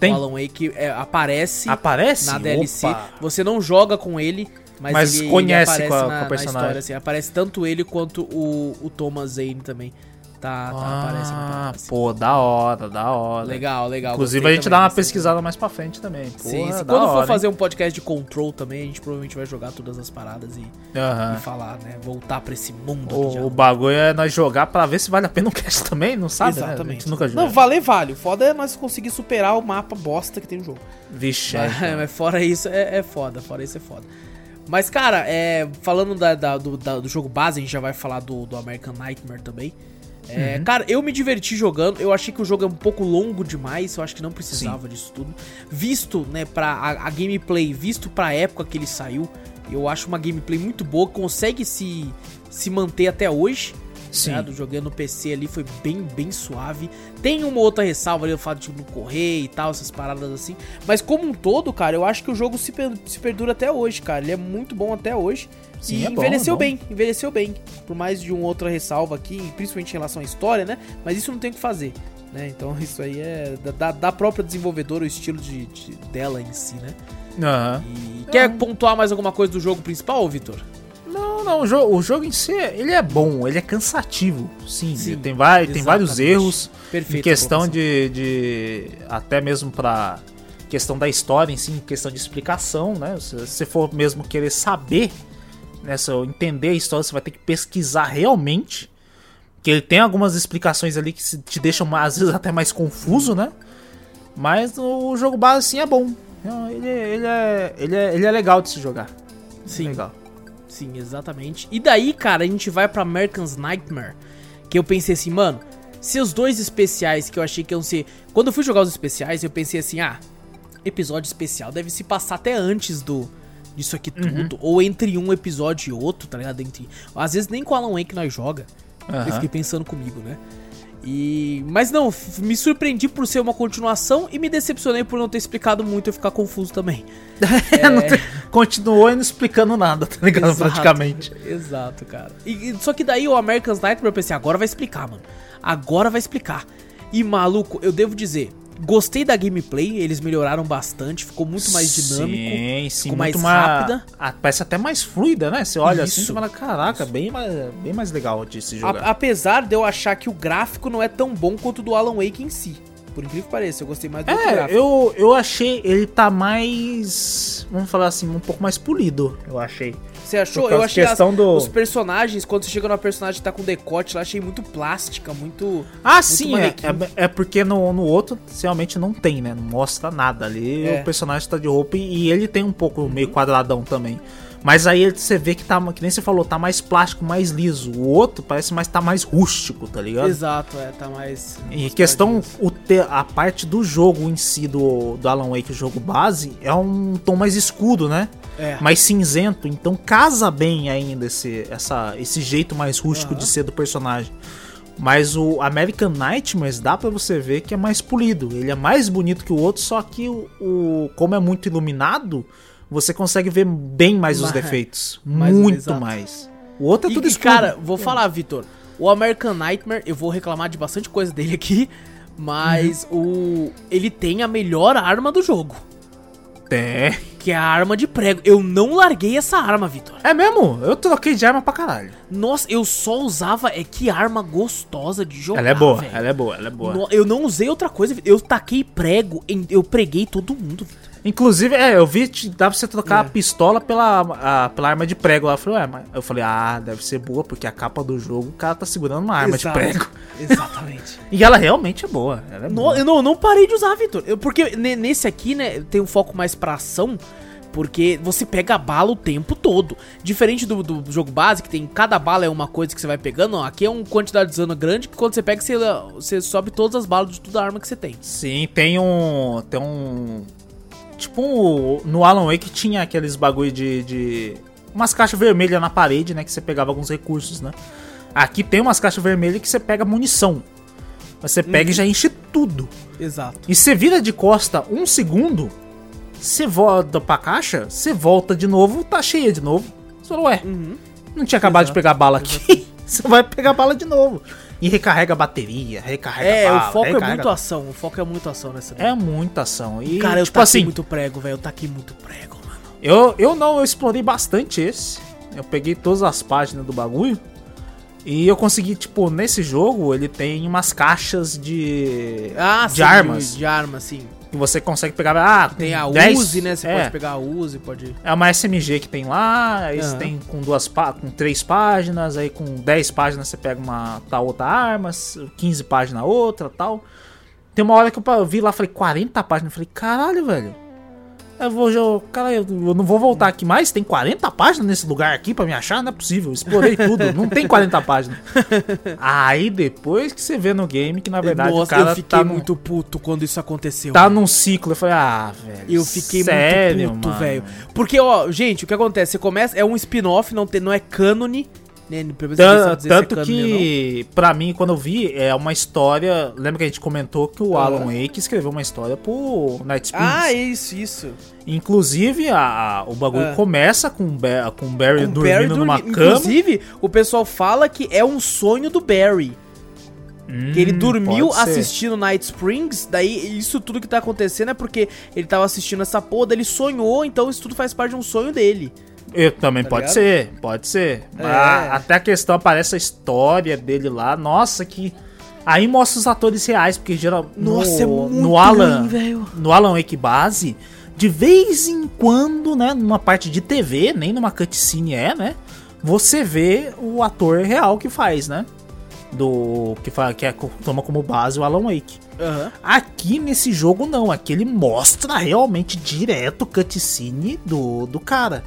Tem? O Alan Wake é, aparece Aparece? na DLC. Opa. Você não joga com ele, mas, Mas ele, conhece ele aparece com a- na, com a na personagem. história. Assim, aparece tanto ele quanto o, o Thomas Zane também. Tá, tá aparece Ah, parada, assim. pô, da hora, da hora. Legal, legal. Inclusive a gente dá uma pesquisada mais pra frente também. Pô, Sim, da quando for hora, fazer um podcast de control também, a gente provavelmente vai jogar todas as paradas e, hein? E falar, né? Voltar pra esse mundo. O, o bagulho é nós jogar pra ver se vale a pena o cast também, não sabe? Né? Exatamente. gente nunca joga. Não, valer vale. O foda é nós conseguir superar o mapa bosta que tem no jogo. Vixe, Mas, é, mas fora isso, é, é foda. Fora isso, é foda. Mas, cara, é, falando da, da- do, da- do jogo base, a gente já vai falar do, do American Nightmare também. É, Uhum. Cara, eu me diverti jogando. Eu achei que o jogo é um pouco longo demais. Eu acho que não precisava disso tudo. Visto, né, pra a, a gameplay, visto pra época que ele saiu, Eu acho uma gameplay muito boa, consegue se, se manter até hoje. Sim. Jogando no PC ali foi bem, bem suave. Tem uma outra ressalva ali, o fato de não correr e tal, essas paradas assim. Mas como um todo, cara, eu acho que o jogo se, per- se perdura até hoje, cara. Ele é muito bom até hoje. Sim, e é bom, envelheceu é bom. bem, envelheceu bem. Por mais de uma outra ressalva aqui, principalmente em relação à história, né? Mas isso não tem o que fazer. Né? Então isso aí é da- da, própria desenvolvedora, o estilo de, de- dela em si, né? Aham. E quer pontuar mais alguma coisa do jogo principal, Vitor? Não, não, o jogo, o jogo em si, ele é bom, ele é cansativo, sim. Sim, tem, vai, tem vários erros. Perfeito. Em questão de, de. Até mesmo pra. Questão da história em si, em questão de explicação, né? Se você for mesmo querer saber, né? Se eu entender a história, você vai ter que pesquisar realmente. Que ele tem algumas explicações ali que te deixam às vezes até mais confuso, né? Mas o jogo base sim é bom. Ele, ele, é, ele, é, ele é legal de se jogar. Sim. Legal. Sim, exatamente. E daí, cara, a gente vai pra American's Nightmare. Que eu pensei assim, mano, se os dois especiais que eu achei que iam ser. Quando eu fui jogar os especiais, eu pensei assim, ah, episódio especial deve se passar até antes do. Disso aqui tudo. Ou entre um episódio e outro, tá ligado? Entre... Às vezes nem com o Alan Wake nós joga. Eu Aham. fiquei pensando comigo, né? E. Mas não, me surpreendi por ser uma continuação e me decepcionei por não ter explicado muito e ficar confuso também. Tem- Continuou e não explicando nada, tá ligado? Exato, Praticamente. Exato, cara. E- só que daí o American's Nightmare eu pensei, agora vai explicar, mano. Agora vai explicar. E maluco, eu devo dizer, gostei da gameplay, eles melhoraram bastante, ficou muito mais dinâmico. Sim, sim, ficou muito mais rápida. Ah, parece até mais fluida, né? Você olha assim e Isso. fala, caraca, bem mais, bem mais legal de se jogar. A- apesar de eu achar que o gráfico não é tão bom quanto o do Alan Wake em si. Por incrível que pareça, eu gostei mais do outro é, gráfico. eu, eu achei ele tá mais. Vamos falar assim, um pouco mais polido, eu achei. Você achou? Eu achei as- questão do- os personagens, quando você chega numa personagem que tá com decote lá, achei muito plástica, muito. Ah, sim, é, é, é porque no, no outro realmente não tem, né? Não mostra nada ali. É. O personagem tá de roupa e, e ele tem um pouco meio quadradão também. Mas aí você vê que tá, que nem você falou, tá mais plástico, mais liso. O outro parece mais tá mais rústico, tá ligado? Exato, é, tá mais. Em questão, o te- a parte do jogo em si, do, do Alan Wake, o jogo base, é um tom mais escuro, né? É. Mais cinzento, então casa bem ainda esse, essa, esse jeito mais rústico Aham. de ser do personagem. Mas o American Nightmares dá pra você ver que é mais polido. Ele é mais bonito que o outro, só que o, o- como é muito iluminado, você consegue ver bem mais os defeitos. mais- muito mais. O outro é E, tudo escuro. cara, vou falar, Vitor. O American Nightmare, eu vou reclamar de bastante coisa dele aqui, mas Uhum. o ele tem a melhor arma do jogo, É. que é a arma de prego. Eu não larguei essa arma, Vitor. É mesmo? Eu troquei de arma pra caralho. Nossa, eu só usava é que arma gostosa de jogar. ela é boa, velho. ela é boa, ela é boa. Eu não usei outra coisa, eu taquei prego, eu preguei todo mundo. Vitor. Inclusive, é, eu vi que dá pra você trocar É. a pistola pela, a- pela arma de prego lá. Eu falei, ué, mas eu falei, ah, deve ser boa, porque a capa do jogo o cara tá segurando uma arma Exato. de prego. Exatamente. E ela realmente é boa. Ela é boa. eu não, não parei de usar, Vitor. Porque ne- nesse aqui, né, tem um foco mais pra ação. Porque você pega a bala o tempo todo. Diferente do, do jogo base, que tem cada bala é uma coisa que você vai pegando. Não, aqui é uma quantidade de dano grande que quando você pega, você, você sobe todas as balas de toda a arma que você tem. Sim, tem um. Tem um. Tipo, no Alan Wake tinha aqueles bagulho de. de umas caixas vermelhas na parede, né? Que você pegava alguns recursos, né? Aqui tem umas caixas vermelhas que você pega munição. Mas Você pega e já enche tudo. Exato. E você vira de costa um segundo, você volta pra caixa, você volta de novo, tá cheia de novo. Você fala, ué, Uhum. não tinha acabado de Exato. pegar bala aqui. você vai pegar bala de novo. E recarrega a bateria, recarrega É, bala. o foco é muito ação. O foco é muito ação nessa. É muita ação. E, Cara, eu tipo taquei assim, muito prego, velho. Eu taquei muito prego, mano. eu, eu não, eu explorei bastante esse. Eu peguei todas as páginas do bagulho. E eu consegui, tipo, nesse jogo, ele tem umas caixas de, Ah, de sim, armas. De, de arma, sim. Que você consegue pegar. Ah, Tem a 10, Uzi, né? Você é, pode pegar a Uzi, pode. É uma SMG que tem lá, aí você Aham. tem com duas com três páginas, aí com 10 páginas você pega uma tal outra arma, 15 páginas outra, tal. Tem uma hora que eu vi lá, falei 40 páginas, eu falei, caralho, velho. Eu vou, eu, cara, eu, não vou voltar aqui mais. Tem 40 páginas nesse lugar aqui pra me achar? Não é possível. Explorei tudo. Não tem 40 páginas. Aí depois que você vê no game que na verdade Nossa, o cara eu fiquei tá, num, muito puto quando isso aconteceu. tá num ciclo. Eu falei, ah, velho. Eu fiquei sério, muito puto, velho. Porque, ó, gente, o que acontece? Você começa. É um spin-off, não, tem, não é cânone. Né? Tan- Tanto que, pra mim, quando eu vi, é uma história. Lembra que a gente comentou que o Ah. Alan Wake escreveu uma história pro Night Springs? Ah, isso, isso. Inclusive, a, a- o bagulho Ah. começa com, Ba- com o Barry Com dormindo Barry numa dormi- cama. Inclusive, o pessoal fala que é um sonho do Barry. Que ele Hum, dormiu assistindo Night Springs, daí isso tudo que tá acontecendo é porque ele tava assistindo essa porra, ele sonhou, então isso tudo faz parte de um sonho dele. Eu, também Tá pode ligado? ser, pode ser. É. Mas até a questão aparece a história dele lá. Nossa, que. Aí mostra os atores reais, porque geral. Nossa, é muito no Alan, ruim, no Alan Wake base, de vez em quando, né, numa parte de TV, nem numa cutscene é, né? Você vê o ator real que faz, né? Do que fala que é, toma como base o Alan Wake. Aham. Aqui nesse jogo não, aqui ele mostra realmente direto o cutscene do, do cara.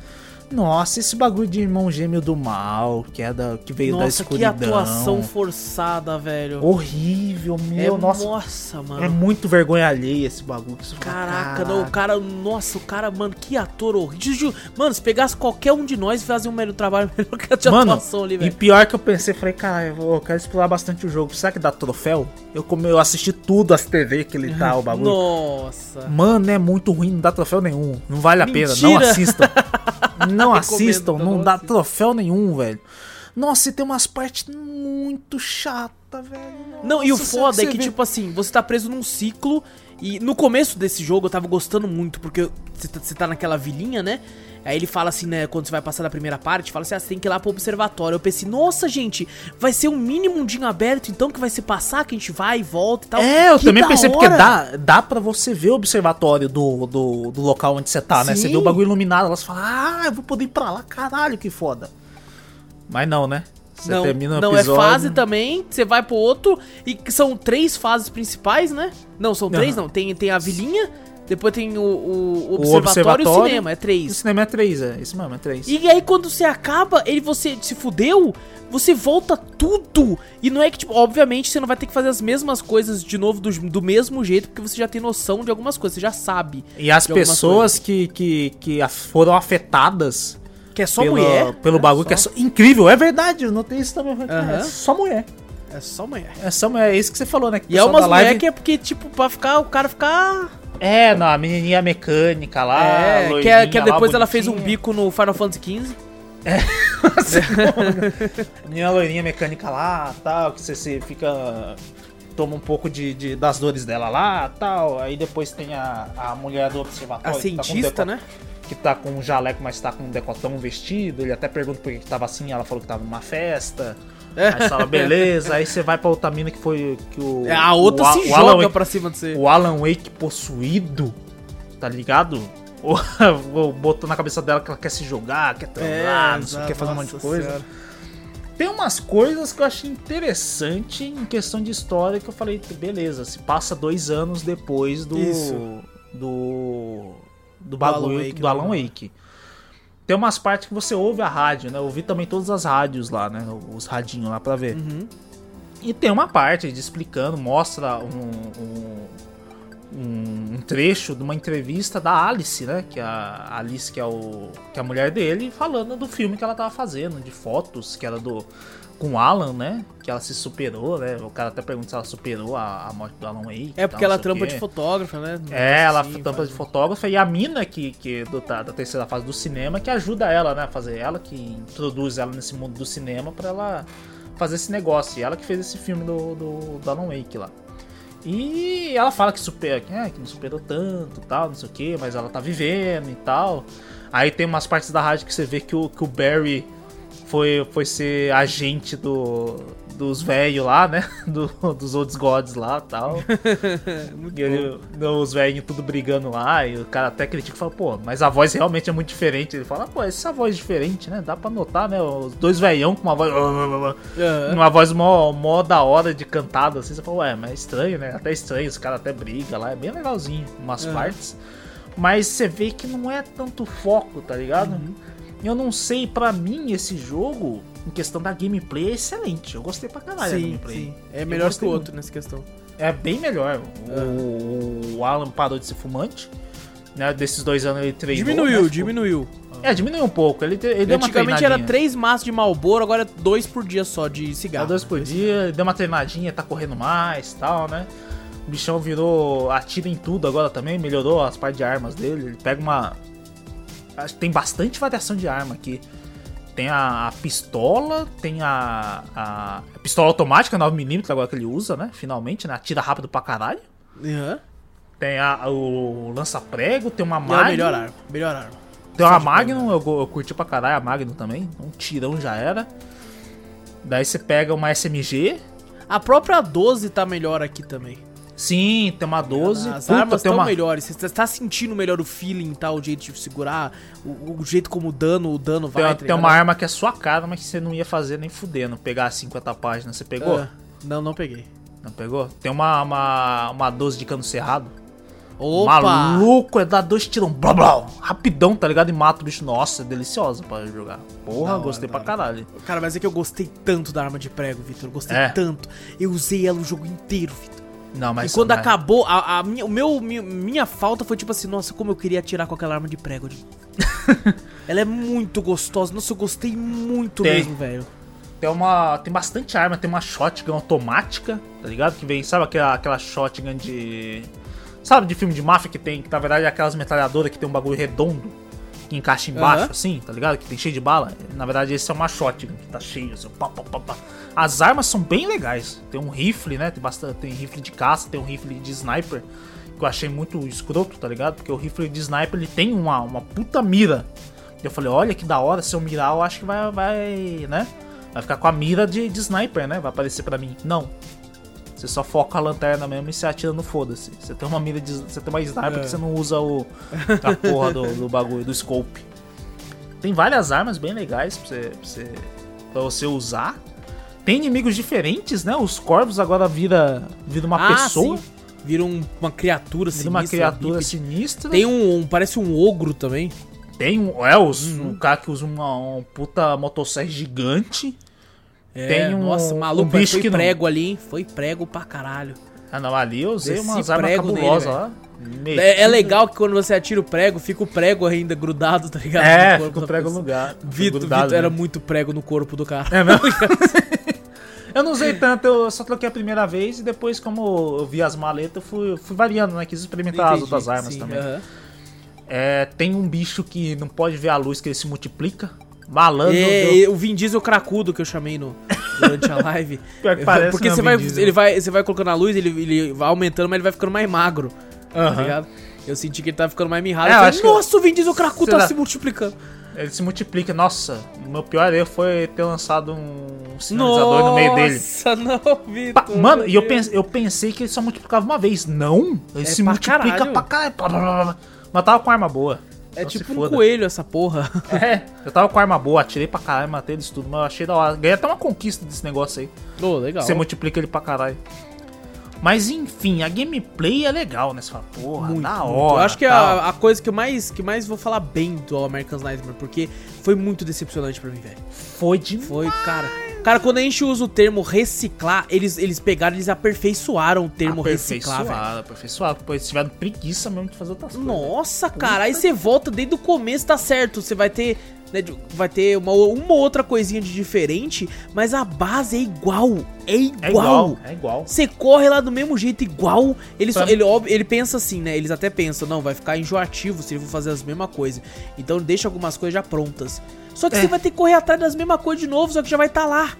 Nossa, esse bagulho de irmão gêmeo do mal, que é da que veio da Nossa, que escuridão. atuação forçada, velho. horrível, é, meu, nossa. nossa, mano. É muito vergonha alheia esse bagulho. você fala, Caraca, não, o cara, nossa, o cara, mano, que ator horrível. Mano, se pegasse qualquer um de nós e fazia um melhor trabalho melhor que a de Mano, atuação ali, e velho. pior que eu pensei, falei, cara, eu quero explorar bastante o jogo. Será que dá troféu? Eu, eu assisti tudo as TV que ele tá, o bagulho. Nossa. Mano, é muito ruim, não dá troféu nenhum. Não vale a pena, não Mentira. Não assistam, então não não dá troféu nenhum, velho. Nossa, e tem umas partes muito chatas, velho. Não, e o Nossa, foda é que, vê- tipo assim, você tá preso num ciclo. E no começo desse jogo eu tava gostando muito, porque você tá, você tá naquela vilinha, né? Aí ele fala assim, né, quando você vai passar da primeira parte, fala assim, ah, você tem que ir lá pro observatório. Eu pensei, nossa, gente, vai ser um mini mundinho aberto, então, que vai ser passar, que a gente vai e volta e tal. É, eu Que também pensei, porque hora! dá, dá pra você ver o observatório do, do, do local onde você tá, né? Você Sim. vê o bagulho iluminado, elas falam, ah, eu vou poder ir pra lá, caralho, que foda. Mas não, né? Você não, termina o não é episódio... fase também, você vai pro outro e que são três fases principais, né? Não, são três Aham. não, tem, tem a vilinha, depois tem o, o O observatório, e o cinema, é O três. cinema é três, é. Isso mesmo, é três. E aí quando você acaba, ele você se fudeu, você volta tudo. E não é que, tipo, obviamente você não vai ter que fazer as mesmas coisas de novo do, do mesmo jeito, porque você já tem noção de algumas coisas, você já sabe. E as pessoas que, que, que foram afetadas Que é só pelo, mulher. pelo né? bagulho Só- que é só incrível, é verdade, eu notei isso também. Aham. É só mulher. É só mulher. É só mulher, é isso que você falou, né? que o E é umas live- mulher que é porque, tipo, pra ficar, o cara ficar. É, não, a menininha mecânica lá. é, que, é, que é depois ela fez um bico no Final Fantasy XV. Menina loirinha mecânica lá, tal, que você, você fica. Toma um pouco de, de- das dores dela lá, tal. Aí depois tem a, a mulher do A observatório. que tá cientista, deco- né? Que tá com um jaleco, mas tá com um decotão vestido. Ele até pergunta por que que tava assim, ela falou que tava numa festa. É. Aí fala, beleza. Aí você vai pra outra mina que foi que o. É, a outra o, se o Alan joga Wake- pra cima de você. O Alan Wake possuído, tá ligado? Botou na cabeça dela que ela quer se jogar, quer transar, não sei quer fazer um monte de É, coisa. senhora. Tem umas coisas que eu achei interessante em questão de história que eu falei, beleza, se passa dois anos depois do. Isso. Do. Do Alan bagulho Wake, do Alan né? Tem umas partes que você ouve a rádio, né? Eu ouvi também todas as rádios lá, né? Os radinhos lá pra ver. Uhum. E tem uma parte de explicando, mostra um, um, um trecho de uma entrevista da Alice, né? Que é a Alice, que é, o, que é a mulher dele, falando do filme que ela tava fazendo, de fotos, que era do. Com o Alan, né? Que ela se superou, né? O cara até pergunta se ela superou a, a morte do Alan Wake. É porque tal, ela trampa de fotógrafa, né? É, ela Assim, tampa faz- de fotógrafa e a mina que, que do, da, da terceira fase do cinema que ajuda ela, né, a fazer ela que introduz ela nesse mundo do cinema pra ela fazer esse negócio. E ela que fez esse filme do, do, do Alan Wake lá. E ela fala que supera, que, é, que não superou tanto, tal, não sei o que, mas ela tá vivendo e tal. Aí tem umas partes da rádio que você vê que o, que o Barry foi, foi ser agente do, dos velhos lá, né? Do, dos Old Gods lá e tal. E ele, os velhinhos tudo brigando lá, e o cara até critica e fala, pô, mas a voz realmente é muito diferente. Ele fala, pô, essa voz é diferente, né? Dá pra notar, né? Os dois velhão com uma voz. Uma voz mó, mó da hora de cantada, assim. Você fala, ué, mas é estranho, né? Até estranho, os caras até brigam lá, é bem legalzinho, umas Aham. partes. Mas você vê que não é tanto foco, tá ligado? Uhum. Eu não sei, pra mim esse jogo, em questão da gameplay, é excelente. Eu gostei pra caralho da sim, gameplay. sim. É melhor que o outro nessa questão. É bem melhor. Ah. O, o Alan parou de ser fumante. Né? Desses dois anos ele treinou. Diminuiu, né? diminuiu. É, diminuiu um pouco. Ele, ele deu uma Antigamente era três maços de Malboro, agora é dois por dia só de cigarro. dois por dia, deu uma treinadinha, tá correndo mais tal, né? O bichão virou. atira em tudo agora também, melhorou as partes de armas dele. Ele pega uma. Acho que Tem bastante variação de arma aqui. Tem a, a pistola, tem a, a. a pistola automática 9mm agora que ele usa, né? Finalmente, né? Atira rápido pra caralho. Aham. Tem a, o lança-prego, tem uma E é a Magnum. melhor arma. Melhor arma. Tem uma Magnum, eu, eu curti pra caralho a Magnum também. Um tirão já era. Daí você pega uma SMG. A própria 12 tá melhor aqui também. Sim, tem uma 12. As Puta, armas estão uma... melhores. Você tá sentindo melhor o feeling, tá? O jeito de segurar, o, o jeito como o dano, o dano vai. Tem, tá tem uma arma que é sua cara, mas que você não ia fazer nem fudendo. Pegar 50 páginas. Você pegou? Ah, não, não peguei. Não pegou? Tem uma, uma, uma 12 de cano cerrado. Opa! Maluco, é dar dois tirão. Blá, blá, rapidão, tá ligado? E mata o bicho. Nossa, é deliciosa pra jogar. Porra, hora, gostei pra caralho. Cara, mas é que eu gostei tanto da arma de prego, Vitor. Gostei É. tanto. Eu usei ela o jogo inteiro, Vitor. Não, mas. e quando mas- acabou, a, a minha, o meu, minha, minha falta foi tipo assim, nossa, como eu queria atirar com aquela arma de prego novo. ela é muito gostosa. Nossa, eu gostei muito Tem. mesmo, velho. Tem uma. Tem bastante arma, tem uma shotgun automática, tá ligado? Que vem, sabe aquela, aquela shotgun de. Sabe de filme de máfia que tem, que na verdade é aquelas metralhadoras que tem um bagulho redondo que encaixa embaixo, Aham. assim, tá ligado? Que tem cheio de bala. Na verdade, esse é uma shotgun que tá cheio, assim, pá, pá, pá, pá. As armas são bem legais. Tem um rifle, né? Tem bastante. Tem rifle de caça, tem um rifle de sniper. Que eu achei muito escroto, tá ligado? Porque o rifle de sniper ele tem uma, uma puta mira. Eu falei, olha que da hora, se eu mirar, eu acho que vai, vai né? Vai ficar com a mira de, de sniper, né? Vai aparecer pra mim. Não. Você só foca a lanterna mesmo e você atira no foda-se. Você tem uma mira de. Você tem uma sniper É. que você não usa o, a porra do, do bagulho, do scope. Tem várias armas bem legais pra você, pra você, pra você usar. Tem inimigos diferentes, né? Os corvos agora vira, vira uma ah, pessoa. sim. Vira um- uma criatura Vira uma sinistra, criatura bípede. sinistra. Tem um, um- Parece um ogro também. Tem um. É, os, Uhum. um cara que usa uma, um puta motosserra gigante. É, Tem um- nossa, maluco, um bicho foi que não- prego ali, hein? Foi prego pra caralho. Ah, não, ali eu usei Desci umas armas prego nele, cabulosas velho. lá. É, é legal que quando você atira o prego, fica o prego ainda grudado, tá ligado? É, fica o prego no lugar. Vitor, grudado, Vitor, era muito prego no corpo do cara. É mesmo? eu não usei tanto, eu só troquei a primeira vez e depois, como eu vi as maletas, eu fui, fui variando, né? Quis experimentar as Entendi, outras armas sim, também. aham. É, tem um bicho que não pode ver a luz, que ele se multiplica. Malandro. É, deu- o Vin Diesel cracudo que eu chamei no, durante a live. Pior que parece Porque mesmo você vai, Diesel. ele vai, você vai colocando a luz, ele, ele vai aumentando, mas ele vai ficando mais magro. Tá Aham. ligado? Eu senti que ele tava ficando mais mirrado. É, eu falei, acho que- Nossa, o Vin Diesel cracudo tá se multiplicando. Ele se multiplica. Nossa, o meu pior erro foi ter lançado um sinalizador no meio dele. Nossa, não, Vitor. Mano, e eu, pense- eu pensei que ele só multiplicava uma vez. Não! Ele É se pra multiplica caralho. pra caralho. Mas tava com arma boa. É Então tipo um coelho essa porra. É, eu tava com arma boa, atirei pra caralho, matei eles tudo, mas eu achei da hora. Ganhei até uma conquista desse negócio aí. Ô, legal. Você multiplica ele pra caralho. Mas enfim, a gameplay é legal, né? Você fala, porra, Muito, da muito. hora. Eu acho que é a, a coisa que eu mais, que mais vou falar bem do American Nightmare, porque foi muito decepcionante pra mim, velho. Foi demais. Foi, cara. Cara, quando a gente usa o termo reciclar, eles, eles pegaram, eles aperfeiçoaram o termo reciclar, velho. Aperfeiçoado, aperfeiçoado. Pô, eles tiveram preguiça mesmo de fazer outras coisas. Nossa, cara, aí você volta desde o começo, tá certo. Você vai ter. Né, vai ter uma, uma outra coisinha de diferente, mas a base é igual. É igual. É igual, é igual. Você corre lá do mesmo jeito, igual. Ele, só, ele, óbvio, ele pensa assim, né? Eles até pensam, não, vai ficar enjoativo se ele for fazer as mesmas coisas. Então deixa algumas coisas já prontas. Só que É. você vai ter que correr atrás das mesmas coisas de novo, só que já vai estar lá.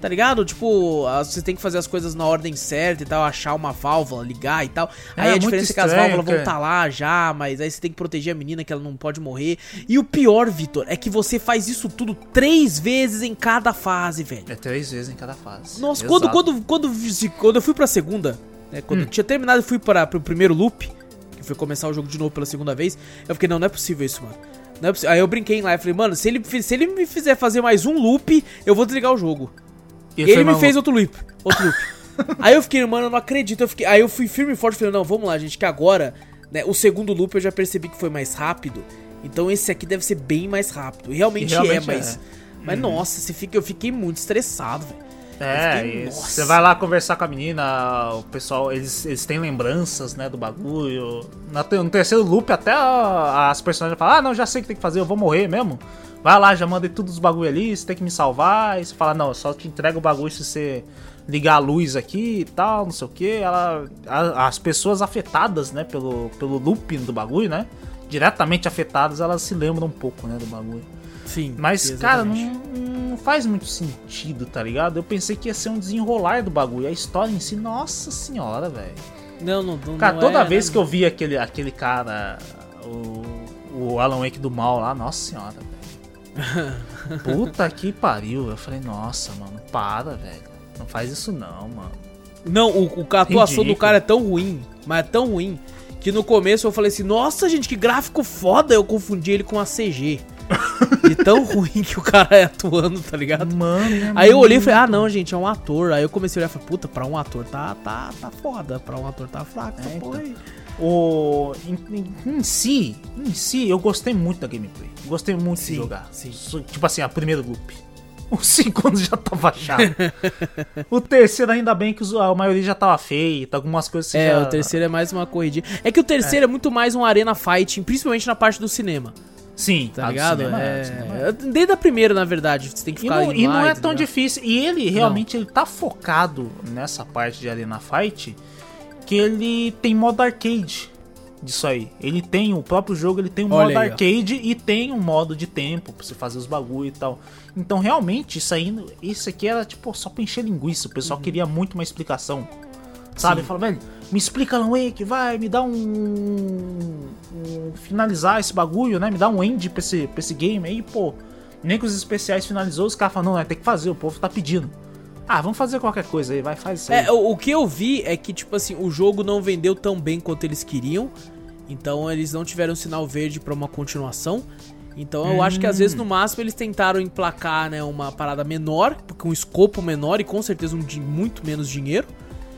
Tá ligado? Tipo, você tem que fazer as coisas na ordem certa e tal, achar uma válvula, ligar e tal. É, aí a diferença é que as estranho, válvulas vão cara. estar lá já, mas aí você tem que proteger a menina que ela não pode morrer. E o pior, Vitor, é que você faz isso tudo três vezes em cada fase, velho. É três vezes em cada fase. Nossa, Exato. quando, quando, quando, quando eu fui pra segunda, né, quando Hum. eu tinha terminado e fui para pro primeiro loop, que foi começar o jogo de novo pela segunda vez, eu fiquei, não, não é possível isso, mano. Não é possi- Aí eu brinquei lá e falei, mano, se ele, se ele me fizer fazer mais um loop, eu vou desligar o jogo. Ele, foi me fez outro loop. Outro loop. aí eu fiquei, mano, eu não acredito. Eu fiquei, aí eu fui firme e forte, falei, não, vamos lá, gente, que agora Né? O segundo loop eu já percebi que foi mais rápido. Então esse aqui deve ser bem mais rápido. Realmente, realmente é, mas. é. Mas nossa, você fica, eu fiquei muito estressado, velho. É, você vai lá conversar com a menina, o pessoal, eles, eles têm lembranças, né, do bagulho. No terceiro loop, até as personagens falam, ah, não, já sei o que tem que fazer, eu vou morrer mesmo. Vai lá, já mandei tudo os bagulho ali, você tem que me salvar. E você fala, não, eu só te entrego o bagulho se você ligar a luz aqui e tal, não sei o que. Ela, a- as pessoas afetadas, né, pelo, pelo looping do bagulho, né, diretamente afetadas, elas se lembram um pouco, né, do bagulho. Sim. Mas, cara, exatamente. não, não faz muito sentido, tá ligado? Eu pensei que ia ser um desenrolar do bagulho. A história em si, nossa senhora, velho. Não, não, não. Cara, não toda é, vez né? que eu vi aquele, aquele cara, o, o Alan Wake do mal lá, nossa senhora, velho. Puta que pariu. Eu falei, nossa, mano, para, velho. Não faz isso não, mano. Não, o, o- a atuação do Ridículo. cara é tão ruim, mas é tão ruim, que no começo eu falei assim, nossa, gente, que gráfico foda, eu confundi ele com a CG. De tão ruim que o cara é atuando, tá ligado? Mano, é Aí eu olhei e falei, ah não, gente, é um ator. Aí eu comecei a olhar e falei, puta, pra um ator tá, tá, tá foda, pra um ator tá fraco É, porra aí. O, em, em- em si, em si, eu gostei muito da gameplay. Gostei muito Sim, de jogar. sim. Tipo assim, a primeira loop. O segundo já tava chato. o terceiro, ainda bem que a maioria já tava feita, algumas coisas É, já... o terceiro é mais uma corridinha. É que o terceiro é, muito mais um arena fighting, principalmente na parte do cinema, Sim, tá ligado? cinema é, cinema é. Desde a primeira, na verdade, você tem que E ficar não, indo e não é tão ligado? difícil. E ele realmente ele tá focado nessa parte de Arena Fight que ele tem modo arcade disso aí. Ele tem o próprio jogo, ele tem um Olha modo aí, ó. arcade e tem um modo de tempo pra você fazer os bagulho e tal. Então realmente isso aí, isso aqui era tipo só pra encher linguiça. O pessoal queria muito uma explicação. Sabe? Uhum. Fala, velho, me explica Alan Wake, vai, me dá um, um- Finalizar esse bagulho, né? Me dá um end pra esse, pra esse game aí, pô. Nem que os especiais finalizou, os caras falam, não, né, tem que fazer, o povo tá pedindo. Ah, vamos fazer qualquer coisa aí, vai, faz isso aí. É, o, o que eu vi é que, tipo assim, o jogo não vendeu tão bem quanto eles queriam. Então eles não tiveram sinal verde pra uma continuação. Então eu acho que às vezes no máximo eles tentaram emplacar, né, uma parada menor, com um escopo menor e com certeza um de muito menos dinheiro.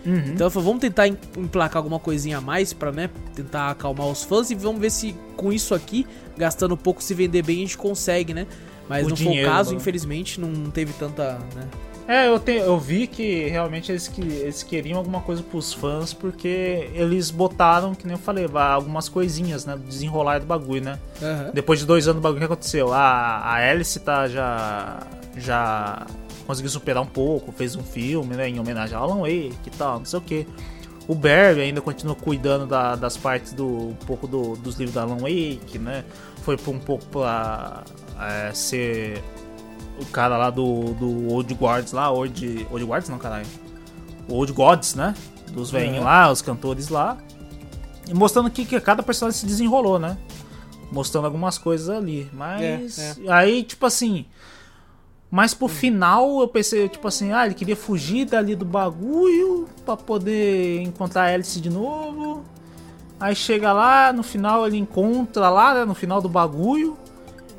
Uhum. Então eu falei, vamos tentar em- emplacar alguma coisinha a mais pra, né, tentar acalmar os fãs e vamos ver se com isso aqui, gastando pouco, se vender bem, a gente consegue, né? Mas O não foi dinheiro, o caso, né? infelizmente, não teve tanta, né? É, eu, te, eu vi que realmente eles, que, eles queriam alguma coisa pros fãs, porque eles botaram, que nem eu falei, algumas coisinhas, né? Do desenrolar do bagulho, né? Aham. Depois de dois anos do bagulho, o que aconteceu? A, a Alice tá já. já conseguiu superar um pouco, fez um filme, né? Em homenagem ao Alan Wake e tal, não sei o que. O Barry ainda continua cuidando da- das partes do. um pouco do- dos livros da Alan Wake, né? Foi um pouco pra é, ser o cara lá do, do Old Guards lá, Old. Old Guards não, caralho. Old Gods, né? Dos velhinhos Uhum. lá, os cantores lá. E mostrando que, que cada personagem se desenrolou, né? Mostrando algumas coisas ali. Mas. É, Aí, tipo assim. Mas pro final eu pensei, tipo assim, ah, ele queria fugir dali do bagulho pra poder encontrar a Alice de novo. Aí chega lá, no final ele encontra lá, né, no final do bagulho.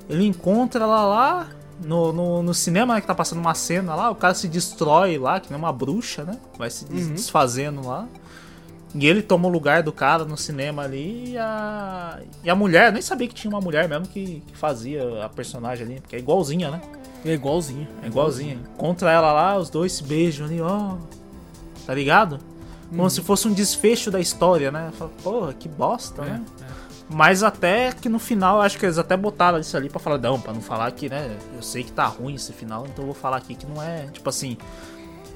Ele encontra lá lá. No, no, no cinema, né, que tá passando uma cena lá, o cara se destrói lá, que nem uma bruxa, né? Vai se Uhum. desfazendo lá. E ele toma o lugar do cara no cinema ali e a, e a mulher, eu nem sabia que tinha uma mulher mesmo que, que fazia a personagem ali, porque é igualzinha, né? É igualzinho. É igualzinha. Contra ela lá, os dois se beijam ali, ó. Tá ligado? Como se fosse um desfecho da história, né? Fala, Porra, que bosta, É, né? é. Mas até que no final, acho que eles até botaram isso ali pra falar, não, pra não falar que, né? Eu sei que tá ruim esse final, então eu vou falar aqui que não é, tipo assim.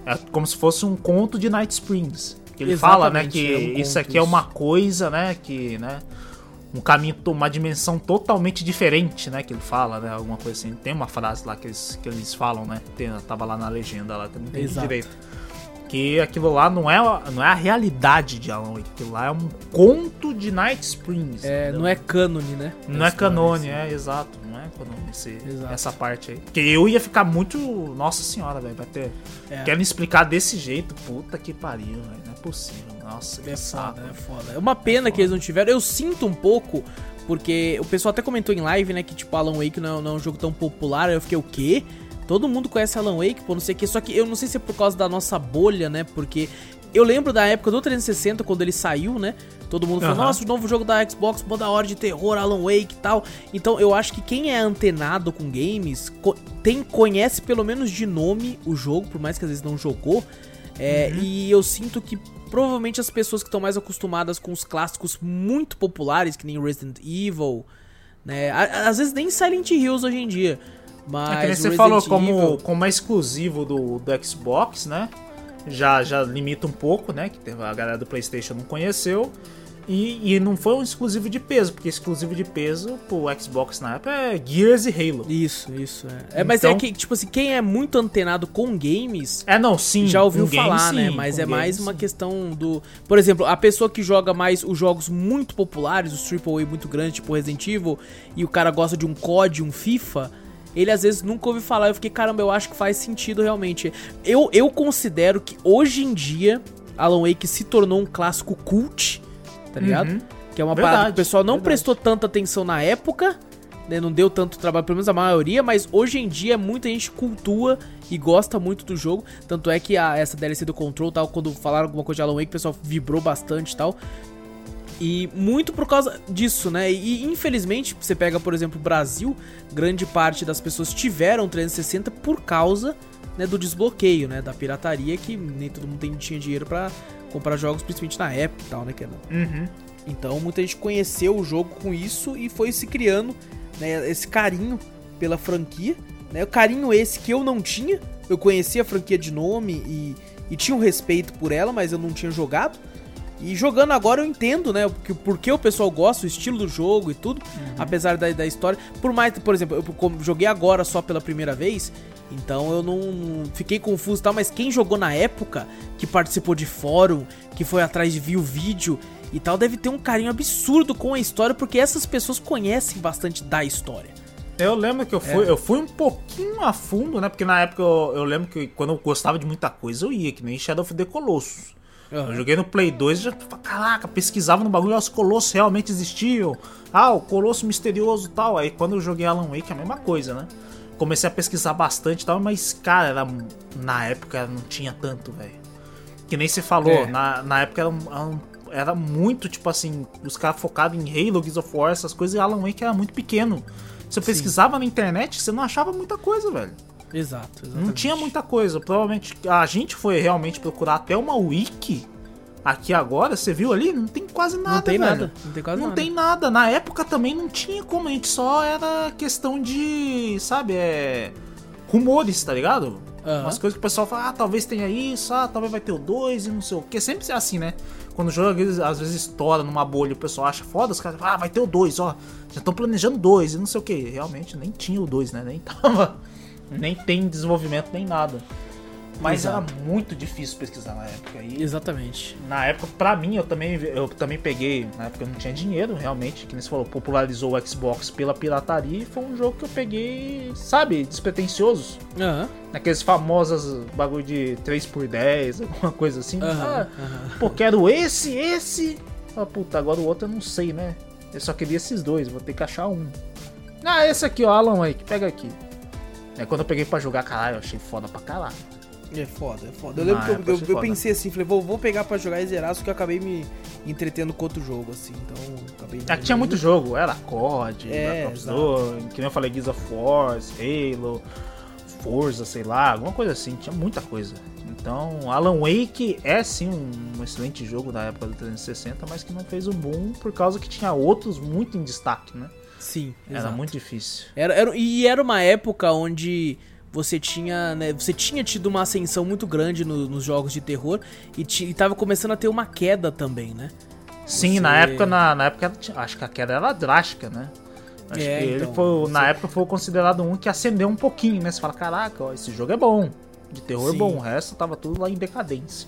É como se fosse um conto de Night Springs. Que ele fala, né, Exatamente, que é um isso aqui é isso. uma coisa, né, que, né, um caminho, uma dimensão totalmente diferente, né, que ele fala, né, alguma coisa assim. Tem uma frase lá que eles, que eles falam, né, tem, tava lá na legenda lá, entendi Exato. direito. Que aquilo lá não é, não é a realidade de Alan Wake, aquilo lá é um conto de Night Springs. É, entendeu? não é cânone, né? Não é canone, assim. é, exato. Não é canone esse, essa parte aí. Porque eu ia ficar muito. Nossa senhora, velho. Vai ter. É. Querem explicar desse jeito. Puta que pariu, velho. Não é possível. Nossa, que É saco. foda, é foda. É uma pena que eles não tiveram. Eu sinto um pouco, porque o pessoal até comentou em live, né, que tipo, Alan Wake não, não é um jogo tão popular. Eu fiquei, o quê? Todo mundo conhece Alan Wake, pô, não sei o que. Só que eu não sei se é por causa da nossa bolha, né, porque eu lembro da época do 360, quando ele saiu, né? Todo mundo falou, Aham. nossa, o novo jogo da Xbox, mó da hora de terror, Alan Wake e tal. Então eu acho que quem é antenado com games co- tem, conhece pelo menos de nome o jogo, por mais que às vezes não jogou. É, E eu sinto que provavelmente as pessoas que estão mais acostumadas com os clássicos muito populares, que nem Resident Evil, né? Às vezes nem Silent Hills hoje em dia. Mas É que você Resident falou, como, Evil- como é exclusivo do, do Xbox, né? Já, já limita um pouco, né? Que a galera do PlayStation não conheceu. E, e não foi um exclusivo de peso, porque exclusivo de peso pro Xbox na época é Gears e Halo. Isso, isso. É, é mas é Então- que, tipo assim, quem é muito antenado com games É, não, sim. já ouviu game, falar, né? sim, Mas é game, mais uma sim. questão do. Por exemplo, a pessoa que joga mais os jogos muito populares, os AAA muito grandes, tipo Resident Evil, e o cara gosta de um COD, um FIFA. Ele às vezes nunca ouviu falar. Eu fiquei, caramba, eu acho que faz sentido realmente. Eu, eu considero que hoje em dia Alan Wake se tornou um clássico cult, tá ligado? Uhum. Que é uma Verdade, parada que o pessoal não verdade. prestou tanta atenção na época, né? Não deu tanto trabalho, pelo menos a maioria, mas hoje em dia muita gente cultua e gosta muito do jogo. Tanto é que a, essa DLC do Control, tal, quando falaram alguma coisa de Alan Wake, o pessoal vibrou bastante e tal. E muito por causa disso, né? E infelizmente, você pega, por exemplo, o Brasil, grande parte das pessoas tiveram 360 por causa né, do desbloqueio, né? Da pirataria, que nem todo mundo tinha dinheiro pra comprar jogos, principalmente na época e tal, né, Kenan? Uhum. Então muita gente conheceu o jogo com isso e foi se criando né, esse carinho pela franquia. Né, o carinho esse que eu não tinha. Eu conhecia a franquia de nome e, e tinha um respeito por ela, mas eu não tinha jogado. E jogando agora eu entendo, né? Porque, porque o pessoal gosta, o estilo do jogo e tudo, apesar da, da história. Por mais, por exemplo, eu joguei agora só pela primeira vez, então eu não fiquei confuso e tal, mas quem jogou na época, que participou de fórum, que foi atrás de viu o vídeo e tal, deve ter um carinho absurdo com a história, porque essas pessoas conhecem bastante da história. Eu lembro que eu fui, É. eu fui um pouquinho a fundo, né? Porque na época eu, eu lembro que quando eu gostava de muita coisa, eu ia, que nem Shadow of the Colossus. Eu joguei no Play 2 e já, caraca, pesquisava no bagulho, os colossos realmente existiam. Ah, o colosso misterioso e tal. Aí quando eu joguei Alan Wake, é a mesma coisa, né? Comecei a pesquisar bastante e tal, mas, cara, era, na época não tinha tanto, velho. Que nem você falou, É. na, na época era, um- era muito, tipo assim, os caras focados em Halo, Gears of War, essas coisas, e Alan Wake era muito pequeno. Você pesquisava na internet, você não achava muita coisa, velho. Exato, exatamente. Não tinha muita coisa. Provavelmente a gente foi realmente procurar até uma wiki. Aqui agora, você viu ali? Não tem quase nada, Não tem velho. nada, não tem quase Não nada. tem nada. Na época também não tinha como, a gente só era questão de, sabe, é. rumores, tá ligado? Aham. Umas coisas que o pessoal fala, ah, talvez tenha isso, ah, talvez vai ter o 2 e não sei o que. Sempre é assim, né? Quando o jogo às vezes, estoura numa bolha e o pessoal acha foda, os caras falam, ah, vai ter o 2, ó. Já estão planejando dois e não sei o que. Realmente nem tinha o 2, né? Nem tava. Nem tem desenvolvimento, nem nada. Mas Exato. era muito difícil pesquisar na época. E Exatamente. na época, pra mim, eu também, eu também peguei. Na época eu não tinha dinheiro, realmente. Que nem você falou, popularizou o Xbox pela pirataria. E foi um jogo que eu peguei, sabe, despretensioso. Aham, Aqueles famosos bagulho de 3x10, alguma coisa assim. aham, Ah, aham. pô, quero esse, esse. Ah, puta, agora o outro eu não sei, né? Eu só queria esses dois, vou ter que achar um. Ah, esse aqui, ó, Alan Wake, pega aqui. Aí quando eu peguei pra jogar, caralho, eu achei foda pra caralho. É foda, é foda. Eu lembro Na que eu, época eu- eu pensei assim, falei, vou, vou pegar pra jogar e zerar, só que eu acabei me entretendo com outro jogo, assim, então acabei... Aqui tinha muito jogo, era COD, É, Black Ops exato. 2, que nem eu falei, Gears of War, Halo, Forza, sei lá, alguma coisa assim, tinha muita coisa. Então, Alan Wake é sim um, excelente jogo da época do 360, mas que não fez um boom por causa que tinha outros muito em destaque, né? Sim, Era exato. muito difícil. Era, era- e era uma época onde você tinha, né, você tinha tido uma ascensão muito grande no- nos jogos de terror e, ti- e tava começando a ter uma queda também, né? Sim, Você- na época, na, na época, acho que a queda era drástica, né? Acho É, que ele então, você- na época foi considerado um que acendeu um pouquinho, né? Você fala, caraca, ó, esse jogo é bom. De terror Sim. é bom, o resto tava tudo lá em decadência.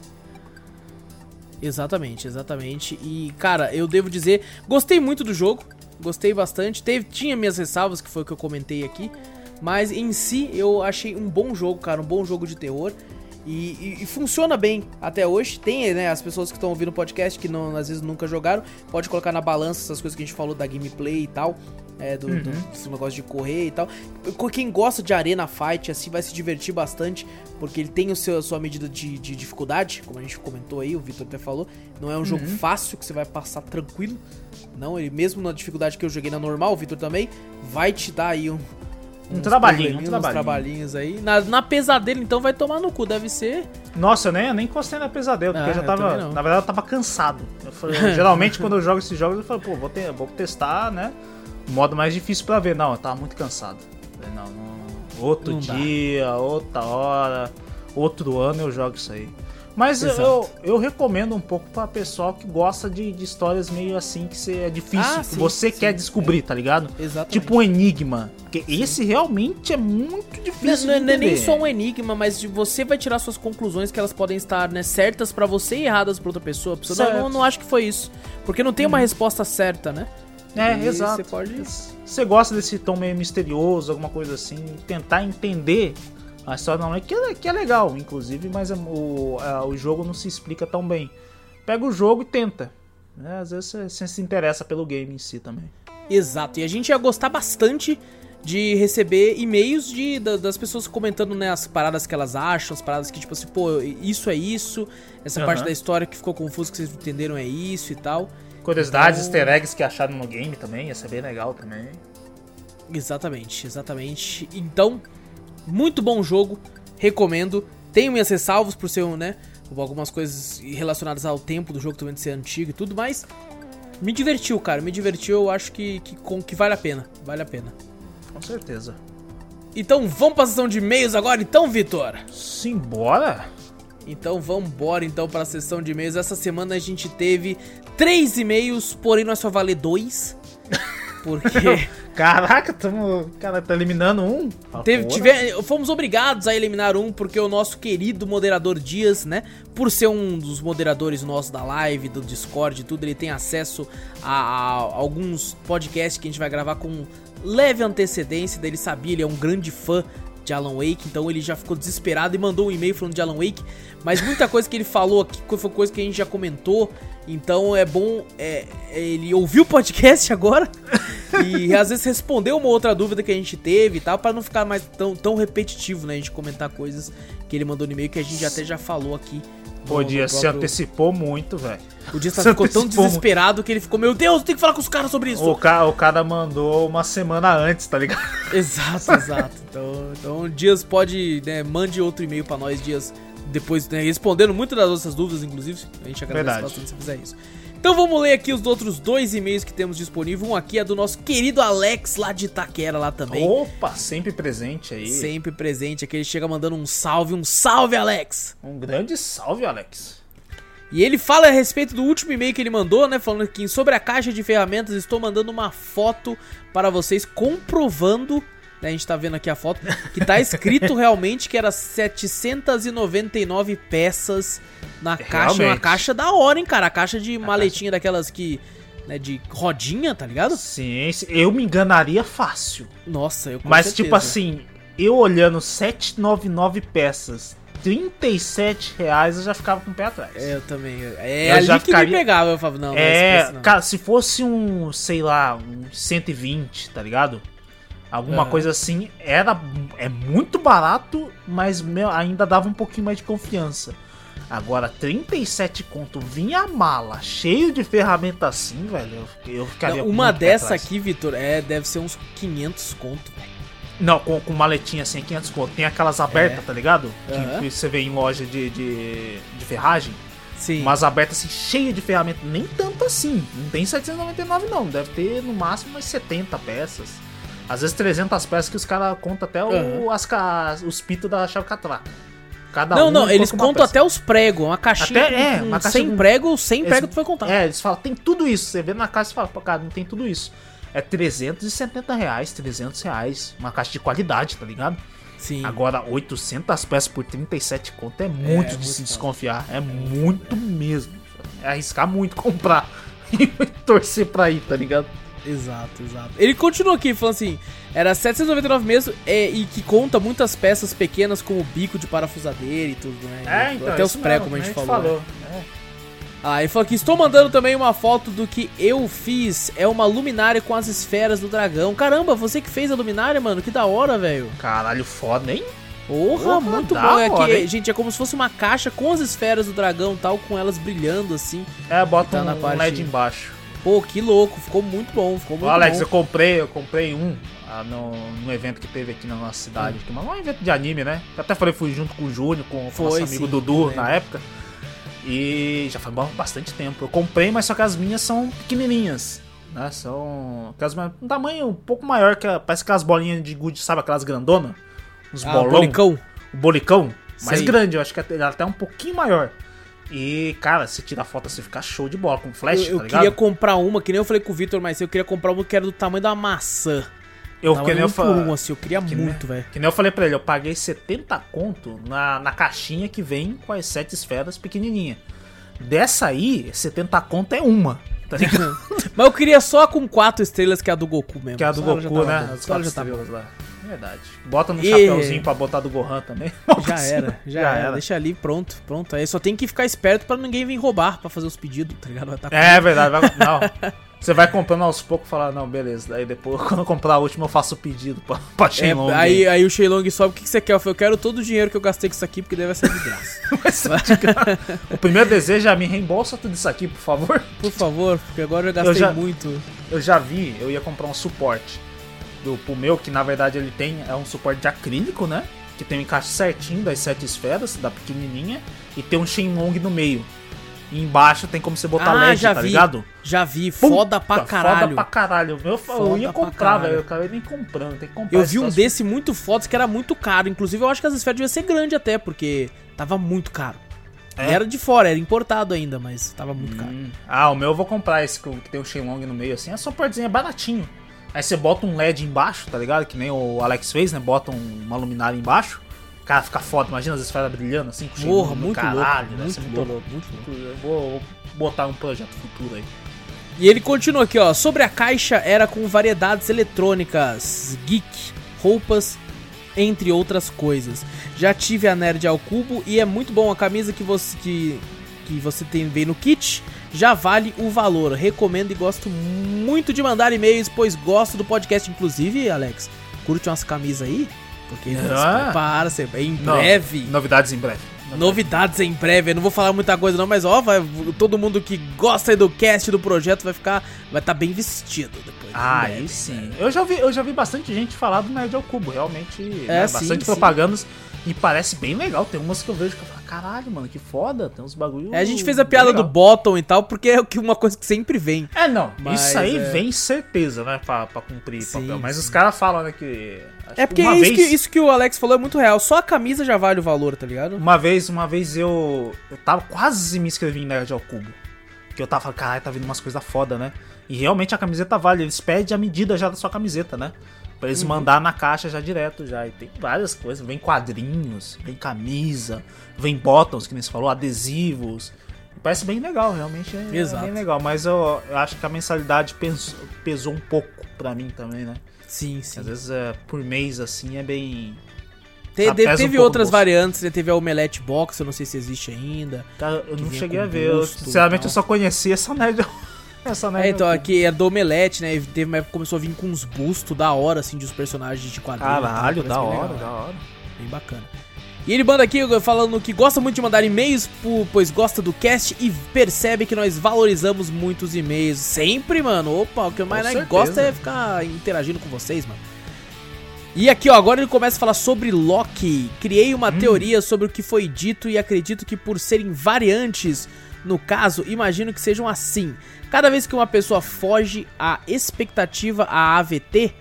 Exatamente, exatamente. E, cara, eu devo dizer, gostei muito do jogo, gostei bastante. Teve, tinha minhas ressalvas, que foi o que eu comentei aqui. Mas em si, eu achei um bom jogo, cara, um bom jogo de terror. E, e- e funciona bem até hoje. Tem, né, as pessoas que estão ouvindo o podcast que não, às vezes nunca jogaram, pode colocar na balança essas coisas que a gente falou da gameplay e tal. É, do, uhum. do, do negócio de correr e tal. Quem gosta de arena fight, assim, vai se divertir bastante, porque ele tem o seu, a sua medida de, de dificuldade, como a gente comentou aí, o Victor até falou. Não é um uhum. jogo fácil que você vai passar tranquilo. Não, ele mesmo na dificuldade que eu joguei na normal, o Victor também, vai te dar aí um, um trabalhinho, um trabalhinho. trabalhinhos aí. Na, na pesadelo, então, vai tomar no cu, deve ser. Nossa, eu nem, eu nem encostei na pesadelo, porque ah, eu já tava. Eu na verdade, eu tava cansado. Eu falei, geralmente, quando eu jogo esses jogos, eu falo, pô, vou, ter, vou testar, né? O modo mais difícil pra ver. Não, eu tava muito cansado. Falei, não, não, outro não dia, dá. outra hora, outro ano eu jogo isso aí. Mas eu, eu recomendo um pouco pra pessoal que gosta de, de histórias meio assim, que cê, é difícil, ah, sim, você sim, quer descobrir, é. tá ligado? Exatamente. Tipo um enigma. Porque esse realmente é muito difícil não, não é nem só um enigma, mas você vai tirar suas conclusões que elas podem estar né, certas para você e erradas pra outra pessoa. Pessoa não, não, não acho que foi isso. Porque não tem uma uhum. resposta certa, né? É, e exato. Você pode. Você gosta desse tom meio misterioso, alguma coisa assim, tentar entender a história não é que, é que é legal, inclusive, mas é, o, é, o jogo não se explica tão bem. Pega o jogo e tenta. Né? Às vezes você, você se interessa pelo game em si também. Exato, e a gente ia gostar bastante de receber e-mails de, das pessoas comentando né, as paradas que elas acham, as paradas que, tipo assim, pô, isso é isso, essa uhum. parte da história que ficou confusa, que vocês entenderam é isso e tal. Curiosidades, então... easter eggs que acharam no game também, ia ser bem legal também. Exatamente, exatamente. Então, muito bom jogo, recomendo. Tenho minhas ressalvas por ser né? Algumas coisas relacionadas ao tempo do jogo também de ser antigo e tudo, mas me divertiu, cara. Me divertiu, eu acho que, que, que vale a pena. Vale a pena. Com certeza. Então vamos pra sessão de e-mails agora, então, Vitor? Simbora! Então vamos embora então para a sessão de e-mails. Essa semana a gente teve três e-mails, porém nós só valer dois. Porque. Caraca, tamo. Cara, tá eliminando um? Teve, tive, fomos obrigados a eliminar um, porque o nosso querido moderador Dias, né? Por ser um dos moderadores nossos da live, do Discord e tudo, ele tem acesso a, a alguns podcasts que a gente vai gravar com leve antecedência. Daí ele sabia, ele é um grande fã de Alan Wake, então ele já ficou desesperado e mandou um e-mail falando de Alan Wake. Mas muita coisa que ele falou aqui foi coisa que a gente já comentou. Então é bom. É, ele ouviu o podcast agora e às vezes respondeu uma outra dúvida que a gente teve e tal, para não ficar mais tão, tão repetitivo, né? A gente comentar coisas que ele mandou no e-mail que a gente até já falou aqui. O dia próprio... se antecipou muito, velho. O dia ficou tão desesperado que ele ficou, meu Deus, tem que falar com os caras sobre isso. O cara, o cara mandou uma semana antes, tá ligado? Exato, exato. Então, então Dias pode, né, mande outro e-mail para nós, Dias depois né, respondendo muitas das nossas dúvidas, inclusive. A gente agradece Verdade. bastante se fizer isso. Então vamos ler aqui os outros dois e-mails que temos disponível. Um aqui é do nosso querido Alex lá de Itaquera lá também. Opa, sempre presente aí. Sempre presente. Aqui ele chega mandando um salve, um salve, Alex. Um grande salve, Alex. E ele fala a respeito do último e-mail que ele mandou, né? Falando que sobre a caixa de ferramentas, estou mandando uma foto para vocês comprovando né, a gente tá vendo aqui a foto, que tá escrito realmente que era 799 peças na caixa. Realmente. Uma caixa da hora, hein, cara? A caixa de a maletinha caixa... daquelas que. Né, de rodinha, tá ligado? Sim, eu me enganaria fácil. Nossa, eu com Mas, tipo certeza. tipo assim, eu olhando 799 peças, 37 reais eu já ficava com o pé atrás. É, eu também. É eu ali já que ficaria... me pegava, eu falava, não, é, não cara, se fosse um, sei lá, um 120, tá ligado? Alguma uhum. coisa assim, era é muito barato, mas meu, ainda dava um pouquinho mais de confiança. Agora, 37 conto, vinha a mala, cheio de ferramenta assim, velho, eu, eu ficaria Não, Uma dessa aqui, Vitor, é, deve ser uns 500 conto, velho. Não, com, com maletinha assim, 500 conto. Tem aquelas abertas, é. tá ligado? Uhum. Que, você vê em loja de, de, de ferragem. Sim. Mas abertas assim, cheia de ferramenta. Nem tanto assim. Não tem 799 não. Deve ter no máximo umas 70 peças. Às vezes 300 peças que os caras contam até uhum. o, as, os pitos da chave catraca. Cada não, um não, eles contam até os pregos, uma caixinha até, é, uma caixa sem prego, sem prego tu foi contar. É, eles falam, tem tudo isso. Você vê na caixa e fala, cara, não tem tudo isso. É 370 reais, 300 reais. Uma caixa de qualidade, tá ligado? Sim. Agora, 800 peças por 37 conto é muito é, de se desconfiar. É muito mesmo. É arriscar muito comprar e torcer pra ir, tá ligado? Exato, exato. Ele continua aqui falando assim: era 799 mesmo é, e que conta muitas peças pequenas como bico de parafusadeira e tudo, né? É, então, Até os pré, como a gente, falou. falou. Né? Ah, ele falou que estou mandando também uma foto do que eu fiz. É uma luminária com as esferas do dragão. Caramba, você que fez a luminária, mano. Que da hora, velho. Caralho, foda, hein? Porra, Porra, muito bom. É hora, que, hein? gente, é como se fosse uma caixa com as esferas do dragão tal, com elas brilhando assim. É, bota Tá um, na um parte- LED embaixo. Pô, que louco. Ficou muito bom. Ficou muito Alex, bom. eu comprei, eu comprei um ah, no, no evento que teve aqui na nossa cidade. Hum. aqui, mas não é um evento de anime, né? Eu até falei, fui junto com o Júnior, com o nosso amigo sim, Dudu na época. E já faz ba- bastante tempo. Eu comprei, mas só que as minhas são pequenininhas. Né? São aquelas, um tamanho um pouco maior que a- parece aquelas bolinhas de gude, sabe? Aquelas grandona. Uns Ah, bolão. bolicão. O bolicão. Mais Sei. grande, eu acho que até, até um pouquinho maior. E, cara, se tirar foto assim, fica show de bola com flash, Eu, eu tá ligado? queria comprar uma, que nem eu falei com o Vitor, mas eu queria comprar uma que era do tamanho da maçã. Eu, Tava que nem eu um por um, assim, eu queria que muito, velho. Que nem eu falei pra ele, eu paguei 70 conto na, na caixinha que vem com as sete esferas pequenininha. Dessa aí, 70 conto é uma, tá ligado? Mas eu queria só com quatro estrelas, que é a do Goku mesmo. que é a do Só Goku, né? As quatro estrelas lá. Verdade. Bota no E- chapéuzinho pra botar do Gohan também. Já era, já, era. Deixa ali, pronto, pronto. Aí só tem que ficar esperto pra ninguém vir roubar pra fazer os pedidos, tá ligado? Tá É verdade, vai, não. Você vai comprando aos poucos e falar, não, beleza. Daí depois, quando eu comprar a última, eu faço o pedido pra, pra É, Shenlong. aí, aí o Shenlong sobe, o que, que você quer? Eu falei, eu quero todo o dinheiro que eu gastei com isso aqui, porque deve ser de graça. Vai ser de graça. o primeiro desejo é me reembolsa tudo isso aqui, por favor. Por favor, porque agora eu gastei já- muito. Eu já vi, eu ia comprar um suporte do pro meu, que na verdade ele tem é um suporte de acrílico, né? Que tem o encaixe certinho das sete esferas, da pequenininha, e tem um Shenlong no meio. E embaixo tem como você botar Ah, LED, já tá vi. ligado? Já vi, Puta, foda pra caralho. Foda pra caralho. Eu, eu ia pra comprar, velho. Eu acabei nem comprando, tem que comprar. Eu vi um troço. desse muito foda que era muito caro. Inclusive, eu acho que as esferas deviam ser grande até, porque tava muito caro. É? Era de fora, era importado ainda, mas tava muito caro. Hum. Ah, o meu eu vou comprar esse que tem o Shenlong no meio, assim. É só portezinho, é baratinho. Aí você bota um LED embaixo, tá ligado? Que nem o Alex fez, né? Bota um- uma luminária embaixo. Cara, fica foda. Imagina as esferas brilhando assim, com Porra, muito caralho. louco. deve Muito louco, muito louco. Eu vou, vou botar um projeto futuro aí. E ele continua aqui, ó. Sobre a caixa era com variedades eletrônicas, geek, roupas, entre outras coisas. Já tive a Nerd ao cubo e é muito bom a camisa que você que, que você tem vem no kit. Já vale o valor. Recomendo e gosto muito de mandar e-mails, pois gosto do podcast. Inclusive, Alex, curte umas camisas aí? Porque Ah. se prepara, você, em breve. Novidades em breve. Novidades em breve, eu não vou falar muita coisa não, mas ó, vai, todo mundo que gosta do cast do projeto vai ficar, vai estar bem vestido depois. Ah, breve. aí sim. Eu já, vi, eu já vi bastante gente falar do Nerd ao Cubo. Realmente, né, sim, bastante sim. propagandas. E parece bem legal. Tem umas que eu vejo que eu falo, caralho, mano, que foda. Tem uns bagulho. É, a gente fez a piada legal. do bottom e tal, porque é uma coisa que sempre vem. É, não. Mas, isso aí é. vem certeza, né? Pra, pra cumprir Sim, papel. Mas sim. os caras falam, né, que. É que porque isso, vez, que, isso que o Alex falou é muito real, só a camisa já vale o valor, tá ligado? Uma vez, uma vez eu. Eu tava quase me inscrevi em Nerd ao Cubo. Que eu tava falando, caralho, tá vindo umas coisas foda, né? E realmente a camiseta vale. Eles pedem a medida já da sua camiseta, né? Pra eles Uhum. mandar na caixa já direto já. E tem várias coisas. Vem quadrinhos, vem camisa, vem bottoms, que nem você falou, adesivos. Parece bem legal, realmente é, é Exato. bem legal. Mas eu, eu acho que a mensalidade pesou um pouco pra mim também, né? Sim, sim. Às vezes é, por mês assim é bem. Te- de- um teve pouco outras variantes, né? teve a Omelette Box, eu não sei se existe ainda. Cara, eu não cheguei a ver. Eu, sinceramente, eu só conheci essa nerd. Essa nerd. É, então, aqui é do Omelete, né? Teve uma época que começou a vir com uns bustos da hora, assim, dos personagens de quadrinhos. tal, Caralho, da hora, legal, da hora. Bem bacana. E ele manda aqui falando que gosta muito de mandar e-mails, po- pois gosta do cast e percebe que nós valorizamos muito os e-mails. Sempre, mano. Opa, o que eu mais Com né, gosto é ficar interagindo com vocês, mano. E aqui, ó, agora ele começa a falar sobre Loki. Criei uma Hum. teoria sobre o que foi dito e acredito que por serem variantes, no caso, imagino que sejam assim. Cada vez que uma pessoa foge à expectativa, a AVT,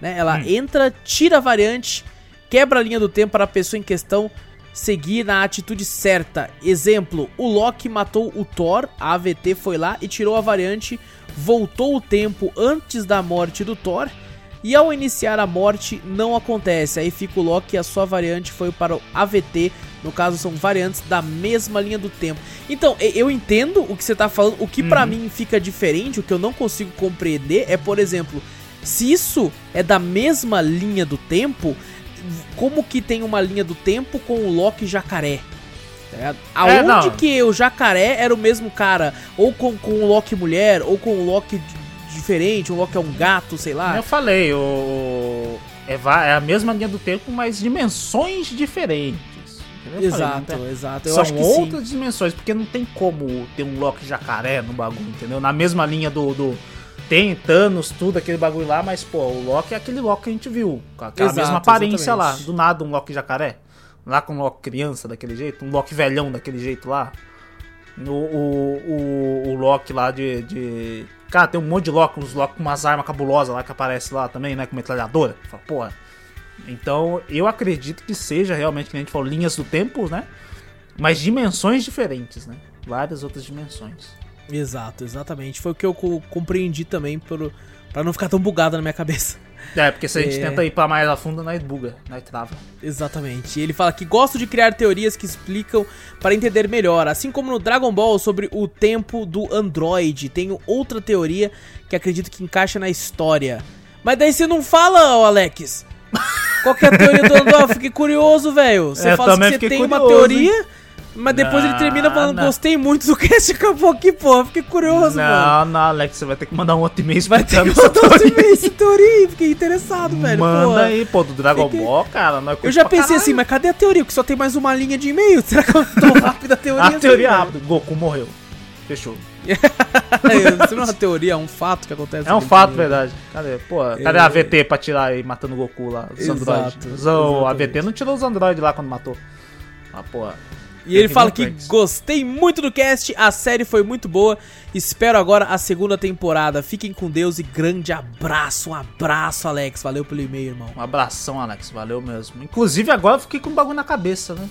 né, ela Hum. entra, tira a variante, quebra a linha do tempo para a pessoa em questão seguir na atitude certa. Exemplo, o Loki matou o Thor, a AVT foi lá e tirou a variante, voltou o tempo antes da morte do Thor. E ao iniciar a morte, não acontece. Aí fica o Loki e a sua variante foi para o AVT. No caso, são variantes da mesma linha do tempo. Então, eu entendo o que você tá falando. O que Uhum. mim fica diferente, o que eu não consigo compreender é, por exemplo, se isso é da mesma linha do tempo, como que tem uma linha do tempo com o Loki jacaré? Tá ligado? Aonde É, que o jacaré era o mesmo cara, ou com, com o Loki mulher, ou com o Loki diferente, o Loki é um gato, sei lá. Eu falei, o. É, é a mesma linha do tempo, mas dimensões diferentes. Eu falei, Exato, não tem- exato. Eu São outras dimensões, porque não tem como ter um Loki jacaré no bagulho, entendeu? Na mesma linha do. do- tem Thanos, tudo, aquele bagulho lá, mas, pô, o Loki é aquele Loki que a gente viu. Com aquela Exato, mesma aparência exatamente. lá. Do nada um Loki jacaré. Lá com um Loki criança daquele jeito, um Loki velhão daquele jeito lá. O, o, o, o Loki lá de, de. Cara, tem um monte de Loki, uns Loki com umas armas cabulosas lá que aparece lá também, né? Com metralhadora. Fala, porra. Então, eu acredito que seja realmente, que a gente falou, linhas do tempo, né? Mas dimensões diferentes, né? Várias outras dimensões. Exato, exatamente. Foi o que eu co- compreendi também por, pra não ficar tão bugado na minha cabeça. É, porque se a gente É. tenta ir pra mais a fundo, nós buga, nós trava. Exatamente. Ele fala que gosto de criar teorias que explicam para entender melhor. Assim como no Dragon Ball sobre o tempo do Android. Tenho outra teoria que acredito que encaixa na história. Mas daí você não fala, Alex. Qual que é a teoria do Android? Fiquei curioso, velho. Você É, fala que também você tem uma curioso, teoria, mas depois ele termina Não, falando não. gostei muito do cast acabou aqui, pô. Fiquei curioso, mano. não, não, Alex, você vai ter que mandar um outro e-mail Vai ter que mandar teoria. e-mail, teoria. Fiquei interessado, velho. Manda pô. aí, pô, do Dragon Fiquei- Ball, cara. Nós Eu curte já pensei caralho. assim, mas cadê a teoria? Porque só tem mais uma linha de e-mail. Será que eu tô rápido a teoria? A assim, teoria velho? rápida. Goku morreu. Fechou. Isso não é uma teoria, é um fato que acontece. É um fato, de- verdade. Cadê? Pô, cadê É. a AVT pra tirar aí matando o Goku lá? Os Exato, androides. AVT exatamente. não tirou os androides lá quando matou. Ah, porra. E ele fala que gostei muito do cast, a série foi muito boa. Espero agora a segunda temporada. Fiquem com Deus e grande abraço. Um abraço, Alex. Valeu pelo e-mail, irmão. Um abração, Alex. Valeu mesmo. Inclusive, agora eu fiquei com um bagulho na cabeça, né?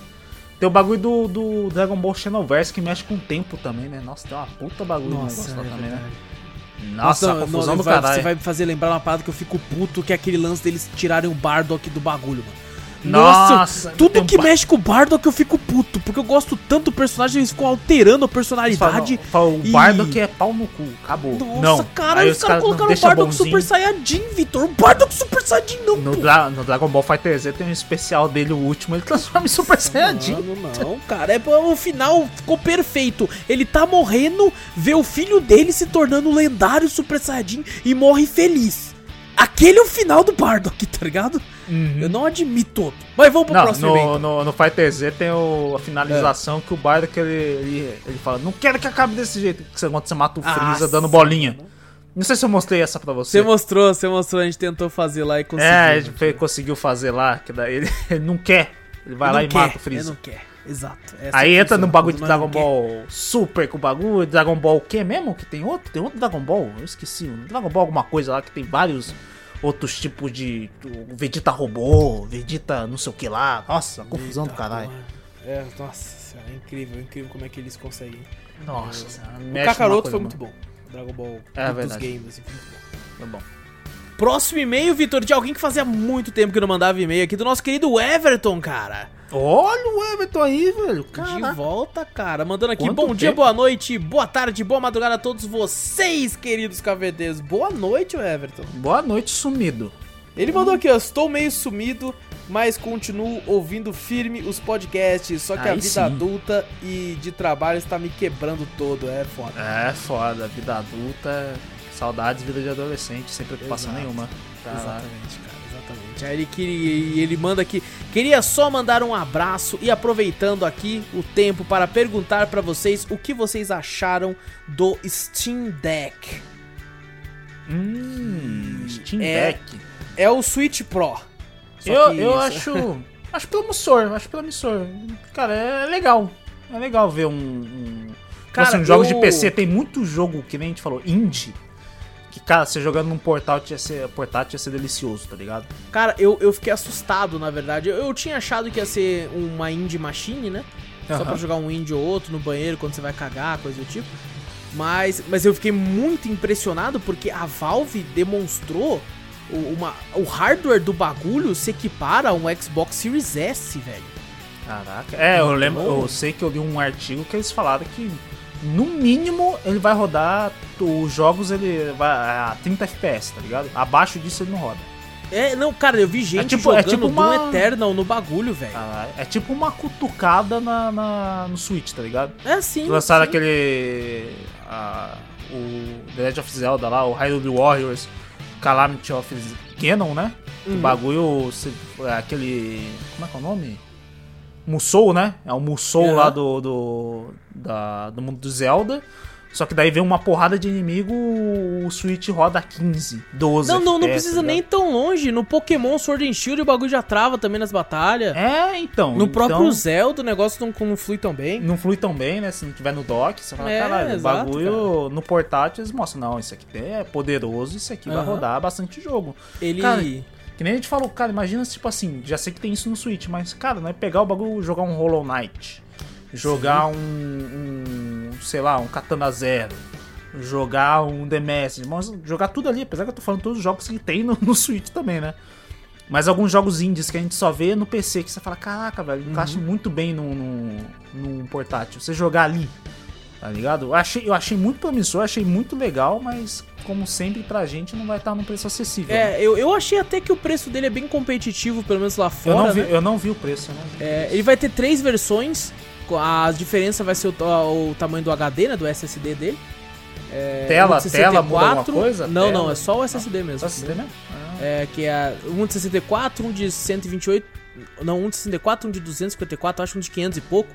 Tem o bagulho do, do Dragon Ball Xenoverse que mexe com o tempo também, né? Nossa, tem uma puta bagulho no Nossa, negócio é também, né? verdade. Nossa, Não, a não, confusão do vai- caralho. Você vai me fazer lembrar uma parada que eu fico puto, que é aquele lance deles tirarem o Bardock do bagulho, mano. Nossa, tem tudo um que mexe com o Bardock eu fico puto, porque eu gosto tanto do personagem, eles ficam alterando a personalidade. Fala, o e- Bardock é pau no cu, acabou. Nossa, não. cara, Aí os caras colocaram o Bardock bonzinho. Super Saiyajin, Vitor. O Bardock Super Saiyajin não, No. Dra- no Dragon Ball Fighter Z tem um especial dele, o último, ele transforma em Super Saiyajin. Mano, não, cara, é, o final ficou perfeito. Ele tá morrendo, vê o filho dele se tornando o lendário Super Saiyajin e morre feliz. Aquele é o final do Bardock, tá ligado? Eu não admito. Mas vamos pro Não, próximo no, evento. no, no Fighter Z tem o- a finalização que o Bardock ele, ele, ele fala: Não quero que acabe desse jeito. Que você, quando você mata o Freeza Nossa, dando bolinha. Não sei se eu mostrei essa pra você. Você mostrou, você mostrou, a gente tentou fazer lá e conseguiu. é, a né? gente conseguiu fazer lá, que daí ele, ele não quer. Ele vai Ele lá não e quer, mata o Ele Freeza. não quer, exato. Essa Aí é a entra no bagulho de Dragon não quer. Ball Super com o bagulho, Dragon Ball o que mesmo? Que tem outro? Tem outro Dragon Ball? Eu esqueci. Um Dragon Ball alguma coisa lá que tem vários outros tipos de. Vegeta robô, Vegeta não sei o que lá. Nossa, confusão do caralho. É, nossa é incrível, é incrível como é que eles conseguem. Nossa, senhora, O Kakaroto foi muito bom. Dragon Ball É dos games, assim, foi muito bom. Tá bom. Próximo e-mail, Vitor, de alguém que fazia muito tempo que não mandava e-mail aqui, do nosso querido Everton, cara. Olha o Everton aí, velho. De Caraca. volta, cara. Mandando aqui, Quanto bom dia, tempo? boa noite, boa tarde, boa madrugada a todos vocês, queridos cafeteiros. Boa noite, Everton. Boa noite, sumido. Ele mandou aqui, ó, estou meio sumido, mas continuo ouvindo firme os podcasts, só que a Aí vida sim. adulta e de trabalho está me quebrando todo, é foda. É foda, vida adulta, saudades, vida de adolescente, sem preocupação Exato. nenhuma. Tá exatamente. Aí ele, queria, ele manda aqui, queria só mandar um abraço e aproveitando aqui o tempo para perguntar pra vocês o que vocês acharam do Steam Deck. Hum, Steam É, Deck. É o Switch Pro. Eu, eu isso- acho. Acho promissor, acho promissor. Cara, é legal. É legal ver um. um... Cara, Cara, assim, jogos eu- de PC tem muito jogo, que nem a gente falou, indie. Que, cara, você jogando num portal ia ser, portátil ia ser delicioso, tá ligado? Cara, eu, eu fiquei assustado, na verdade. Eu, eu tinha achado que ia ser uma indie machine, né? Só Aham. pra jogar um indie ou outro no banheiro quando você vai cagar, coisa do tipo. Mas, mas eu fiquei muito impressionado porque a Valve demonstrou o, uma, o hardware do bagulho se equipara a um Xbox Series S, velho. Caraca. É, eu lembro, eu sei que eu li um artigo que eles falaram que no mínimo ele vai rodar os jogos ele vai a 30 FPS, tá ligado? Abaixo disso ele não roda. É, não, cara, eu vi gente tipo- jogando é tipo uma- Doom Eternal no bagulho, velho. Caralho, é tipo uma cutucada na, na- no Switch, tá ligado? É assim. Lançaram sim. aquele. a- o The Legend of Zelda lá, o Hyrule Warriors, Calamity of Ganon, né? O Uhum. bagulho. se- é aquele. Como é que é o nome? Musou, né? É o Musou Aham. lá do, do, da- do mundo do Zelda. Só que daí vem uma porrada de inimigo, o Switch roda 15, 12. Não, não, não FPS, precisa tá nem tão longe. No Pokémon Sword and Shield o bagulho já trava também nas batalhas. É, então. no próprio então, Zelda o negócio não, não flui tão bem. Não flui tão bem, né? Se não tiver no dock, você fala, É, caralho, o exato, bagulho no portátil eles mostram, não, isso aqui é poderoso, isso aqui vai Aham. rodar bastante jogo. Ele. Cara, Que nem a gente falou, cara, imagina se, tipo assim, já sei que tem isso no Switch, mas, cara, não é pegar o bagulho jogar um Hollow Knight, jogar um, um, sei lá, um Katana Zero, jogar um The Message, mas jogar tudo ali, apesar que eu tô falando todos os jogos que tem no, no Switch também, né? Mas alguns jogos indies que a gente só vê no PC, que você fala, caraca, velho, encaixa muito bem num portátil. Você jogar ali, tá ligado? Eu achei, eu achei muito promissor, achei muito legal, mas como sempre pra gente não vai estar num preço acessível. né? É, eu, eu achei até que o preço dele é bem competitivo, pelo menos lá eu, fora. não vi, né? eu não vi o preço, né? É, ele vai ter três versões. A diferença vai ser o, o tamanho do HD, né? Do SSD dele. É, Tela, um de tela muda alguma 64. coisa? Não, Tela? não, é só o SSD mesmo. Só se mesmo? É, que é um de 64, um de 128. Não, um de 64, um de 254, acho um de 500 e pouco.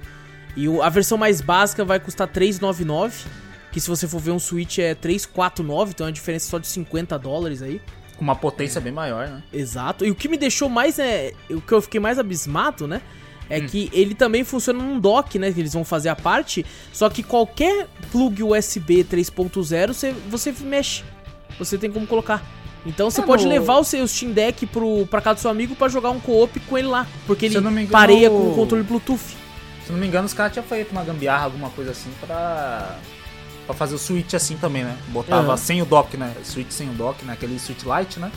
E a versão mais básica vai custar 399. Que se você for ver um Switch é 349, então é uma diferença só de 50 dólares aí. Com uma potência bem maior, né? Exato. E o que me deixou mais é. O que eu fiquei mais abismado, né? É Hum. que ele também funciona num dock, né? Que eles vão fazer a parte. Só que qualquer plug USB 3.0 você, você mexe. Você tem como colocar. Então você Ah, pode no- levar o seu Steam Deck pro, pra casa do seu amigo pra jogar um co-op com ele lá. Porque ele eu engano, pareia com o- o controle Bluetooth. Se não me engano, os caras tinham feito uma gambiarra, alguma coisa assim, pra, pra fazer o Switch assim também, né? Botava Aham. sem o dock, né? Switch sem o dock, né? Aquele Switch Lite, né?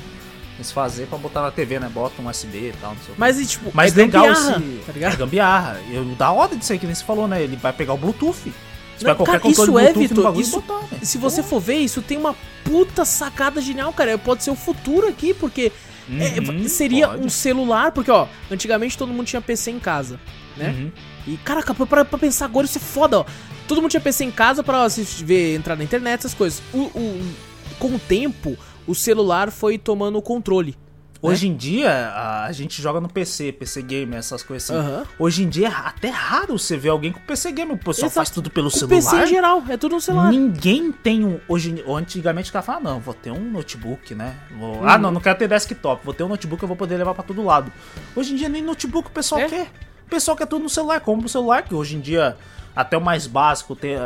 Eles fazer pra botar na TV, né? Bota um USB e tal, não sei. Mas e, tipo, Mas é legal gambiarra, esse. tá É ligado? gambiarra. E o da hora disso aí que nem você falou, né? Ele vai pegar o Bluetooth. Não, cara, isso é, Vitor, isso- botar. Se você for ver, isso tem uma puta sacada genial, cara. Pode ser o futuro aqui, porque é, Uhum, seria pode. um celular, porque, ó, antigamente todo mundo tinha PC em casa, né? Uhum. E, caraca, pra, pra, pensar agora, isso é foda, ó. Todo mundo tinha PC em casa pra assistir, ver, entrar na internet, essas coisas. O, o- com o tempo, o celular foi tomando o controle. Hoje em dia, a, gente joga no PC, PC Gamer, essas coisas assim. Aham. Hoje em dia é até raro você ver alguém com PC Gamer. O pessoal Exato. faz tudo pelo Com celular. PC em geral, é tudo no celular. Ninguém tem um. Hoje, antigamente o cara fala, não, vou ter um notebook, né? Vou- Uhum. Ah, não, não quero ter desktop. Vou ter um notebook que eu vou poder levar pra todo lado. Hoje em dia nem notebook o pessoal É? quer. O pessoal quer tudo no celular. Compra o celular, que hoje em dia, até o mais básico, tem, é,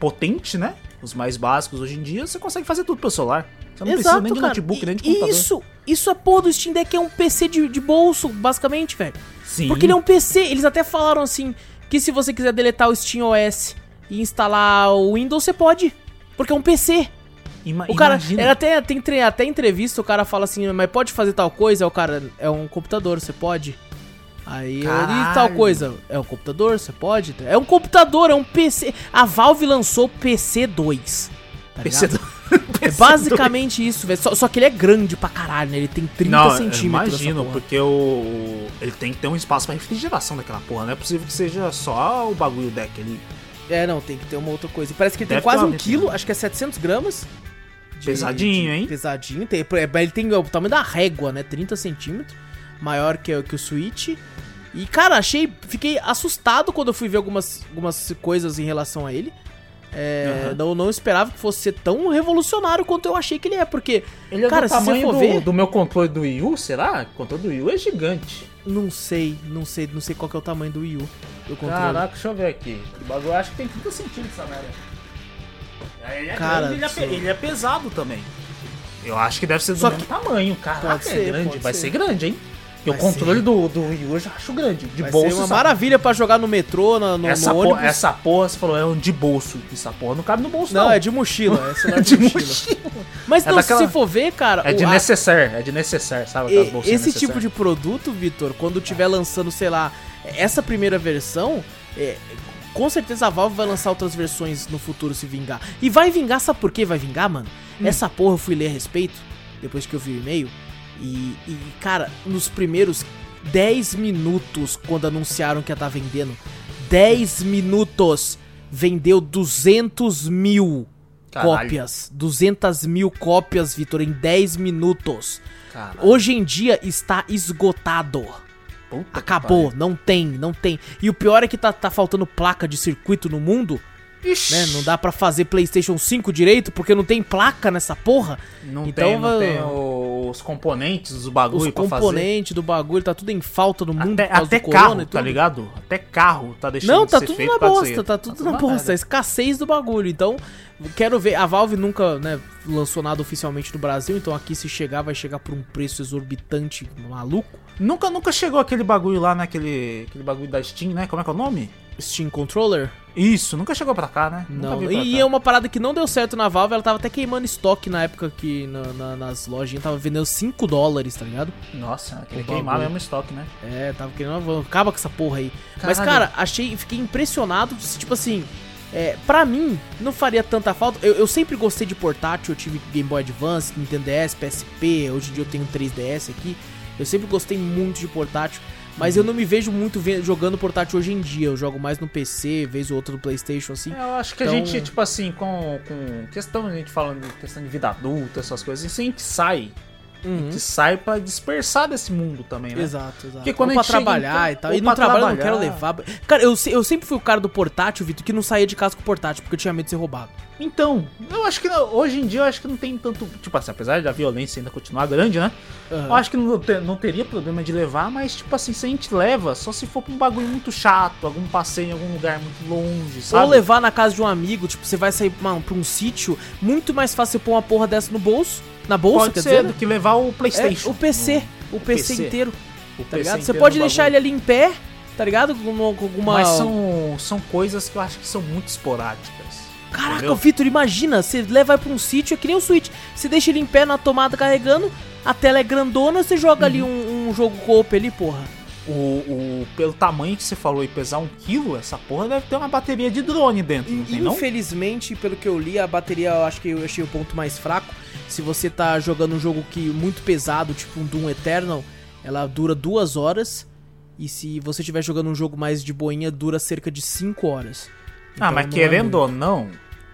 potente, né? Os mais básicos hoje em dia, você consegue fazer tudo pelo celular. Você não precisa nem de cara. notebook, E- nem de computador. Isso, isso é porra do Steam Deck é um PC de, de bolso, basicamente, velho. Sim. Porque ele é um PC, eles até falaram assim, que se você quiser deletar o Steam OS e instalar o Windows, você pode. Porque é um PC. Ima- O cara, imagina. até tem até entrevista, o cara fala assim, mas pode fazer tal coisa? Aí O cara, é um computador, você pode? Aí, ele, e tal Caralho. coisa, é um computador, você pode? É um computador, é um PC. A Valve lançou PC 2. Tá PC ligado? do- É basicamente isso, velho. Só, só que ele é grande pra caralho, né? Ele tem 30 Não, centímetros. imagino, porque o, ele tem que ter um espaço pra refrigeração daquela porra. Não é possível que seja só o bagulho deck ali. É, não, tem que ter uma outra coisa. Parece que ele tem Deve quase ter um quilo, acho que é 700 gramas. de- Pesadinho, de- hein? Pesadinho. Tem, é, ele tem o tamanho da régua, né? 30 centímetros. Maior que, o- que o Switch. E, cara, achei. Fiquei assustado quando eu fui ver algumas, algumas coisas em relação a ele. É, Aham. não, não esperava que fosse ser tão revolucionário quanto eu achei que ele é, porque. Ele é Cara, do tamanho do, ver- do meu controle do Wii U, será? O controle do Wii U é gigante. Não sei, não sei, não sei qual que é o tamanho do Wii U. Do controle. Caraca, deixa eu ver aqui. O bagulho eu acho que tem 30 centímetros essa merda. Ele é, Cara grande, ele, é ele é pesado também. Eu acho que deve ser do Só mesmo tamanho. Caraca, Pode ser, é grande. pode Vai ser. ser grande, hein? E o controle ser. do, do Wii U eu já acho grande. De Vai bolso. ser uma essa- maravilha pra jogar no metrô, no, no, essa, no ônibus. essa porra, você falou, é um de bolso. Essa porra não cabe no bolso, não. Não, é de mochila. É celular de de mochila. mochila. Mas É não, daquela- se você for ver, cara. É de necessaire, é de necessaire, sabe? esse necessaire. tipo de produto, Vitor, quando tiver lançando, sei lá, essa primeira versão, é, com certeza a Valve vai lançar outras versões no futuro se vingar. E vai vingar, sabe por que vai vingar, mano? Hum. Essa porra eu fui ler a respeito, depois que eu vi o e-mail. E, e, cara, nos primeiros 10 minutos, quando anunciaram que ia estar vendendo, 10 minutos, vendeu 200 mil Caralho. cópias. 200 mil cópias, Vitor, em 10 minutos. Caralho. Hoje em dia está esgotado. Puta Acabou, não tem, não tem. E o pior é que tá, tá faltando placa de circuito no mundo, né? Não dá pra fazer PlayStation 5 direito porque não tem placa nessa porra. Não Então, tem, não tem os componentes dos Os bagulho fazer. componentes do bagulho tá tudo em falta no mundo Até, até carro, tá ligado? Até carro tá deixando Não, de tá ser tudo na bosta, tá tudo na uma bosta. A escassez do bagulho. Então, quero ver. A Valve nunca, né, lançou nada oficialmente no Brasil, então aqui se chegar, vai chegar por um preço exorbitante, maluco. Nunca, nunca chegou aquele bagulho lá naquele aquele bagulho da Steam, né? Como é que é o nome? Steam Controller? Isso, nunca chegou pra cá, né? Não, e cá. é uma parada que não deu certo na Valve, ela tava até queimando estoque na época que na- na- nas lojinhas tava vendendo 5 dólares, tá ligado? Nossa, aquele O queimar bagulho. mesmo estoque, né? É, tava querendo, "Vamos, acaba com essa porra aí. Mas, Caralho. cara, achei, fiquei impressionado, tipo assim, é, pra mim, não faria tanta falta. Eu, eu sempre gostei de portátil, eu tive Game Boy Advance, Nintendo DS, PSP, hoje em dia eu tenho um 3DS aqui. Eu sempre gostei muito de portátil, mas eu não me vejo muito jogando portátil hoje em dia. Eu jogo mais no PC, vez ou outra no PlayStation, assim. É, Eu acho que Então- a gente, tipo assim, com, com questão, a gente falando de questão de vida adulta, essas coisas, assim, a gente sai. A Uhum. gente sai pra dispersar desse mundo também, né? Exato, exato. Porque quando ou a pra gente chega, trabalhar então, e tal. E no trabalho eu não quero trabalhar. levar. Cara, eu, eu sempre fui o cara do portátil, Vitor, que não saía de casa com portátil, porque eu tinha medo de ser roubado. Então, eu acho que não- hoje em dia eu acho que não tem tanto. Tipo assim, apesar da violência ainda continuar grande, né? Aham. Eu acho que não, te- não teria problema de levar, mas tipo assim, se a gente leva, só se for pra um bagulho muito chato, algum passeio em algum lugar muito longe, sabe? Ou levar na casa de um amigo, tipo, você vai sair pra, pra um sítio, muito mais fácil você pôr uma porra dessa no bolso. Na bolsa, Pode quer ser dizer? do né? que levar o É, Playstation. o PC. O PC, PC. inteiro, O tá PC ligado? Você pode deixar ele bagulho. ali em pé, tá ligado? Com, com alguma. Mas são, são coisas que eu acho que são muito esporádicas. Caraca, entendeu? Vitor, imagina, você leva pra um sítio, é que nem um Switch. Você deixa ele em pé na tomada carregando, a tela é grandona, você joga ali um, um jogo co-op ali, porra. O, o- pelo tamanho que você falou e pesar um quilo, essa porra deve ter uma bateria de drone dentro, não tem não? Infelizmente, pelo que eu li, a bateria eu acho que eu achei o ponto mais fraco. Se você tá jogando um jogo que muito pesado, tipo um Doom Eternal, ela dura duas horas. E se você estiver jogando um jogo mais de boinha, dura cerca de 5 horas. Ah, Então mas não é querendo muito. ou não,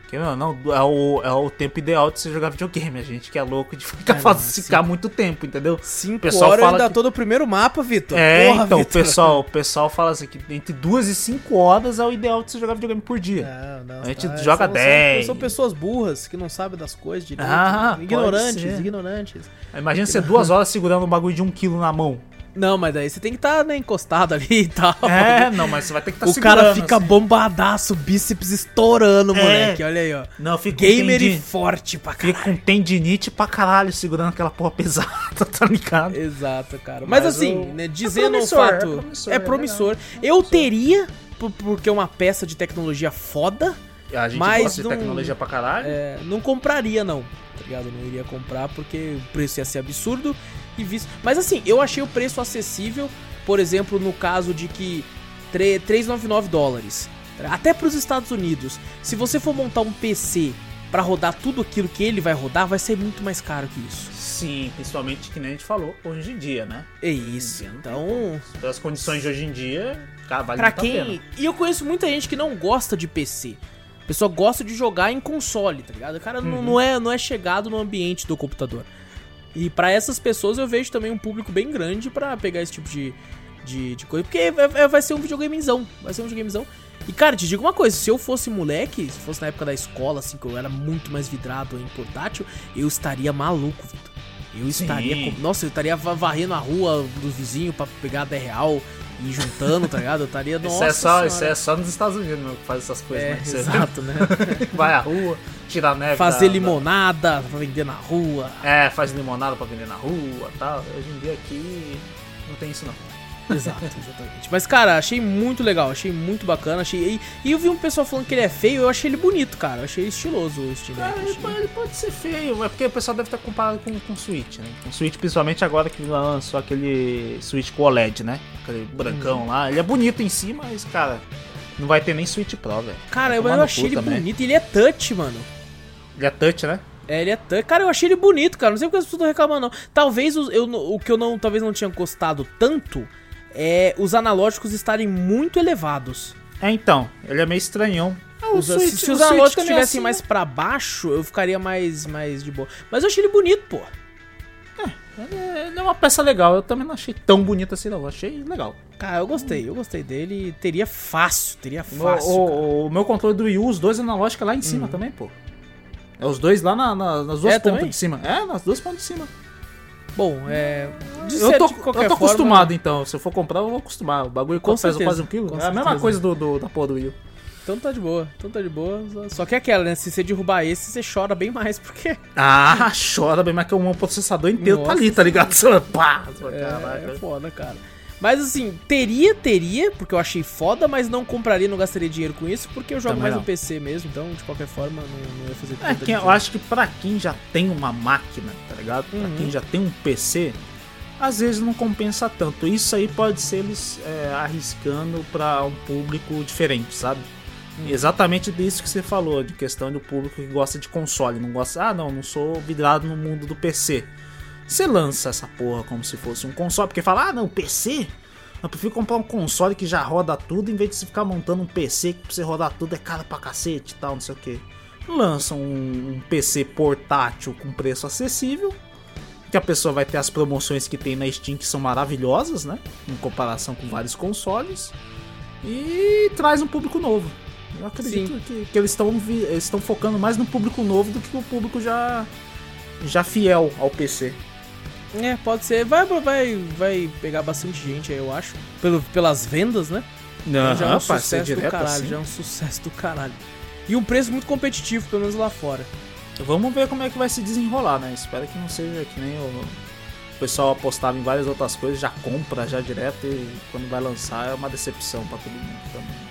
querendo ou não, é o, é o tempo ideal de você jogar videogame. A gente que é louco de ficar, É, faz- ficar muito tempo, entendeu? 5 pessoal horas fala ainda que- tô no primeiro mapa, Vitor. É, Porra, então, o Vitor. pessoal, o pessoal fala assim que entre duas e cinco horas é o ideal de você jogar videogame por dia. Não, não, A gente tá, joga são- são- 10. São pessoas burras que não sabem das coisas direito. Ah, ignorantes, ignorantes. Imagina você duas horas segurando um bagulho de um quilo na mão. Não, mas daí você tem que estar né, encostado ali e tal. É, não, mas você vai ter que estar o cara fica assim. bombadaço, bíceps estourando, É. moleque. Olha aí, ó. Não, fica Gamer e forte pra Fica caralho. com tendinite pra caralho segurando aquela porra pesada, tá ligado? Exato, cara. Mas, Mas assim, o- né, dizendo o promissor, fato. é promissor, É é promissor. legal, Eu teria, por- porque é uma peça de tecnologia foda. A gente Mas gosta de não- tecnologia pra caralho. É, não compraria, não. Tá ligado? Não iria comprar porque o preço ia ser absurdo e. Mas assim, eu achei o preço acessível, por exemplo, no caso de que tre- 399 dólares. Até pros Estados Unidos. Se você for montar um PC pra rodar tudo aquilo que ele vai rodar, vai ser muito mais caro que isso. Sim, principalmente que nem a gente falou hoje em dia, né? É isso. Então, Pelas condições de hoje em dia, cara, vale Pra muito a pena. quem. E eu conheço muita gente que não gosta de PC. A pessoa gosta de jogar em console, tá ligado? O cara não, Uhum. não, é, não é chegado no ambiente do computador. E pra essas pessoas eu vejo também um público bem grande pra pegar esse tipo de, de, de coisa. Porque é- é- vai ser um videogamezão. Vai ser um videogamezão. E cara, te digo uma coisa: se eu fosse moleque, se fosse na época da escola, assim, que eu era muito mais vidrado em portátil, eu estaria maluco, Vitor. Eu estaria. com- Nossa, eu estaria va- varrendo a rua dos vizinhos pra pegar 10 real ir juntando, tá ligado? Eu estaria. Isso Nossa é, só, isso é só nos Estados Unidos meu, que faz essas coisas, É, né? Exato, né? vai à rua, tira a neve. Fazer da- limonada pra vender na rua. da- É, faz limonada pra vender na rua e tal. Hoje em dia aqui não tem isso não. Exato, exatamente. Mas, cara, achei muito legal, achei muito bacana. Achei... E, eu vi um pessoal falando que ele é feio, eu achei ele bonito, cara. Eu achei estiloso o Steam É, Deck. ele, achei- ele pode ser feio, é porque o pessoal deve estar comparado com, o Switch, né? O Switch, principalmente agora que lançou aquele Switch com OLED, né? Aquele brancão Uhum. lá. Ele é bonito em si, mas, cara, não vai ter nem Switch Pro, velho. Cara, eu, eu achei ele também. bonito. Ele é touch, mano. Ele é touch, né? É, ele é tan- Cara, eu achei ele bonito, cara. Não sei porque as pessoas estão reclamando, não. Talvez os- eu, o que eu não, talvez não tinha gostado tanto é os analógicos estarem muito elevados. É, então, ele é meio estranhão. Ah, o Os- se, Switch- se o os analógicos também é estivessem assim, mais pra baixo, eu ficaria mais, mais de boa. Mas eu achei ele bonito, pô. É, Ele é uma peça legal, eu também não achei tão bonito assim, não. Eu achei legal. Cara, eu gostei, eu gostei dele. Teria fácil, teria O, fácil. cara. o- o meu controle do Wii U, os dois analógicos é lá em cima também, pô. É os dois lá na- na- nas duas É, pontas também? de cima. É, nas duas pontas de cima. Bom, é. Eu tô, eu tô forma- acostumado, então. Se eu for comprar, eu vou acostumar. O bagulho Com pesa quase um quilo. com É a mesma coisa do, do- da porra do Wii U. Então tá de boa, então tá de boa. Só que é aquela, né? Se você derrubar esse, você chora bem mais, porque Ah, chora bem, mas que o processador inteiro tá Nossa ali, tá ligado? Pá, é, é foda, cara. Mas assim, teria, teria, porque eu achei foda, mas não compraria, não gastaria dinheiro com isso, porque eu jogo Também mais não. no PC mesmo, então de qualquer forma não, não ia fazer É, eu acho que pra quem já tem uma máquina, tá ligado? Pra Uhum. quem já tem um PC, às vezes não compensa tanto. Isso aí pode ser eles é, arriscando pra um público diferente, sabe? Exatamente disso que você falou, de questão do público que gosta de console, não gosta, ah não, não sou vidrado no mundo do PC. Você lança essa porra como se fosse um console, porque fala, ah não, PC? Eu prefiro comprar um console que já roda tudo, em vez de você ficar montando um PC que pra você rodar tudo é caro pra cacete e tal, não sei o que. Lança um, um PC portátil com preço acessível, que a pessoa vai ter as promoções que tem na Steam que são maravilhosas, né? Em comparação com vários consoles. E traz um público novo. Eu acredito que, que eles estão vi- eles estão focando mais no público novo do que no público já já fiel ao PC. É, pode ser. Vai, vai, vai pegar bastante gente aí, eu acho. Pelo, pelas vendas, né? Não, já é um sucesso do caralho, já é um sucesso do caralho. E um preço muito competitivo, pelo menos lá fora. Vamos ver como é que vai se desenrolar, né? Espero que não seja que nem o, pessoal apostava em várias outras coisas, já compra já direto e quando vai lançar é uma decepção pra todo mundo também.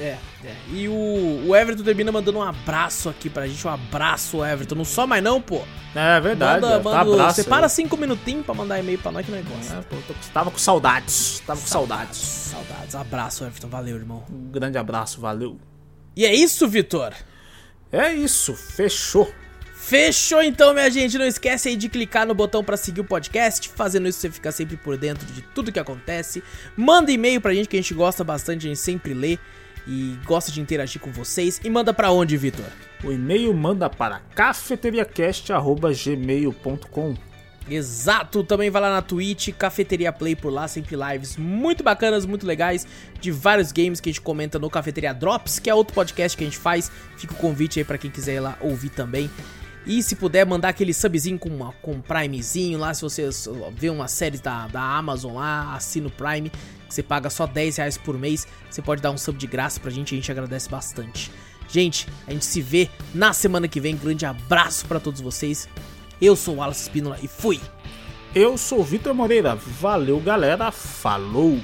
É, é. E o, o Everton termina mandando um abraço aqui pra gente. Um abraço, Everton. Não só mais não, pô. É verdade, Manda, é, tá manda, abraço. separa cinco minutinhos pra mandar e-mail pra nós que negócio. É, pô, tô- tava com saudades, tava com saudades. Saudades. Abraço, Everton. Valeu, irmão. Um grande abraço, valeu. E é isso, Vitor. É isso, fechou. Fechou então, minha gente. Não esquece aí de clicar no botão pra seguir o podcast. Fazendo isso, você fica sempre por dentro de tudo que acontece. Manda e-mail pra gente que a gente gosta bastante, a gente sempre lê e gosta de interagir com vocês. E manda pra onde, Vitor? O e-mail manda para cafeteriacast.gmail.com Exato, também vai lá na Twitch, Cafeteria Play por lá, sempre lives muito bacanas, muito legais, de vários games que a gente comenta no Cafeteria Drops, que é outro podcast que a gente faz. Fica o convite aí pra quem quiser ir lá ouvir também. E se puder mandar aquele subzinho com, uma, com Primezinho lá, se você vê uma série da, da Amazon lá, assina o Prime, que você paga só 10 reais por mês, você pode dar um sub de graça pra gente, a gente agradece bastante. Gente, a gente se vê na semana que vem, grande abraço pra todos vocês. Eu sou o Wallace Espínola e fui! Eu sou o Vitor Moreira. Valeu, galera. Falou!